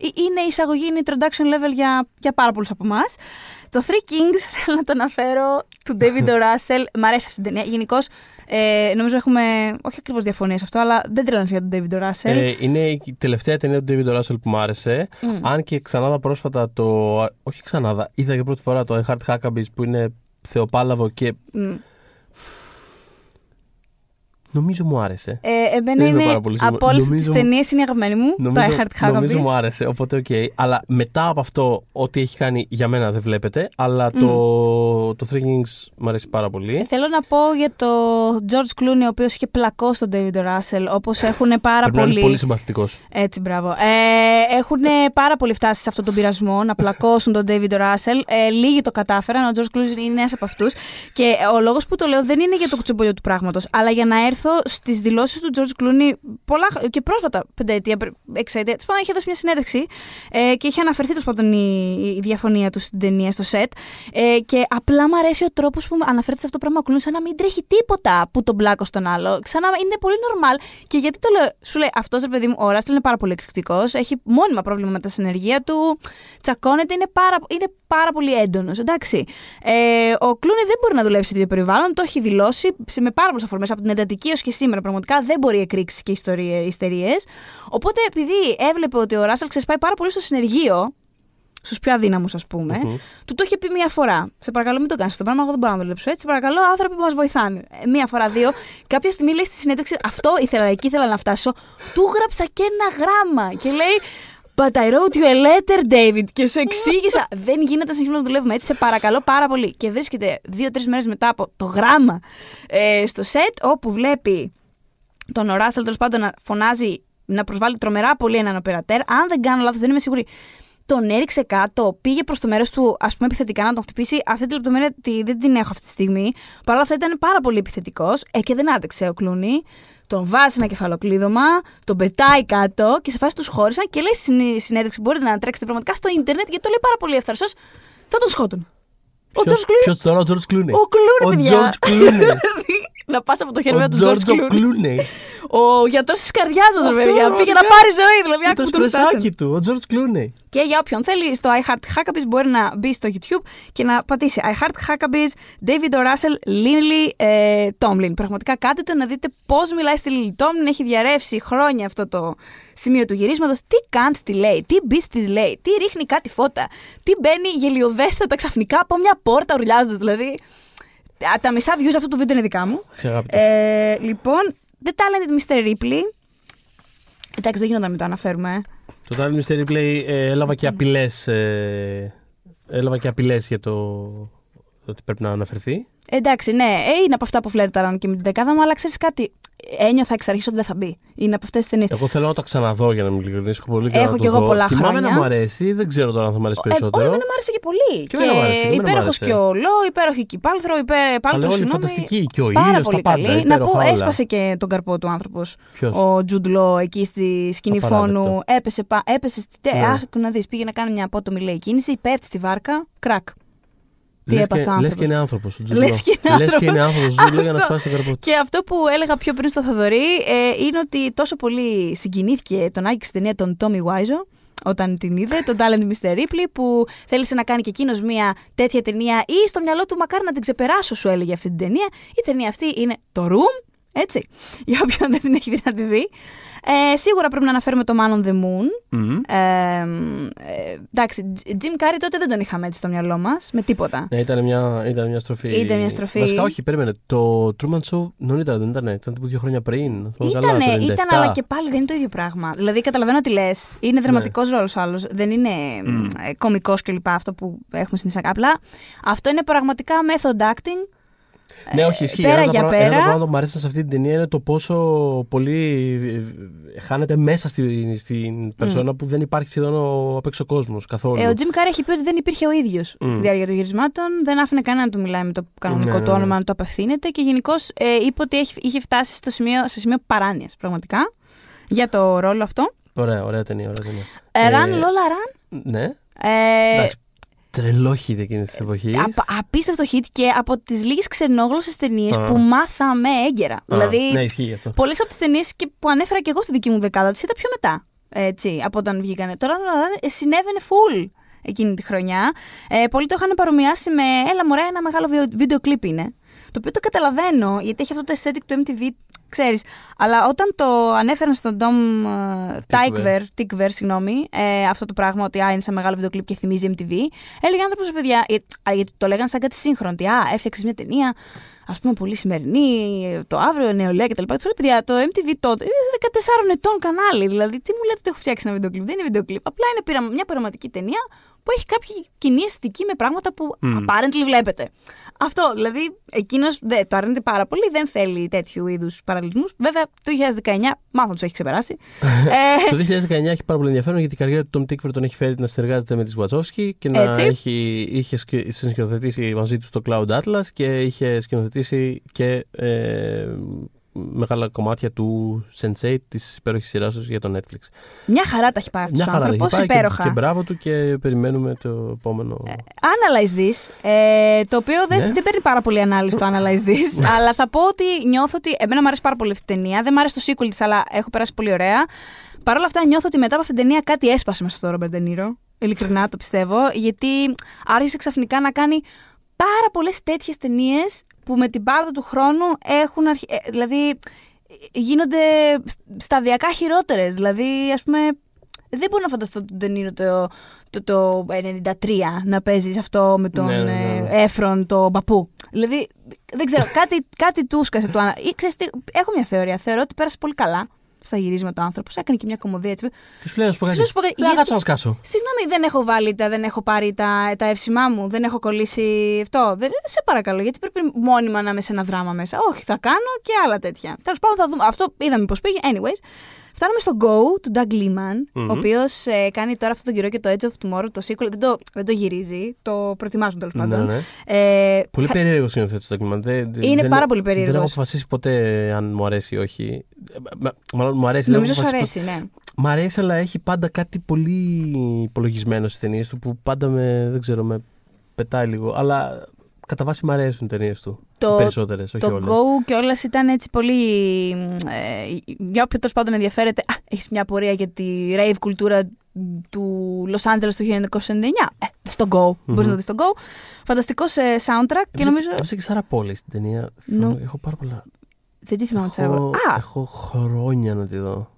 ε, Είναι εισαγωγή, είναι introduction level για, για πάρα πολλούς από εμάς. Το Three Kings θέλω να το αναφέρω του David O. Russell. Μ' αρέσει αυτή την ταινία. Γενικώ ε, νομίζω έχουμε όχι ακριβώς διαφωνίες σε αυτό, αλλά δεν τρελάνε για τον David O. Russell. Ε, είναι η τελευταία ταινία του David Russell που μου άρεσε. Μμ. Αν και ξανάδα πρόσφατα το. Όχι ξανάδα, είδα για πρώτη φορά το I Heart Huckabees που είναι θεοπάλαβο και Μμ. Νομίζω μου άρεσε. Ε, εμένα Δεν είμαι είναι πάρα πολύ σίγουρος. από όλες τις Νομίζω- ταινίες είναι η αγαπημένη μου. Νομίζω, το I Heart νομίζω Huckabees. μου άρεσε, οπότε οκ. Αλλά μετά από αυτό, ό,τι έχει κάνει για μένα δεν βλέπετε. Αλλά το, το Three Kings μου αρέσει πάρα πολύ. Ε, Θέλω να πω για το George Clooney, ο οποίος είχε πλακώσει τον David O. Russell, όπως έχουν πάρα Πρέπει να πολλοί. είναι πολύ συμπαθητικός. Έτσι, μπράβο. Ε, έχουν πάρα πολύ φτάσει σε αυτόν τον πειρασμό να πλακώσουν τον David Russell. Ε, λίγοι το κατάφεραν. Ο George Clooney είναι ένας από αυτούς. Και ο λόγος που το λέω δεν είναι για το κουτσομπολιό του πράγματος, αλλά για να έρθω στις δηλώσεις του George Clooney πολλά, χ- και πρόσφατα, πενταετία, πρι- εξαετία. Τέλο πάντων, είχε δώσει μια συνέντευξη ε, και είχε αναφερθεί τέλος πάντων η, η διαφωνία του στην ταινία, στο σετ. Ε, και απλά μου αρέσει ο τρόπος που αναφέρεται σε αυτό το πράγμα ο Clooney, σαν να μην τρέχει τίποτα που τον μπλάκω στον άλλο. Ξανά είναι πολύ normal. Και γιατί το λέω, σου λέει αυτός ρε παιδί μου, ο Ράστελ είναι πάρα πολύ εκρηκτικός, έχει μόνιμα πρόβλημα με τα συνεργεία του, τσακώνεται, είναι πάρα, είναι πάρα πολύ έντονος. Εντάξει. Ε, ο Κλούνι δεν μπορεί να δουλεύει σε τέτοιο περιβάλλον, το έχει δηλώσει σε, με πάρα πολλές αφορμές από την εντατική έω και σήμερα. Πραγματικά δεν μπορεί εκρήξει και ιστερίες. Οπότε επειδή έβλεπε ότι ο Ράστελ ξεσπάει πάρα πολύ στο συνεργείο, στους πιο αδύναμους, ας πούμε, Μμμ. του το είχε πει μία φορά. Σε παρακαλώ, μην το κάνεις αυτό το πράγμα. Εγώ δεν μπορώ να δουλέψω έτσι. Σε παρακαλώ, άνθρωποι που μας βοηθάνε. Ε, Μία φορά, δύο. Κάποια στιγμή λέει στη συνέντευξη, αυτό ήθελα, εκεί ήθελα να φτάσω. Του γράψα και ένα γράμμα. Και λέει, But I wrote you a letter, David. Και σου εξήγησα. δεν γίνεται να συνεχίσουμε να δουλεύουμε έτσι. Σε παρακαλώ πάρα πολύ. Και βρίσκεται δύο-τρεις μέρες μετά από το γράμμα ε, στο σετ, όπου βλέπει τον Ράσελ τέλος πάντων να φωνάζει, να προσβάλλει τρομερά πολύ έναν οπερατέρ. Αν δεν κάνω λάθος, δεν είμαι σίγουρη. Τον έριξε κάτω, πήγε προς το μέρος του, ας πούμε, επιθετικά να τον χτυπήσει. Αυτή τη λεπτομέρεια τη, δεν την έχω αυτή τη στιγμή. Παρ' όλα αυτά ήταν πάρα πολύ επιθετικός ε, και δεν άντεξε ο Κλούνι. Τον βάζει ένα κεφαλοκλείδωμα, τον πετάει κάτω και σε φάση τους χώρισαν και λέει στη συνέντευξη: Μπορείτε να τρέξετε πραγματικά στο ίντερνετ γιατί το λέει πάρα πολύ ευθαρσώς. Θα τον σκότωνα. Ο Τζορτζ Κλούνι. Ποιος τώρα, ο George Clooney. Ο Clooney, Ο παιδιά. George Clooney. Να πας από το χέρι Ο με τον Τζορτζ George Κλούνι. Clooney. Ο γιατρός της καρδιάς μας, ρε Αυτό, παιδιά. ρε, Πήγε να παιδιά. πάρει ζωή, δηλαδή. Με άκου το που τον φτάσανε. 'σπρεσάκι του, ο George Clooney. Και για όποιον θέλει, στο I Heart Huckabees μπορεί να μπει στο YouTube και να πατήσει I Heart Huckabees, David O. Russell, Lily ε, Tomlin. Πραγματικά κάτε το να δείτε πώς μιλάει στη Lily Tomlin. Έχει διαρρεύσει χρόνια αυτό το σημείο του γυρίσματος. Τι καντ τη λέει, τι μπει της λέει, τι ρίχνει κάτι φώτα, τι μπαίνει γελιοδέστατα ξαφνικά από μια πόρτα ουρλιάζοντας. Δηλαδή. Α, Τα μισά views αυτού του βίντεο είναι δικά μου. Ξεγάπητος. Ε, λοιπόν, The Talented Mr. Ripley. Εντάξει, δεν γινόταν να μην το αναφέρουμε. ε. Το Time Mystery Play ε, έλαβα και απειλές. Ε, έλαβα και απειλές για το ότι πρέπει να αναφερθεί. Εντάξει, ναι, ε, είναι από αυτά που φλερταραν και με την δεκάδα μου, αλλά ξέρεις κάτι. Ένιωθα εξ αρχής ότι δεν θα μπει. Είναι από αυτές τις ταινίες. Εγώ θέλω να το ξαναδώ για να μην ειλικρινή. Έχω πολύ καιρό Έχω να κι το εγώ δω. πολλά Θυμάμαι χρόνια. να μου αρέσει, δεν ξέρω τώρα αν θα μου αρέσει Ε, όχι, περισσότερο. εμένα μου άρεσε και πολύ. Και εμένα μου άρεσε, και εμένα μου υπέροχος άρεσε. και ο Λό, υπέροχη και η Πάλθρο, υπέ, Πάλθρο, όλοι συγγνώμη, φανταστικοί, και ο πάρα ήλιος, πολύ τα πάντα, καλή. Να υπέροχα πω, όλα. έσπασε και τον καρπό του άνθρωπος. Ποιος; Ο Τζουντ Λό εκεί στη σκηνή Απαράδεκτο. φόνου. Έπεσε, πα- έπεσε στη. Ναι. Αχ, να δεις, πήγε να κάνει μια απότομη λέει κίνηση, πέφτει στη βάρκα, κρακ. Τι Λες έπαθε και, ο λες άνθρωπος. και είναι άνθρωπος. Λες και είναι Λες και είναι άνθρωπος. Ζούλο για να Αυτό. σπάσει τον καρπό του. Και αυτό που έλεγα πιο πριν στο Θοδωρή ε, είναι ότι τόσο πολύ συγκινήθηκε τον Άκη στην ταινία τον Τόμι Βάιζο όταν την είδε, τον Talent Mr. Ripley, που θέλησε να κάνει και εκείνος μια τέτοια ταινία ή στο μυαλό του μακάρι να την ξεπεράσω, σου έλεγε αυτή την ταινία. Η ταινία αυτή είναι το Room, έτσι, για όποιον δεν την έχει δει να τη δει. Ε, σίγουρα πρέπει να αναφέρουμε το Man on the Moon. Μμμ. Ε, ε, εντάξει, Jim Carrey τότε δεν τον είχαμε έτσι στο μυαλό μας, με τίποτα. Ναι, ήταν μια, ήταν μια στροφή. Ήταν μια στροφή. Βασικά, όχι, περίμενε. Το Truman Show νωρίτερα δεν ήταν. Ήταν τύπου δύο χρόνια πριν. αν θυμάμαι καλά, Ήτανε, το 97. ήταν, αλλά και πάλι δεν είναι το ίδιο πράγμα. Δηλαδή, καταλαβαίνω τι λες. Είναι δραματικός Ναι. ρόλος άλλος. Δεν είναι mm. κωμικός κλπ. Αυτό που έχουμε συνηθίσει. Απλά αυτό είναι πραγματικά method acting Ναι, όχι, ισχύει. πέρα ένα, για πράγμα, πέρα. ένα πράγμα που μου αρέσει σε αυτή την ταινία είναι το πόσο πολύ ε, χάνεται μέσα στη, στην περσόνα που δεν υπάρχει σχεδόν ο απ' έξω κόσμος καθόλου. Ε, ο Τζιμ Κάρεϊ έχει πει ότι δεν υπήρχε ο ίδιος Μμ. στη διάρκεια των γυρισμάτων. Δεν άφηνε κανένα να του μιλάει με το κανονικό Ναι, ναι, του ναι. όνομα, να το απευθύνεται και γενικώς ε, είπε ότι έχει, είχε φτάσει στο σημείο, σε σημείο παράνοιας πραγματικά για το ρόλο αυτό. Ωραία, ωραία ταινία. Ωραία ταινία. Ε, Ε, Run Lola Run. Ναι. Ε, Εντάξει, τρελό hit εκείνης της εποχής. απ- απίστευτο hit και από τις λίγες ξενόγλωσσες ταινίες Α. που μάθαμε έγκαιρα. δηλαδή, Ναι, ισχύει αυτό. πολλές από τις ταινίες που ανέφερα και εγώ στη δική μου δεκάδα τις είδα πιο μετά. Έτσι, από όταν βγήκανε. Τώρα ε, συνέβαινε full εκείνη τη χρονιά. Ε, πολλοί το είχαν παρομοιάσει με Έλα, μωρέ, ένα μεγάλο βιο- βίντεο κλιπ είναι. Το οποίο το καταλαβαίνω, γιατί έχει αυτό το aesthetic του MTV, ξέρεις. Αλλά όταν το ανέφεραν στον Dom Τάικβερ, Tikver, συγγνώμη, ε, αυτό το πράγμα ότι α, είναι σαν μεγάλο βίντεο κλιπ και θυμίζει MTV, έλεγε άνθρωπος, παιδιά, ε, α, γιατί το λέγανε σαν κάτι σύγχρονο, ότι α, έφτιαξες μια ταινία, ας πούμε, πολύ σημερινή, το αύριο, νεολαία κτλ. Και τους λέω, παιδιά, το MTV τότε είναι 14 ετών κανάλι. Δηλαδή, τι μου λέτε ότι έχω φτιάξει ένα βίντεο κλιπ. Δεν είναι βίντεο κλιπ. Απλά είναι πειρα- μια πειραματική ταινία που έχει κάποια κοινή αισθητική με πράγματα που Μμ. apparently βλέπετε. Αυτό, δηλαδή, εκείνος το αρνείται πάρα πολύ, δεν θέλει τέτοιου είδους παραλληλισμούς. Βέβαια, το 2019 μάλλον του έχει ξεπεράσει. ε, Το 2019 έχει πάρα πολύ ενδιαφέρον γιατί η καριέρα του Tom Tickver τον έχει φέρει να συνεργάζεται με τη Σουατσόφσκι και να Έτσι. έχει, είχε σκη- σκηνοθετήσει μαζί του το Cloud Atlas και είχε σκηνοθετήσει και ε, μεγάλα κομμάτια του Sense8 της υπέροχης σειράς τους για το Netflix. μια χαρά τα έχει πάει αυτός Μια ο χαρά άνθρωπος, έχει πάει και, υπέροχα. και μπράβο του και περιμένουμε το επόμενο. Analyze this, ε, το οποίο δεν, Ναι. δεν παίρνει πάρα πολύ ανάλυση το Analyze this, αλλά θα πω ότι νιώθω ότι εμένα μου αρέσει πάρα πολύ αυτή η ταινία. Δεν μου άρεσε το sequel της, αλλά έχω περάσει πολύ ωραία. Παρ' όλα αυτά νιώθω ότι μετά από αυτή την ταινία κάτι έσπασε μέσα στο Ρόμπερ Ντενίρο. Ειλικρινά το πιστεύω, γιατί άρχισε ξαφνικά να κάνει πάρα πολλές τέτοιες ταινίες που με την πάρδο του χρόνου έχουν αρχι... ε, δηλαδή γίνονται σταδιακά χειρότερες. Δηλαδή, ας πούμε, δεν μπορώ να φανταστώ τον Ντενίρο το, το, το 93 να παίζεις αυτό με τον Ναι, ναι, ναι. ε, Έφρον, τον παππού. Δηλαδή, δεν ξέρω, κάτι, κάτι του σκάσε του Άννα. Ή ξέρεις τι, έχω μια θεωρία. Θεωρώ ότι πέρασε πολύ καλά στα γυρίσματα ο άνθρωπος. Έκανε και μια κομμωδία έτσι. Και σου λέει να σου πω κάτι. Να σου πω κάτι, Δεν θα γιατί- κάτσω να σκάσω. Συγγνώμη, δεν έχω βάλει τα, δεν έχω πάρει τα, τα εύσημά μου, δεν έχω κολλήσει αυτό. Δεν, σε παρακαλώ, γιατί πρέπει μόνιμα να είμαι σε ένα δράμα μέσα. Όχι, θα κάνω και άλλα τέτοια. Τέλος πάντων, θα δούμε. Αυτό είδαμε πώς πήγε. Anyways, φτάνουμε στο Go του Doug Liman, Μμμ. ο οποίο κάνει τώρα αυτόν τον καιρό και το Edge of Tomorrow, το sequel. Δεν το, δεν το γυρίζει, το προετοιμάζουν τέλος Ναι, πάντων. ναι. Ε, Πολύ χα- περίεργο σκηνοθέτης το Τάκμαν. Είναι πάρα πολύ περίεργος. Δεν έχω αποφασίσει ποτέ αν μου αρέσει ή όχι. Ε, μα- Μάλλον μου αρέσει. δεν Νομίζω έχω σου αποφασίσει αρέσει, ναι. Μ' αρέσει, αλλά έχει πάντα κάτι πολύ υπολογισμένο στις ταινίες του που πάντα με, δεν ξέρω, με πετάει λίγο. Αλλά κατά βάση μ' αρέσουν οι ταινίες του. Το- Οι περισσότερες, όχι Το όλες. Go κιόλα ήταν έτσι πολύ. Ε, για όποιον τέλος πάντων ενδιαφέρεται, Α, έχεις μια πορεία για τη rave κουλτούρα του Los Angeles του 1929. Ε, στο Go. Μπορείς να το δεις στο Go. Φανταστικό ε, soundtrack και νομίζω. Έβρισα και Σάρα Πόλη στην ταινία. Νο- Θέλω- Έχω πάρα πολλά. Δεν τη θυμάμαι τη Έχω, Α, έχω χρόνια να τη δω.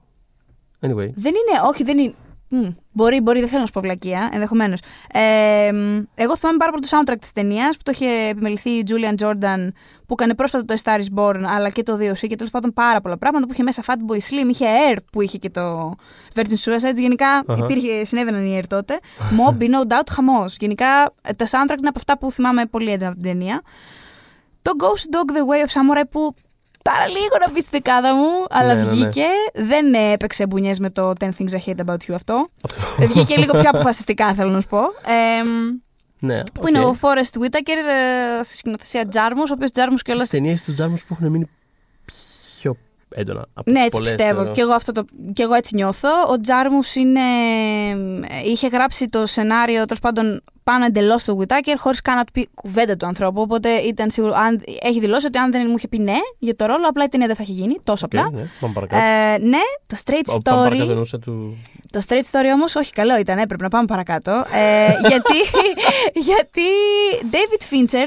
Anyway. δεν είναι, όχι, δεν είναι. Μμ, μπορεί, μπορεί, δεν θέλω να σου πω βλακεία, ενδεχομένως. Ε, μ, εγώ θυμάμαι πάρα πολύ το soundtrack της ταινίας που το είχε επιμεληθεί η Julian Jordan που έκανε πρόσφατα το A Star is Born αλλά και το 2C και τέλος πάντων πάρα πολλά πράγματα που είχε μέσα Fatboy Slim, είχε Air που είχε και το Virgin Suicides. Γενικά Αχα. υπήρχε, συνέβαιναν οι Air τότε. Mob, no doubt, χαμός. Γενικά ε, τα soundtrack είναι από αυτά που θυμάμαι πολύ έντονα από την ταινία. Το Ghost Dog The Way of Samurai που παραλίγο να μπει στη δεκάδα μου, αλλά Ναι, ναι, ναι. βγήκε. Δεν ε, έπαιξε μπουνιές με το 10 Things I Hate About You αυτό. Αυτό. Ε, βγήκε λίγο πιο αποφασιστικά, θέλω να σου πω. Ε, ναι, που είναι ο Forrest Whitaker ε, στη σκηνοθεσία Τζάρμους, ο οποίος Τζάρμους κιόλας Στις ταινίες του Τζάρμου που έχουν μείνει πιο έντονα από Ναι, έτσι πολλές, πιστεύω. θεωρώ. Και εγώ, αυτό το, και εγώ έτσι νιώθω. Ο Τζάρμους είναι, ε, είχε γράψει το σενάριο τέλος πάντων πάνω εντελώς στο Whitaker, χωρίς καν να του πει κουβέντα του ανθρώπου. Οπότε ήταν σίγουρο, αν, έχει δηλώσει ότι αν δεν μου είχε πει ναι για το ρόλο, απλά η ταινία δεν θα είχε γίνει. Τόσο οκ, απλά. ναι, πάμε παρακάτω. Ε, ναι, το straight Πάμε παρακάτω story. εννοούσα του. Το straight story όμως, όχι καλό ήταν, έπρεπε να πάμε παρακάτω. Ε, γιατί, γιατί David Fincher,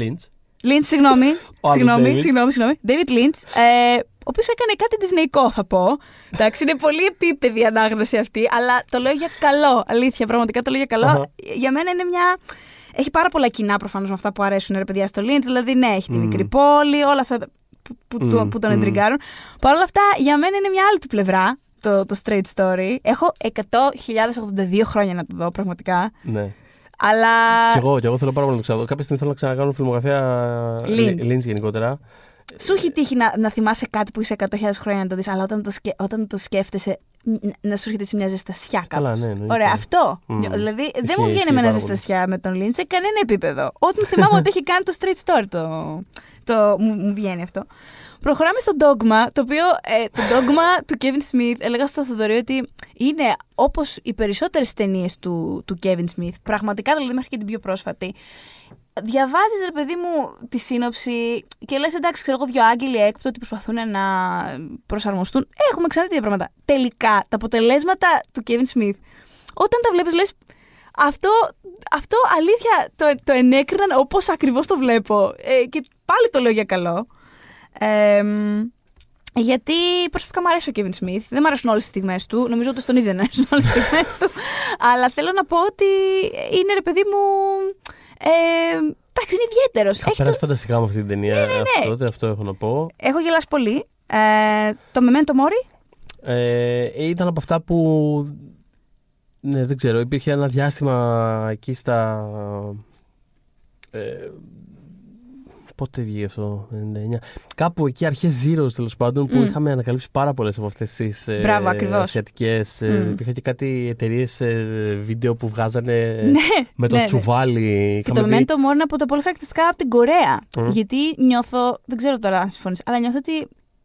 Lynch. Lynch, συγγνώμη, Ο άλλος συγγνώμη, David. συγγνώμη, συγγνώμη, David Lynch, ε, ο οποίος έκανε κάτι ντισνεϊκό, θα πω. Εντάξει, είναι πολύ επίπεδη η ανάγνωση αυτή, αλλά το λέω για καλό. Αλήθεια, πραγματικά το λέω για καλό. Αχα. Για μένα είναι μια. Έχει πάρα πολλά κοινά προφανώς με αυτά που αρέσουν ρε παιδιά στο Lynch. Δηλαδή, ναι, έχει τη Μμμ. μικρή πόλη, όλα αυτά τα- που, που, το- Μμμ, που τον μμμ. εντριγκάρουν. Παρ' όλα αυτά, για μένα είναι μια άλλη του πλευρά το, το straight story. Έχω 100.082 χρόνια να το δω, πραγματικά. Ναι. Αλλά. Κι εγώ, κι εγώ θέλω πάρα πολύ να το ξαναδώ. Κάποια στιγμή θέλω να ξανακάνω φιλμογραφία Lynch. Lynch γενικότερα. Σου έχει τύχει να, να θυμάσαι κάτι που είσαι 100.000 χρόνια να το δεις, αλλά όταν το, σκε, όταν το σκέφτεσαι ν- να σου έρχεται έτσι μια ζεστασιά κάπου. Καλά, ναι, εννοείται. Ωραία, αυτό. Μμμ. Δηλαδή δεν Ισχύει, μου βγαίνει ισχύει με ένα πάρα πολύ. ζεστασιά με τον Λίντ σε κανένα επίπεδο. Όταν θυμάμαι ότι έχει κάνει το straight story το, το, μου, μου βγαίνει αυτό. Προχωράμε στο dogma, το οποίο ε, το dogma του Kevin Smith, έλεγα στο Θοδωρή ότι είναι όπως οι περισσότερες ταινίες του, του Kevin Smith, πραγματικά δηλαδή μέχρι και την πιο πρόσφατη, διαβάζεις ρε παιδί μου τη σύνοψη και λες εντάξει ξέρω εγώ δύο άγγελοι έκπτωτοι προσπαθούν να προσαρμοστούν. Έχουμε ξανά τέτοια πράγματα. Τελικά τα αποτελέσματα του Kevin Smith όταν τα βλέπεις λες αυτό, αυτό αλήθεια το, το ενέκριναν όπως ακριβώς το βλέπω ε, και πάλι το λέω για καλό. Ε, μ, γιατί προσωπικά μου αρέσει ο Kevin Smith. Δεν μου αρέσουν όλες τις στιγμές του. Νομίζω ότι στον ίδιο δεν αρέσουν όλες τις στιγμές του. Αλλά θέλω να πω ότι είναι ρε παιδί μου. Ε, εντάξει, είναι ιδιαίτερος. Είχα περάσει φανταστικά με αυτή την ταινία. ναι, ναι. Αυτό, ούτε αυτό έχω να πω. Έχω γελάσει πολύ. Ε, το Memento Mori. Ε, ήταν από αυτά που. Ναι, δεν ξέρω. Υπήρχε ένα διάστημα εκεί στα. Ε, πότε βγήκε αυτό, 99. Κάπου εκεί αρχές Zeros τέλος πάντων που Μμ. είχαμε ανακαλύψει πάρα πολλές από αυτές τις ε, Μπράβο, ακριβώς. ασιατικές. Ε, Μμ. υπήρχε και κάτι εταιρείες βίντεο που βγάζανε ναι, με το ναι, ναι. τσουβάλι. Και Είχαμε το δει- Memento Mori είναι από τα πολύ χαρακτηριστικά από την Κορέα. Μμ. Γιατί νιώθω, δεν ξέρω τώρα αν συμφωνείς, αλλά νιώθω ότι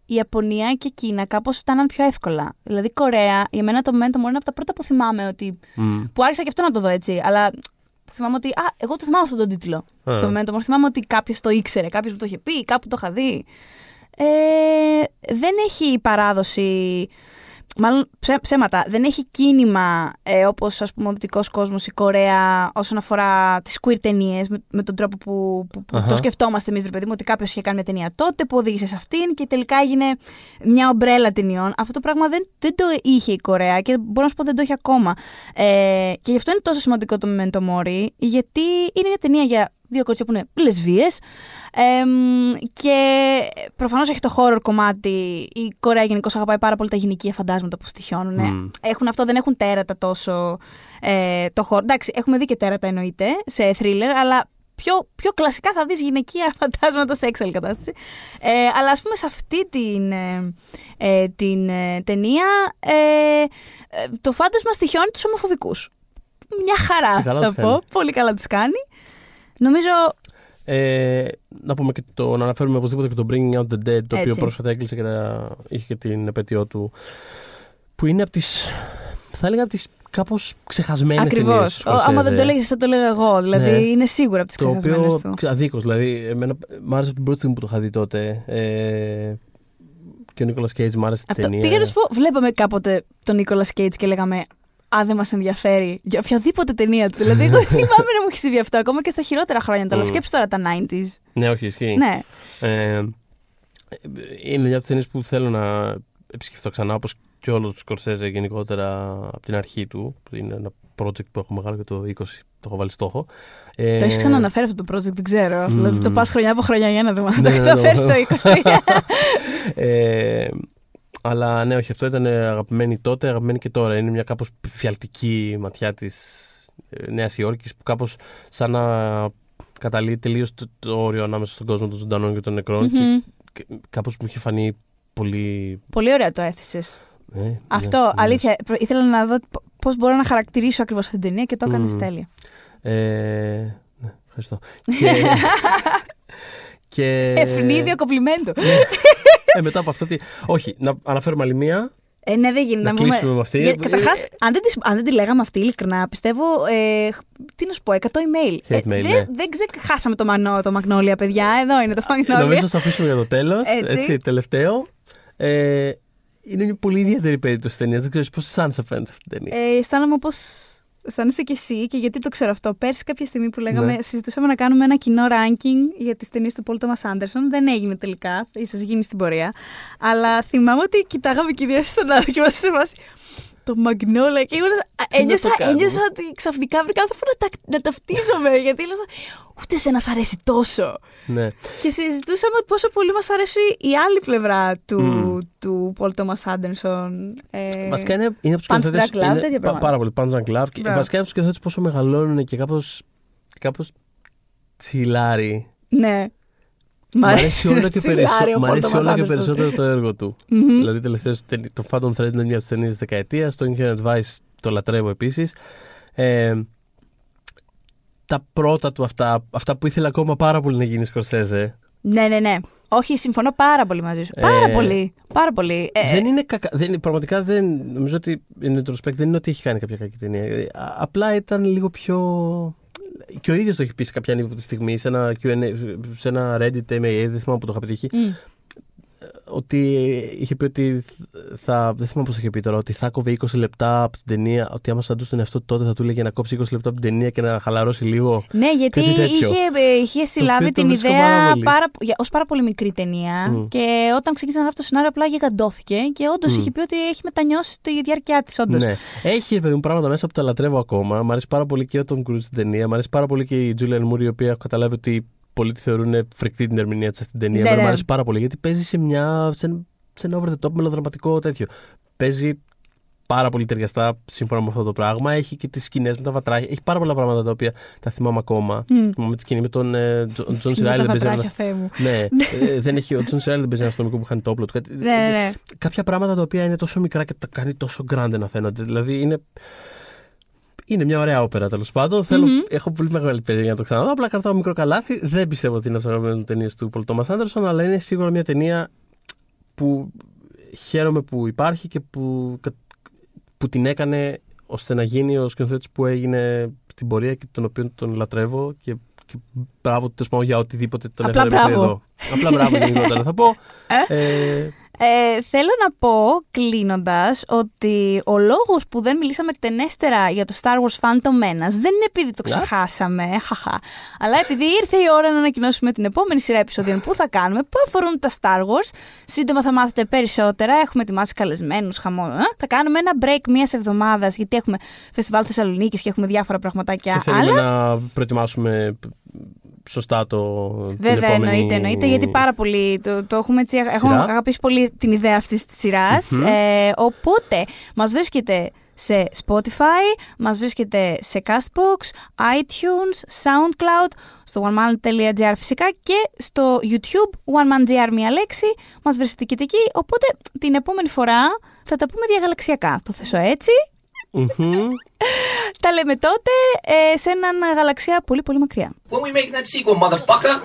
η Ιαπωνία και η Κίνα κάπως φτάναν πιο εύκολα. Δηλαδή, Κορέα, για μένα το Memento Mori είναι από τα πρώτα που θυμάμαι ότι. Μμ. που άρχισα και αυτό να το δω έτσι. Αλλά θυμάμαι ότι. Α, εγώ το θυμάμαι αυτόν τον τίτλο. Α. Το Memento Mori. Θυμάμαι ότι κάποιος το ήξερε, κάποιος μου το είχε πει, κάπου το είχα δει. Ε, δεν έχει παράδοση. Μάλλον ψέ- ψέματα. Δεν έχει κίνημα ε, όπως ας πούμε ο δυτικός κόσμος, η Κορέα, όσον αφορά τις queer ταινίες, με, με τον τρόπο που, που, που Αχα. το σκεφτόμαστε εμείς, ρε παιδί μου, ότι κάποιος είχε κάνει μια ταινία τότε που οδήγησε σε αυτήν και τελικά έγινε μια ομπρέλα ταινιών. Αυτό το πράγμα δεν, δεν το είχε η Κορέα και μπορώ να σου πω δεν το έχει ακόμα. Ε, και γι' αυτό είναι τόσο σημαντικό το Memento Mori, γιατί είναι μια ταινία για δύο κορίτσια που είναι λεσβείες εμ, και προφανώς έχει το horror κομμάτι. Η Κορέα γενικώς αγαπάει πάρα πολύ τα γυναικεία φαντάσματα που στοιχιώνουν. Μμ. Έχουν αυτό, δεν έχουν τέρατα τόσο ε, το horror. Εντάξει, έχουμε δει και τέρατα εννοείται σε thriller, αλλά πιο, πιο κλασικά θα δεις γυναικεία φαντάσματα σε έξαλλη κατάσταση. Ε, αλλά ας πούμε σε αυτή την, ε, ε, την ε, ταινία ε, ε, το φάντασμα στοιχιώνει τους ομοφοβικούς. Μια Και χαρά καλά θα τους πω. κάνει. Πολύ καλά τους κάνει. Νομίζω Ε, να πούμε και το, να αναφέρουμε οπωσδήποτε και το Bringing Out the Dead, το οποίο Έτσι. πρόσφατα έκλεισε και τα, είχε και την επέτειό του. Που είναι από τις, θα έλεγα από τις κάπως ξεχασμένες ακριβώς. ταινίες του Άμα δεν Scorsese. το λέγει, θα το λέγα εγώ. Δηλαδή Ναι. είναι σίγουρα από τις Το ξεχασμένες οποίο, του. αδίκως, δηλαδή, εμένα μ' άρεσε από την πρώτη στιγμή που το είχα δει τότε. Ε, και ο Νίκολας Κέιτς μ' άρεσε η Αυτό. ταινία. Πήγα να σου πω, βλέπαμε κάποτε τον Νίκολα Κέιτ και λέγαμε Α, δεν μας ενδιαφέρει για οποιαδήποτε ταινία του. δηλαδή, εγώ δεν θυμάμαι να μου έχει συμβεί αυτό ακόμα και στα χειρότερα χρόνια του. Αλλά Μμ. σκέψου τώρα τα 90s. Ναι, όχι, ισχύει. Ναι. Ε, είναι μια από τις ταινίες που θέλω να επισκεφτώ ξανά, όπως και όλο του Σκορσέζε γενικότερα από την αρχή του. Είναι ένα project που έχω μεγάλο και το 20 το έχω βάλει στόχο. Ε, Το έχεις ξαναναφέρει αυτό το project, δεν ξέρω. Μμ. Δηλαδή το πας χρονιά από χρονιά για να δούμε. Ναι, Το ναι, ναι. καταφέρει το 20. ε, αλλά ναι, όχι, αυτό ήταν αγαπημένη τότε, αγαπημένη και τώρα. Είναι μια κάπως φιαλτική ματιά της ε, Νέας Υόρκης που κάπως σαν να καταλύει τελείως το, το όριο ανάμεσα στον κόσμο των ζωντανών και των νεκρών και, Μμμ. και κάπως μου είχε φανεί πολύ... Πολύ ωραία το έθεσες. ε, ναι, Αυτό, ναι. αλήθεια. προ- Ήθελα να δω πώς μπορώ να χαρακτηρίσω ακριβώς αυτή την ταινία και το έκανε Μμ. τέλεια. Ε, ναι, ευχαριστώ. και, και, Ευνίδιο κομπλιμέντο. ε, μετά από αυτό, τι, όχι, να αναφέρουμε άλλη μία, Ε, ναι, δεν γίνεται να να πούμε. κλείσουμε με αυτή. Καταρχάς, Ε, αν, δεν τις- αν δεν τη λέγαμε αυτή, ειλικρινά, πιστεύω. Ε, τι να σου πω, 100 email. Hate mail, δεν, ναι. δεν ξεχάσαμε το μανό, το Magnolia, παιδιά. Εδώ είναι το Magnolia. Νομίζω θα το αφήσουμε για το τέλος. Έτσι. Έτσι. τελευταίο. Ε, είναι μια πολύ ιδιαίτερη περίπτωση ταινίας. Δεν ξέρω πώ σαν σε φαίνεται αυτή την ταινία. Ε, αισθάνομαι όπω αισθάνεσαι κι εσύ και γιατί το ξέρω αυτό. Πέρσι, κάποια στιγμή που λέγαμε, Ναι. συζητούσαμε να κάνουμε ένα κοινό ranking για τις ταινίες του Paul Thomas Anderson. Δεν έγινε τελικά, ίσως γίνει στην πορεία. Αλλά θυμάμαι ότι κοιτάγαμε και οι δύο στον άλλο και είμαστε σε φάση. Το Magnolia και εγώ να ένιωσα, το κάνουμε; ένιωσα ότι ξαφνικά βρήκα άνθρωπο να, τα, να ταυτίζομαι. γιατί έλεγα, ούτε σε σ' αρέσει τόσο. Ναι. Και συζητούσαμε πόσο πολύ μας αρέσει η άλλη πλευρά του, Μμμ. του Paul Thomas Anderson. Ε, Βασικά είναι, είναι από τους Punch σκηνοθέτε. Drunk Love, τέτοια πράγματα. Πάρα πολύ. Punch Drunk Love. Και Μπράβο. βασικά είναι από τους σκηνοθέτες πόσο μεγαλώνουν και κάπω. Κάπως τσιλάρι. ναι. Μ' αρέσει όλο και, Τσιλάρι περισσότερο, ο μ' Paul αρέσει Thomas όλο και Anderson. περισσότερο το έργο του. Μμμ. Δηλαδή, τελευταίως, τε- το Phantom Thread είναι μια από τι ταινίε της δεκαετίας. Το Inherent Vice το λατρεύω επίσης. Ε, τα πρώτα του αυτά, αυτά που ήθελε ακόμα πάρα πολύ να γίνει Σκορσέζε. Ναι, ναι, ναι. Όχι, συμφωνώ πάρα πολύ μαζί σου. Πάρα Ε, πολύ. Πάρα πολύ. Ε, δεν είναι κακά. Δεν, είναι- πραγματικά δεν. Νομίζω ότι in retrospect δεν είναι ότι έχει κάνει κάποια κακή ταινία. Ε, α- απλά ήταν λίγο πιο. Και ο ίδιος το έχει πει σε κάποια ανίποτη στιγμή σε ένα, Q&A, σε ένα Reddit MA, δεν θυμάμαι που το είχα πετύχει. μ. Ότι είχε πει ότι θα. Δεν θυμάμαι πώς είχε πει τώρα. Ότι θα κόβε 20 λεπτά από την ταινία. Ότι άμα συναντούσε τον εαυτό του τότε θα του έλεγε να κόψει 20 λεπτά από την ταινία και να χαλαρώσει λίγο. Ναι, γιατί Κάτι τέτοιο. είχε, ε, είχε συλλάβει οποίο το την βρίσκω ιδέα πάρα πολύ. πάρα, για, ως πάρα πολύ μικρή ταινία Μμ. και όταν ξεκίνησε να γράφει το σενάριο απλά γιγαντώθηκε και όντως Μμ. είχε πει ότι έχει μετανιώσει τη διάρκεια της όντως. Ναι. Έχει ρε παιδί μου πράγματα μέσα που τα λατρεύω ακόμα. Μ' αρέσει πάρα πολύ και ο Tom Cruise στην ταινία. Μ' αρέσει πάρα πολύ και η Julianne Moore, η οποία έχω καταλάβει ότι πολλοί τη θεωρούν φρικτή την ερμηνεία της στην ταινία. Ναι, Εμένα ναι. Μ' αρέσει πάρα πολύ γιατί παίζει σε, μια, σε, ένα- σε ένα over the top μελοδραματικό τέτοιο. Παίζει πάρα πολύ ταιριαστά σύμφωνα με αυτό το πράγμα. Έχει και τις σκηνές με τα βατράχια. Έχει πάρα πολλά πράγματα τα οποία τα θυμάμαι ακόμα. Μμ. Θυμάμαι τη σκηνή με τον ε, Τζον Σκηνή με C. Reilly. τα Δεν παίζει ένα. βατράχια, Θεέ μου. Ναι, ε, δεν έχει, ο John C. Reilly δεν παίζει ένα αστυνομικό που χάνει το όπλο του. Κάτι- Ναι, ναι, ναι. κάποια πράγματα τα οποία είναι τόσο μικρά και τα κάνει τόσο grande να φαίνονται. Δηλαδή είναι. Είναι μια ωραία όπερα τέλος πάντων. Θέλω- Μμμ. Έχω πολύ μεγάλη περιέργεια να το ξαναδώ. Απλά κρατάω μικρό καλάθι. Δεν πιστεύω ότι είναι από τις αγαπημένες ταινίες του Πολ Τόμας Άντερσον, αλλά είναι σίγουρα μια ταινία που χαίρομαι που υπάρχει και που, που την έκανε ώστε να γίνει ο σκηνοθέτης που έγινε στην πορεία και τον οποίο τον λατρεύω και, και μπράβο του τέλος πάντων, για οτιδήποτε τον Απλά έφερε μέχρι μπράβο. εδώ. Απλά μπράβο γενικότερα θα πω. Ε, Ε, θέλω να πω, κλείνοντας, ότι ο λόγος που δεν μιλήσαμε εκτενέστερα για το Star Wars Phantom Menace δεν είναι επειδή το ξεχάσαμε, χαχα, αλλά επειδή ήρθε η ώρα να ανακοινώσουμε την επόμενη σειρά επεισοδίων που θα κάνουμε, που αφορούν τα Star Wars. Σύντομα θα μάθετε περισσότερα. Έχουμε ετοιμάσει καλεσμένους, χαμό. ε. Θα κάνουμε ένα break μία εβδομάδας, γιατί έχουμε φεστιβάλ Θεσσαλονίκης και έχουμε διάφορα πραγματάκια και θέλουμε άλλα. να προετοιμάσουμε σωστά το. την Βέβαια, επόμενη εννοείται, εννοείται, γιατί πάρα πολύ το, το έχουμε έτσι, έχουμε αγαπήσει πολύ την ιδέα αυτής της σειρας Μμμ. Ε, οπότε, μας βρίσκεται σε Spotify, μας βρίσκεται σε Castbox, iTunes, SoundCloud, στο oneman.gr φυσικά και στο YouTube oneman.gr μία λέξη, μας βρίσκεται και εκεί, οπότε την επόμενη φορά θα τα πούμε διαγαλαξιακά. Το θέσω έτσι. Μμμ. Τα λέμε τότε ε, σε έναν γαλαξία πολύ πολύ μακριά. When we making that sequel, motherfucker?